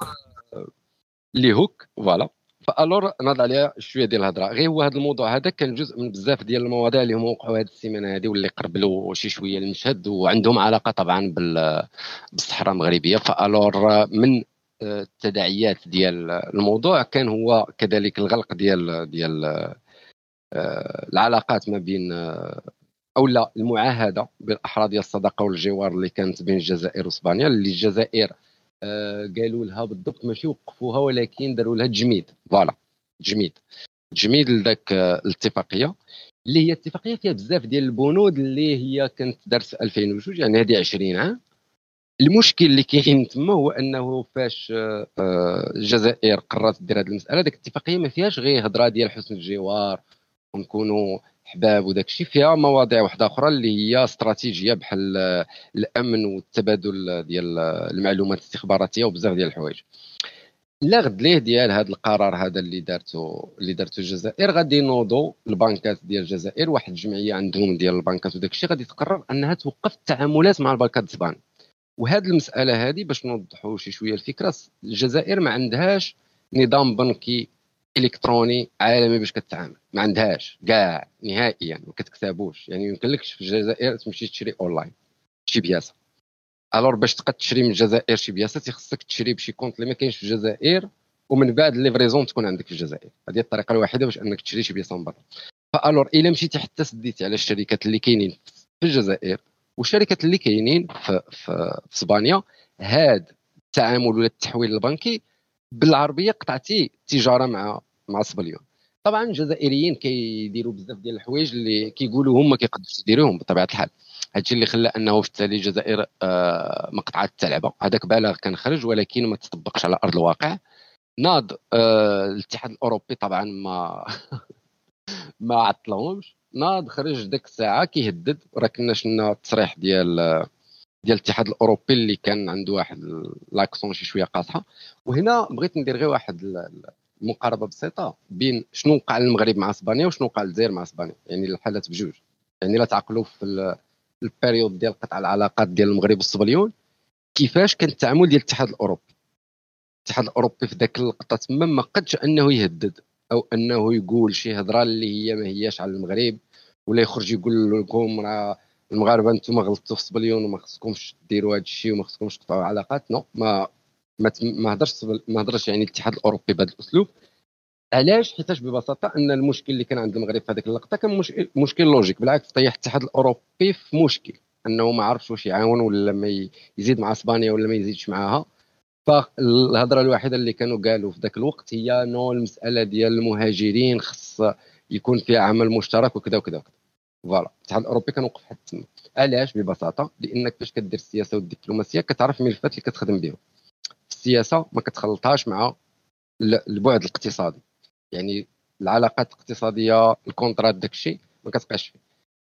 اللي هوك voilà. ف alors ناض عليها شوية ديال الهضرة. غير هو هذا الموضوع هذا كان جزء من بزاف ديال المواضيع اللي هما وقعوا هذه السيمانة هذه واللي قربلوا شي شوية المشهد وعندهم علاقة طبعا بالصحراء المغربية. ف alors من آه، التداعيات ديال الموضوع كان هو كذلك الغلق ديال ديال آه، العلاقات ما بين آه، أو لا المعاهدة بالاحرى ديال الصداقه والجوار اللي كانت بين الجزائر وإسبانيا اللي الجزائر قالوا لها بالضبط ماشي وقفوها ولكن داروا لها تجميد voilà تجميد تجميد لذاك آه، الاتفاقية اللي هي اتفاقية فيها بزاف ديال البنود اللي هي كانت دارت في 2002 يعني هذه 20 عام. المشكل اللي كاين تما هو أنه فاش آه، الجزائر قررت دير هذه المسألة ديك الاتفاقية ما فيهاش غير هضرة ديال حسن الجوار ونكونوا احباب وداك الشيء فيها مواضيع واحدة أخرى اللي هي استراتيجية بحال الأمن والتبادل ديال المعلومات الاستخباراتية وبزاف ديال الحوايج. لا غد ليه ديال هذا القرار هذا اللي دارته اللي دارته الجزائر. غادي ينوضوا البنكات ديال الجزائر واحد الجمعية عندهم ديال البنكات وداك الشيء غادي تقرر أنها توقف التعاملات مع البنكات الزبان وهذه المسألة هذه باش نوضحوا شي شوية الفكرة الجزائر ما عندهاش نظام بنكي إلكتروني عالمي باش كتعامل ما عندهاش. كاع نهائيا ما كتكتابوش. يعني يمكن لكش في الجزائر تمشي تشري أونلاين. شي بياسة. alors باش تقد تشري من الجزائر شي بياسة تيخصك تشري بشي compte اللي ما كاينش في الجزائر ومن بعد livraison تكون عندك في الجزائر. هذه الطريقة الوحيدة باش أنك تشري شي بياسة من برا. ف alors إلا مشيتي حتى سديتي على الشركات اللي كاينين في الجزائر والشركات اللي كاينين في في, في إسبانيا هاد التعامل ولا التحويل البنكي بالعربية قطعتي التجاره مع مع سبليون طبعا الجزائريين كيديروا بزاف ديال الحوايج اللي كيقولوا هما كيقدروا يديروهم بطبيعة الحال. هادشي اللي خلى أنه في التالي الجزائر آه مقطعه التلعبه هذاك بلاغ كان خرج ولكن ما تطبقش على أرض الواقع. ناض آه الاتحاد الأوروبي طبعا ما ما عطلهمش. ناض خرج ديك الساعة كيهدد. راه كنا شفنا التصريح ديال ديال الاتحاد الأوروبي اللي كان عنده واحد l'action شي شوية قاصحة. وهنا بغيت ندير غير واحد المقاربة بسيطة بين شنو وقع للمغرب مع إسبانيا وشنو وقع للجزائر مع إسبانيا. يعني الحالات بجوج. يعني لا تعقلوا في ال période ديال قطع العلاقات ديال المغرب والصبليون. كيفاش كان التعامل ديال الاتحاد الأوروبي؟ الاتحاد الأوروبي في ذاك اللقطة تما ما قدش أنه يهدد أو أنه يقول شي هضرة اللي هي ما هياش على المغرب ولا يخرج يقول لكم راه المغاربة أنتم غلطتوا في سبليون وما خصكمش ديروا هذا الشيء وما خصكمش تقطعوا علاقات non ما ما هضرش ما هضرش يعني الاتحاد الأوروبي بهذا الأسلوب. علاش؟ حيتاش ببساطة أن المشكل اللي كان عند المغرب في هذيك اللقطة كان مشكل logique بالعكس طيح الاتحاد الأوروبي في مشكل. أنه ما عرفش واش يعاون ولا ما يزيد مع إسبانيا ولا ما يزيدش معاها. فالهضرة الوحيدة اللي كانوا قالوا في ذاك الوقت هي نو المسألة ديال المهاجرين خص يكون فيها عمل مشترك وكذا وكذا وكذا. voilà. الاتحاد الأوروبي كنوقف حتى تما علاش ببساطة لأنك فاش كدير السياسة والدبلوماسية كتعرف الملفات اللي كتخدم بهم. السياسة ما كتخلطهاش مع البعد الاقتصادي. يعني العلاقات الاقتصادية ال contrats داك الشيء ما كتبقاش فيه.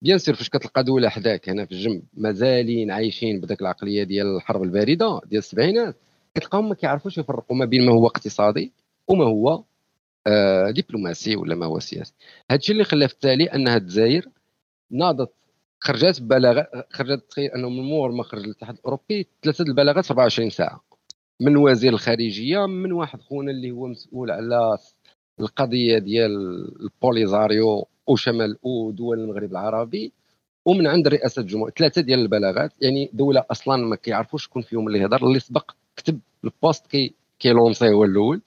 bien sûr فاش كتلقى دولة حداك هنا في الجنب مازالين عايشين بداك العقلية ديال الحرب الباردة ديال السبعينات كتلقاهم ما كيعرفوش يفرقوا ما بين ما هو اقتصادي وما هو آه دبلوماسي ولا ما هو سياسي. هذا الشيء اللي خلى في التالي انها الجزائر ناضت خرجت ببلاغات خرجت تخيل أنه من مور ما خرج الاتحاد الأوروبي ثلاثة البلاغات 24 ساعة. من وزير الخارجية من واحد خونا اللي هو مسؤول على القضية ديال البوليزاريو وشمال ودول المغرب العربي ومن عند رئاسة الجمهورية ثلاثة ديال البلاغات. يعني دولة أصلا ما كيعرفوش شكون فيهم اللي يهضر اللي سبق كتب ال post كي كيلونسي هو الأول.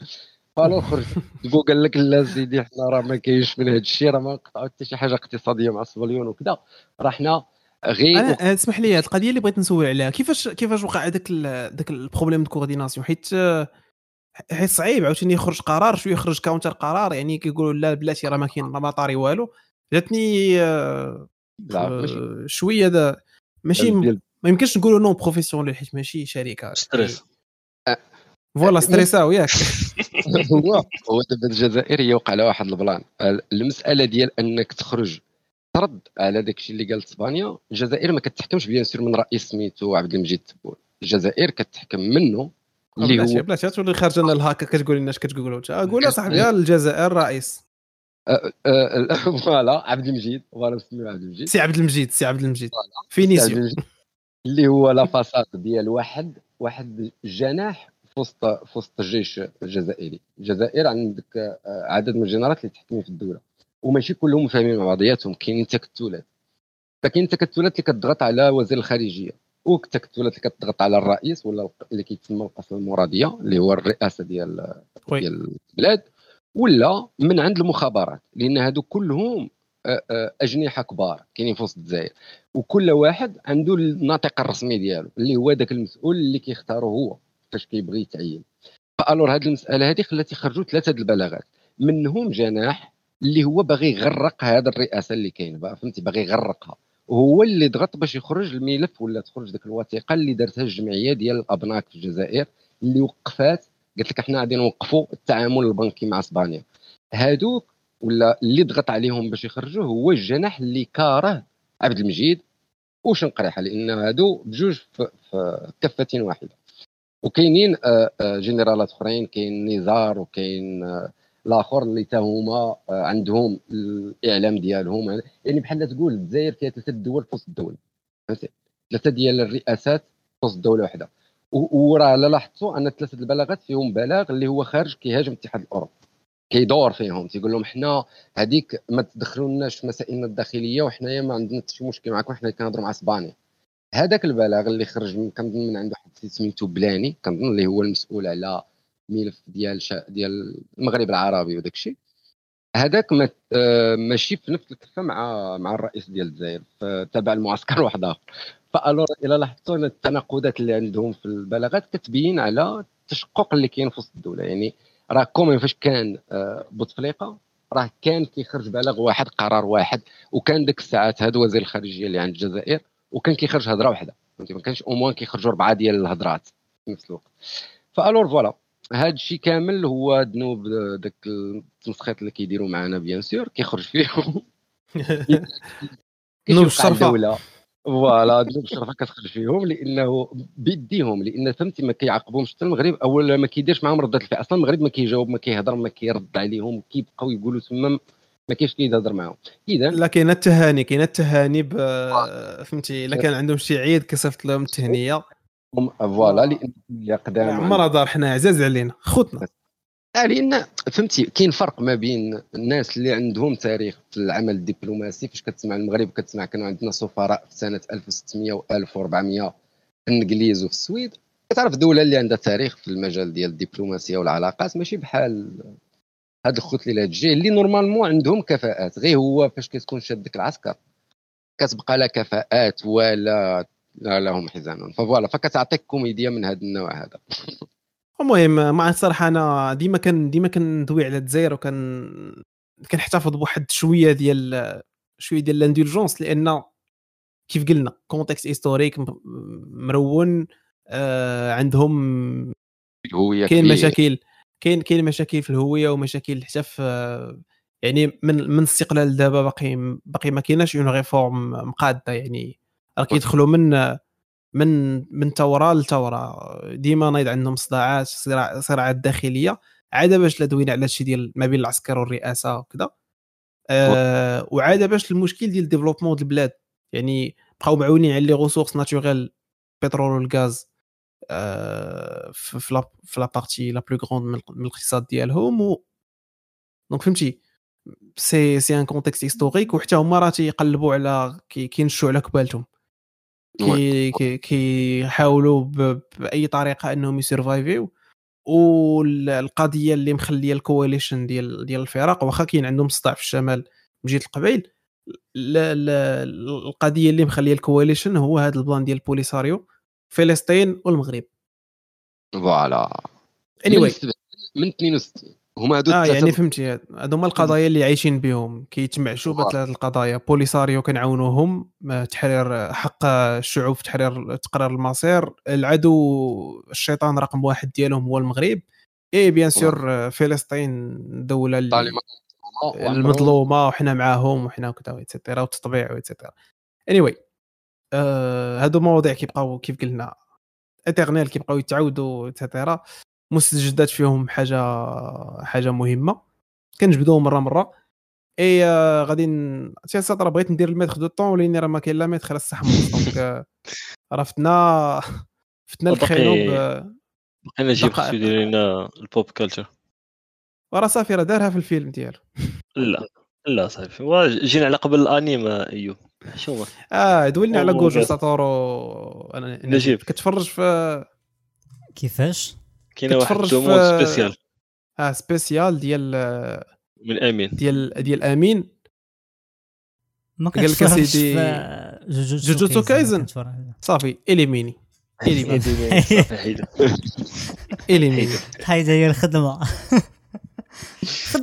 ف alors خرج تقول قال لك لا سيدي حنا راه ما كاينش من هذا الشيء راه ما نقطعوا حتى شي حاجة اقتصادية مع الصبليون وكذا. راه حنا غير أنا اسمح لي القضية اللي بغيت نسول عليها كيفاش كيفاش وقع هذاك ذاك ال problème de coordination حيت حيت صعيب عاوتاني يخرج قرار شوية يخرج counter قرار يعني كيقولوا لا بلاتي راه ما كاين ما طاري والو. جاتني آه، شوية دا ماشي ما يمكنش نقولوا non professionnel حيت ماشي شركة. stress voilà ستريساو ياك هو هو دابا الجزائر هي وقع لها واحد ال plan. المسألة ديال أنك تخرج ترد على داك الشيء اللي قالت اسبانيا الجزائر ما كتحكمش bien sûr من رئيس سميتو عبد المجيد تبون. الجزائر كتحكم منه اللي هو بلاتي تولي خارج لنا الهاكا كتقول لنا اش كتقولوا. قول صاحبي الجزائر رئيس. فوالا عبد المجيد. فوالا نسميو عبد المجيد. سي عبد المجيد سي عبد المجيد. فينيسيو. اللي هو لا فاساد ديال واحد واحد الجناح في وسط في وسط الجيش الجزائري. الجزائر عندك آه، عدد من الجنرالات اللي تحكمين في الدولة. وماشي كلهم فاهمين مع بعضياتهم. كاينين تكتلات فكاين تكتلات اللي كتضغط على وزير الخارجية. والتكتلات اللي كتضغط على الرئيس ولا اللي كيتسمى القسم المرادية اللي هو الرئاسة ديال ديال البلاد. ولا من عند المخابرات. لأن هادو كلهم آه، آه، أجنحة كبار كاينين في وسط الجزائر. وكل واحد عنده الناطق الرسمي ديالو اللي هو ذاك المسؤول اللي كيختارو هو. فاش كيبغي يتعين. فالور هذه المسألة هذه خلات يخرجوا ثلاثة البلاغات. منهم جناح اللي هو باغي يغرق هذا الرئاسة اللي كاين فهمتي؟ باغي يغرقها. وهو اللي ضغط باش يخرج الملف ولا تخرج ديك الوثيقة اللي دارتها الجمعية ديال الأبناك في الجزائر اللي وقفات. قالت لك إحنا غادي نوقفوا التعامل البنكي مع إسبانيا. هادوك ولا اللي ضغط عليهم باش يخرجوه هو الجناح اللي كاره عبد المجيد وشنقريحة لأن هادو بجوج في كفه واحدة. وكاينين آه، آه، جنرالات أخرين كاين نزار وكاين آه، الآخر اللي تا هما عندهم الإعلام ديالهم. يعني بحال تقول الجزائر فيها ثلاثة دول في وسط الدولة فهمتي؟ ثلاثة ديال الرئاسات في وسط دولة واحدة وراه لاحظتوا أن ثلاثة البلاغات فيهم بلاغ اللي هو خارج كيهاجم الاتحاد الاوروبي كيدور فيهم. تيقول لهم حنا هذيك ما تدخلوناش في مسائلنا الداخلية وحنايا ما عندنا حتى شي مشكل معكم حنا كنهضروا مع إسبانيا. هذاك البلاغ اللي خرج من كنظن من عند واحد سميتو بلاني كنظن اللي هو المسؤول على ملف ديال شا ديال المغرب العربي وداك الشيء. هذاك ما آه، ماشي في نفس الكفة مع مع الرئيس ديال الجزائر تبع المعسكر واحد آخر. ف alors إلى لاحظتوا التناقضات اللي عندهم في البلاغات كتبين على التشقق اللي كاين في وسط الدولة. يعني راه كومين فاش كان آه، بوتفليقة راه كان كيخرج بلاغ واحد قرار واحد وكان ديك الساعات هذا وزير الخارجية اللي عند الجزائر وكان كيخرج هضرة واحدة فهمتي؟ ما كانش au moins كيخرجوا أربعة ديال الهضرات. في نفس الوقت. ف alors voilà. هذا الشيء كامل هو ذنوب داك التمسخيط اللي كيديروا معنا bien sûr كيخرج فيهم. ذنوب الشرفه voilà ذنوب الشرفه كتخرج فيهم لأنه بيديهم لأن فهمتي ما كيعاقبهمش حتى المغرب. أولا ما كيديرش معاهم ردة الفعل. أصلا المغرب ما كيجاوب ما كيهضر ما كيرد عليهم كيبقاو يقولوا تما ما كاينش اللي يهضر معاهم. اذا لا كاين التهاني كاين التهاني فهمتي إلا كان عندهم شي عيد كصيفط لهم التهنية. voilà لأن قدام عمرها دار حنا عزاز علينا خوتنا. آه، لأن فهمتي كاين فرق ما بين الناس اللي عندهم تاريخ في العمل الدبلوماسي فاش كتسمع المغرب كتسمع كانوا عندنا سفراء في سنة 1600 و 1400 في الإنجليز وفي السويد. كتعرف دوله اللي عندها تاريخ في المجال ديال الدبلوماسية والعلاقات ماشي بحال هاد الخوت اللي تجي اللي normalement عندهم كفاءات. غير هو فاش كتكون شاد ديك العسكر كتبقى لا كفاءات ولا لا لهم حزان voilà فكتعطيك كوميديا من هذا النوع هذا. المهم مع الصراحة أنا ديما كان ديما كندوي على الجزائر وكان كنحتفظ بواحد شوية ديال شوية ديال l'indulgence لأن كيف قلنا contexte historique مرون آه عندهم كاين مشاكل. كاين كاين مشاكل في الهوية ومشاكل حتى في يعني من من استقلال دابا باقي باقي ما كايناش une réforme مقادة يعني راه كيدخلوا من من من ثوره لثوره ديما نايض عندهم صداعات صراعات داخلية عاد باش لا دوينا على الشيء ديال ما بين العسكر والرئاسة وكذا آه وعاد باش المشكل ديال développement البلاد يعني بقاو معولين على les ressources naturelles بترول والغاز. آه في la في la partie la plus grande من الاقتصاد ديالهم و donc فهمتي؟ c'est c'est un contexte historique وحتى هما راه تيقلبوا على كينشوا على كبالتهم. كي كيحاولوا بأي طريقة أنهم ي survive يو. والقضية اللي مخلية ال coalition ديال ديال الفرق واخا كاين عندهم صداع في الشمال من جهة القبائل القضية اللي مخلية ال coalition هو هذا ال plan ديال بوليساريو فلسطين والمغرب. voilà. Anyway. من 62 هما هادو آه يعني فهمتي هادو هما القضايا اللي عايشين بهم. كيتمعشوا بثلاث القضايا. بوليساريو كنعاونوهم تحرير حق الشعوب في تحرير تقرير المصير. العدو الشيطان رقم واحد ديالهم هو المغرب. اي bien sûr فلسطين دولة المظلومة وحنا معاهم وحنا كذا et cetera والتطبيع et cetera anyway, آه هادو مواضيع كيبقاو كيف قلنا éternel كيبقاو يتعاودوا إلا طرا مستجدات فيهم حاجة حاجة مهمة. كنجبدوهم مرة مرة. اي آه غادي سي سطر بغيت ندير ال maître du temps وليني راه ما كاين لا maître الصح donc آه، راه فتنا فتنا بقينا نجيب خصو يدير لنا ال pop culture وراه صافي راه دارها في الفيلم ديالو. لا لا صافي. جينا على قبل الانيم أيوب. شو آه دولنا على جوجو ساتورو. أنا نجيب. كتفرج في كيفاش؟ كاين واحد demande spéciale. آه spéciale ديال من أمين. ديال ديال أمين. ما كنتفرجش في جوجوتسو كايزن صافي éliminé. éliminé. صافي حيدو éliminé. هايدا هي الخدمة.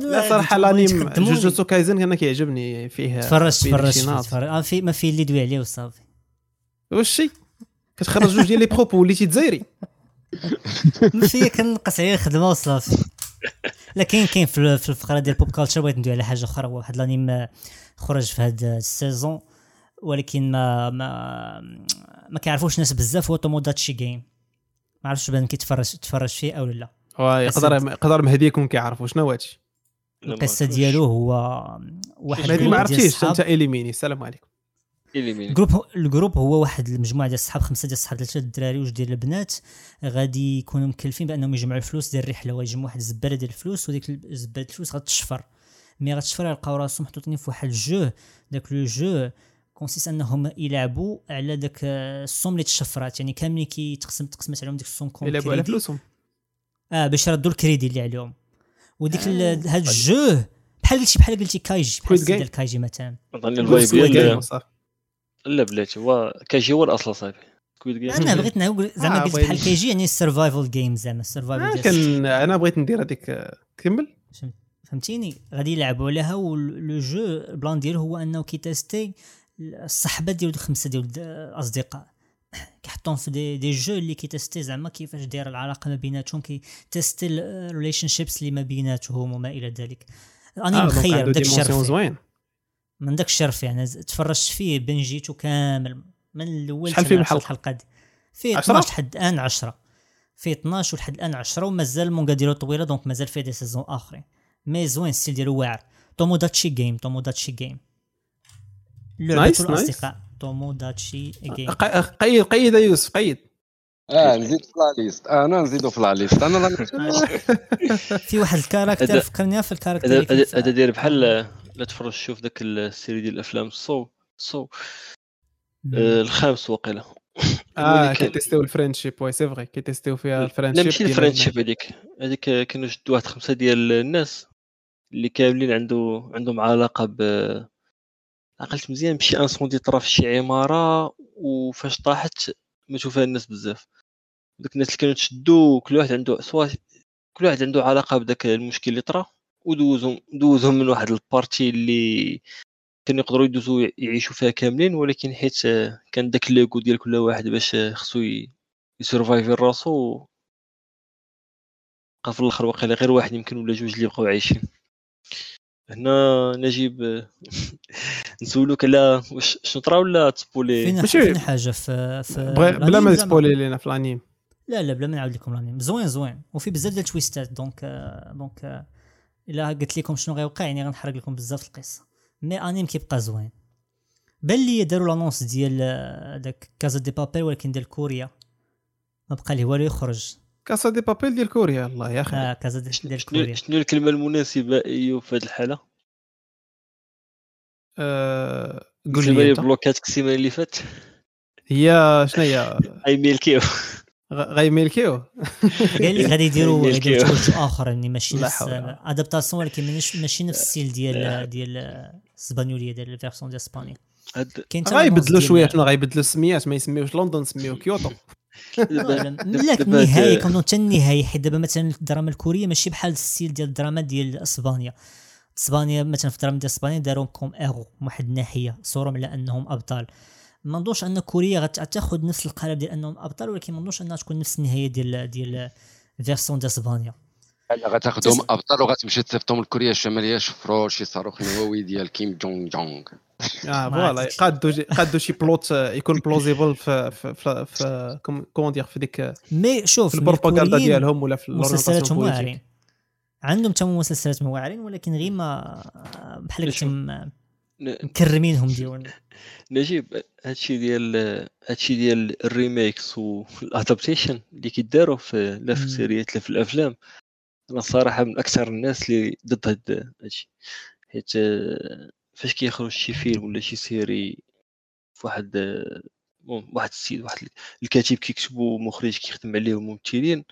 لا صراحة الانيم جوجوتسو كايزن أنا كيعجبني فيه تفرجت تفرجت آه في ما فيه اللي دوي عليه وصافي واش شي كتخرج جوج ديال les propos وليتي تزايري. فيا كنقص عليه الخدمة وصافي لا كاين كاين في الفقرة ديال pop culture بغيت ندوي على حاجة أخرى. واحد الانيم خرج في هذا ال saison ولكن ما ما ما كيعرفوش الناس بزاف. هو Tomodachi Game ما عرفتش بان كيتفرج تفرج فيه أو لا. يقدر يقدر مهدي يكون كيعرفوا شنو هادشي. القصة ديالو هو واحد ما عرفتيش انت éliminé السلام عليكم. ال groupe ال groupe هو واحد المجموعة ديال الصحاب خمسة ديال الصحاب ثلاثة الدراري وجوج ديال البنات. غادي يكونوا مكلفين بأنهم يجمعوا الفلوس ديال الرحلة ويجمعوا واحد الزبالة ديال الفلوس وديك الزبالة الفلوس غتشفر. mais غتشفر يلقاو راسهم محطوطين في واحد ال jeu. داك le jeu consiste أنهم يلعبوا على داك ال somme اللي تشفرات يعني كاملين كيتقسم تقسمت عليهم ديك ال somme comme يلعبوا على فلوسهم. آه باش يردوا الكريدي اللي عليهم. وديك آه. هاد ال jeu بحال قلتي بحال قلتي كايجي بحال ديال كايجي مثلا. لا بلاتي هو كيجي هو الأصل صاحبي Squid Game أنا بغيت نقول زعما آه، قلت بحال كيجي يعني ال survival game زعما ال survival آه كان أنا بغيت ندير هذيك كمل. فهمتيني؟ غادي يلعبوا عليها و le jeu ال plan ديالو هو أنه كيتيستي الصحبة ديال خمسه ديال الأصدقاء. كيحطوهم في des, des jeux اللي كيتيستي زعما كيفاش دايره العلاقة ما بيناتهم كيتيستي ال relationships اللي ما بيناتهم وما إلى ذلك. أنا آه مخير داك الشرف زوين. من داك الشرف يعني تفرجت فيه بنجيتو كامل من الأول شحال فيه الحلقة الحلقة دي. فيه 12 لحد الآن 10 فيه 12 ولحد الآن 10 ومازال المونغا ديالو طويلة donc مازال فيه des saisons آخرين. mais زوين ال style ديالو واعر. Tomodachi Game Tomodachi Game nice nice Tomodachi Game قيد قيد يوسف قيد. آه نزيد في la liste. أنا نزيدو في la liste. أنا في واحد ال character فكرني في ال character هذا داير بحال لا تفرج شوف ذاك ال série ديال الأفلام. Saw Saw. آه الخامس وقيله آه كيتيستيو ال friendship. oui c'est vrai كيتيستيو فيها الفريندشيب لا ماشي ال friendship هذيك. هذيك كانوا شدوا واحد خمسة ديال الناس اللي كاملين عنده عندهم علاقة ب عقلت مزيان بشي incendie طرا في شي عمارة وفاش طاحت ماتوا فيها الناس بزاف. دوك الناس اللي كانوا تشدوا كل واحد عنده سوا كل واحد عنده علاقة بداك المشكل اللي طرا ودوزهم دوزهم من واحد ال partie اللي كانوا يقدروا يدوزوا يعيشوا فيها كاملين ولكن حيت كان داك l'ego ديال كل واحد باش خصو يسرفايفي راسو بقى في الأخر واقيلا غير واحد يمكن ولا جوج اللي بقاو عايشين. هنا نجيب نسولوك على واش شنو طرا ولا تسبولي؟ فين ماشي- فين حاجة في في بلا ما. تسبولي لينا في الانيم لا لا بلا ما نعاود لكم الانيم زوين زوين. وفي بزاف ديال التويستات. donc donc إلا قلت لكم شنو غيوقع يعني غنحرق لكم بزاف القصة. mais anime كيبقى زوين. بان لي داروا l'annonce ديال داك Casa de Papel ولكن ديال كوريا ما بقى لي والو يخرج. Casa de Papel ديال كوريا. الله يا أخي. آه كازا دي- ديال كوريا. شنو الكلمة المناسبة ايوب في هذه الحالة؟ آه، قول لي بلوكاتك السيمانة اللي فات هي شنو هي؟ اي ميلكيو. غ- غيميلكيو قال لك غادي يديروا. twist آخر يعني ماشي نفس adaptation ولكن ماشي ماشي نفس ال style ديال ديال الاسبانيوليه ديال ال version ديال إسبانيا. غيبدلوا شوية شنو غيبدلوا السميات ما يسميوش لندن سميو كيوتو لا النهايه كنظن حتى النهايه حيت دابا مثلا الدراما الكورية ماشي بحال ال style ديال الدراما ديال إسبانيا. إسبانيا مثلا في الدراما ديال إسبانيا داروهم comme héros من واحد الناحية صورهم على أنهم أبطال. ما نظنش أن كوريا غتاخذ نفس القالب ديال أنهم أبطال ولكن ما نظنش أنها تكون نفس النهاية ديال ديال ال version ديال إسبانيا. لا غتاخذهم أبطال وغتمشي تصيفطهم لكوريا الشمالية شفروا شي صاروخ نووي ديال كيم جونغ جونغ آه voilà جي- قادوا شي plot آه، يكون plausible في في في, في comme- comment dire في ديك mais شوف البروباغندا ديالهم ولا في مسلسلاتهم واعرين. عندهم تما مسلسلات واعرين ولكن غير ما بحال قلت شوف. م- ن- مكرمينهم ديال نجيب هادشي ديال هادشي ديال ال remakes وال adaptation اللي كيداروا في لا في. السيريات لا في الأفلام. أنا صراحة من أكثر الناس اللي ضد هاد هادشي. حيت آه، فاش كيخرج شي فيلم ولا شي série في واحد السيد واحد الكاتب كيكتبوا مخرج كيخدم عليه ممثلين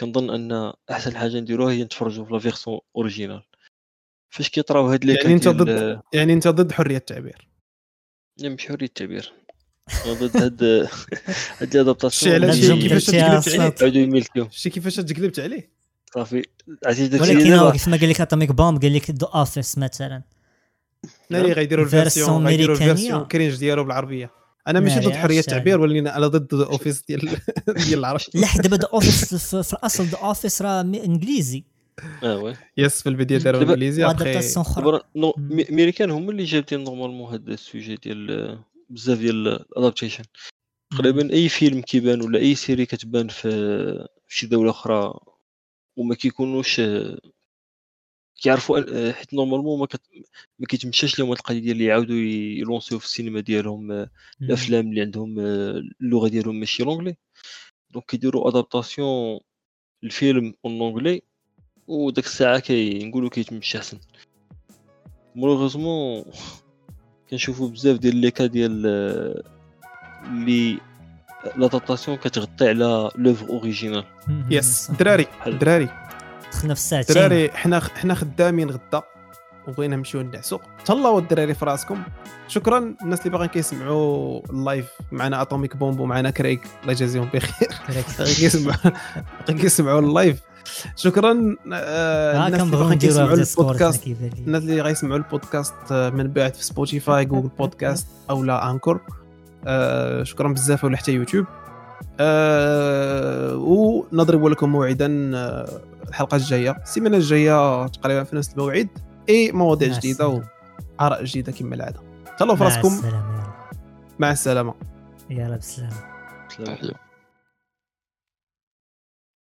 كنظن أن أحسن حاجة نديروها هي نتفرجوا في la version originale. فاش كيطراو هاد لي يعني أنت ضد يعني أنت ضد حرية التعبير. لا مش حرية التعبير. أنا ضد هاد هاد ال adaptation الجملة كيفاش تقلبت عليه؟ شتي كيفاش تقلبت عليه؟ صافي. عرفتي ولكن هو دابا كيف ما قال لك Atomic Bomb قال لك The Office مثلا. ناري غيديروا ال version غيديروا. ال version cringe ديالو بالعربية. أنا ماشي ضد حرية التعبير ولكن أنا ضد Office ديال ديال العرب. لا دابا The Office في, في الأصل The Office راه إنجليزي. آه وي. يس في البداية داروا إنجليزي ابخي وادابتاسيون أخرى. دابا نو مم. مي- امريكان هما اللي جابدين نورمالمون هاد السوجي ديال آه، بزاف ديال الادابتيشن تقريبا أي فيلم كيبان ولا أي سيري كتبان في في شي دولة أخرى وما كيكونوش آه، كيعرفوا آه، حيت نورمالمون ما, كت... ما كيتمشاش لهم هاد القضية ديال اللي يعاودوا يلونسيو في السينما ديالهم آه،. الأفلام اللي عندهم آه، اللغة ديالهم ماشي لونجلي Donc كيديروا adaptation الفيلم en anglais وداك الساعة كي نقولوا كيتمشى أحسن malheureusement كنشوفوا بزاف ديال les cas ديال اللي l'adaptation كتغطي على l'œuvre originale. Yes. دراري دراري دخلنا في الساعتين دراري حنا حنا خدامين غدا وبغينا نمشيو نعسو تهلاو الدراري في راسكم. شكرا الناس اللي باغيين كيسمعوا ال live معنا Atomic Bomb ومعنا كريك الله يجازيهم بخير. كيسمعوا كيسمعوا ال live شكرا آه، ها الناس اللي باغيين كيسمعوا البودكاست الناس اللي غيسمعوا البودكاست آه، من بعد في Spotify Google Podcasts أو لا Anchor آه، شكرا بزاف ولا حتى يوتيوب. آه، ونضرب لكم موعدا آه، الحلقة الجاية. السيمانة الجاية تقريبا في نفس الموعد. أي مواضيع جديدة. وآراء جديدة كما العادة. تهلاو في مع راسكم مع السلامة. يلا بسلامه سلام. تحيه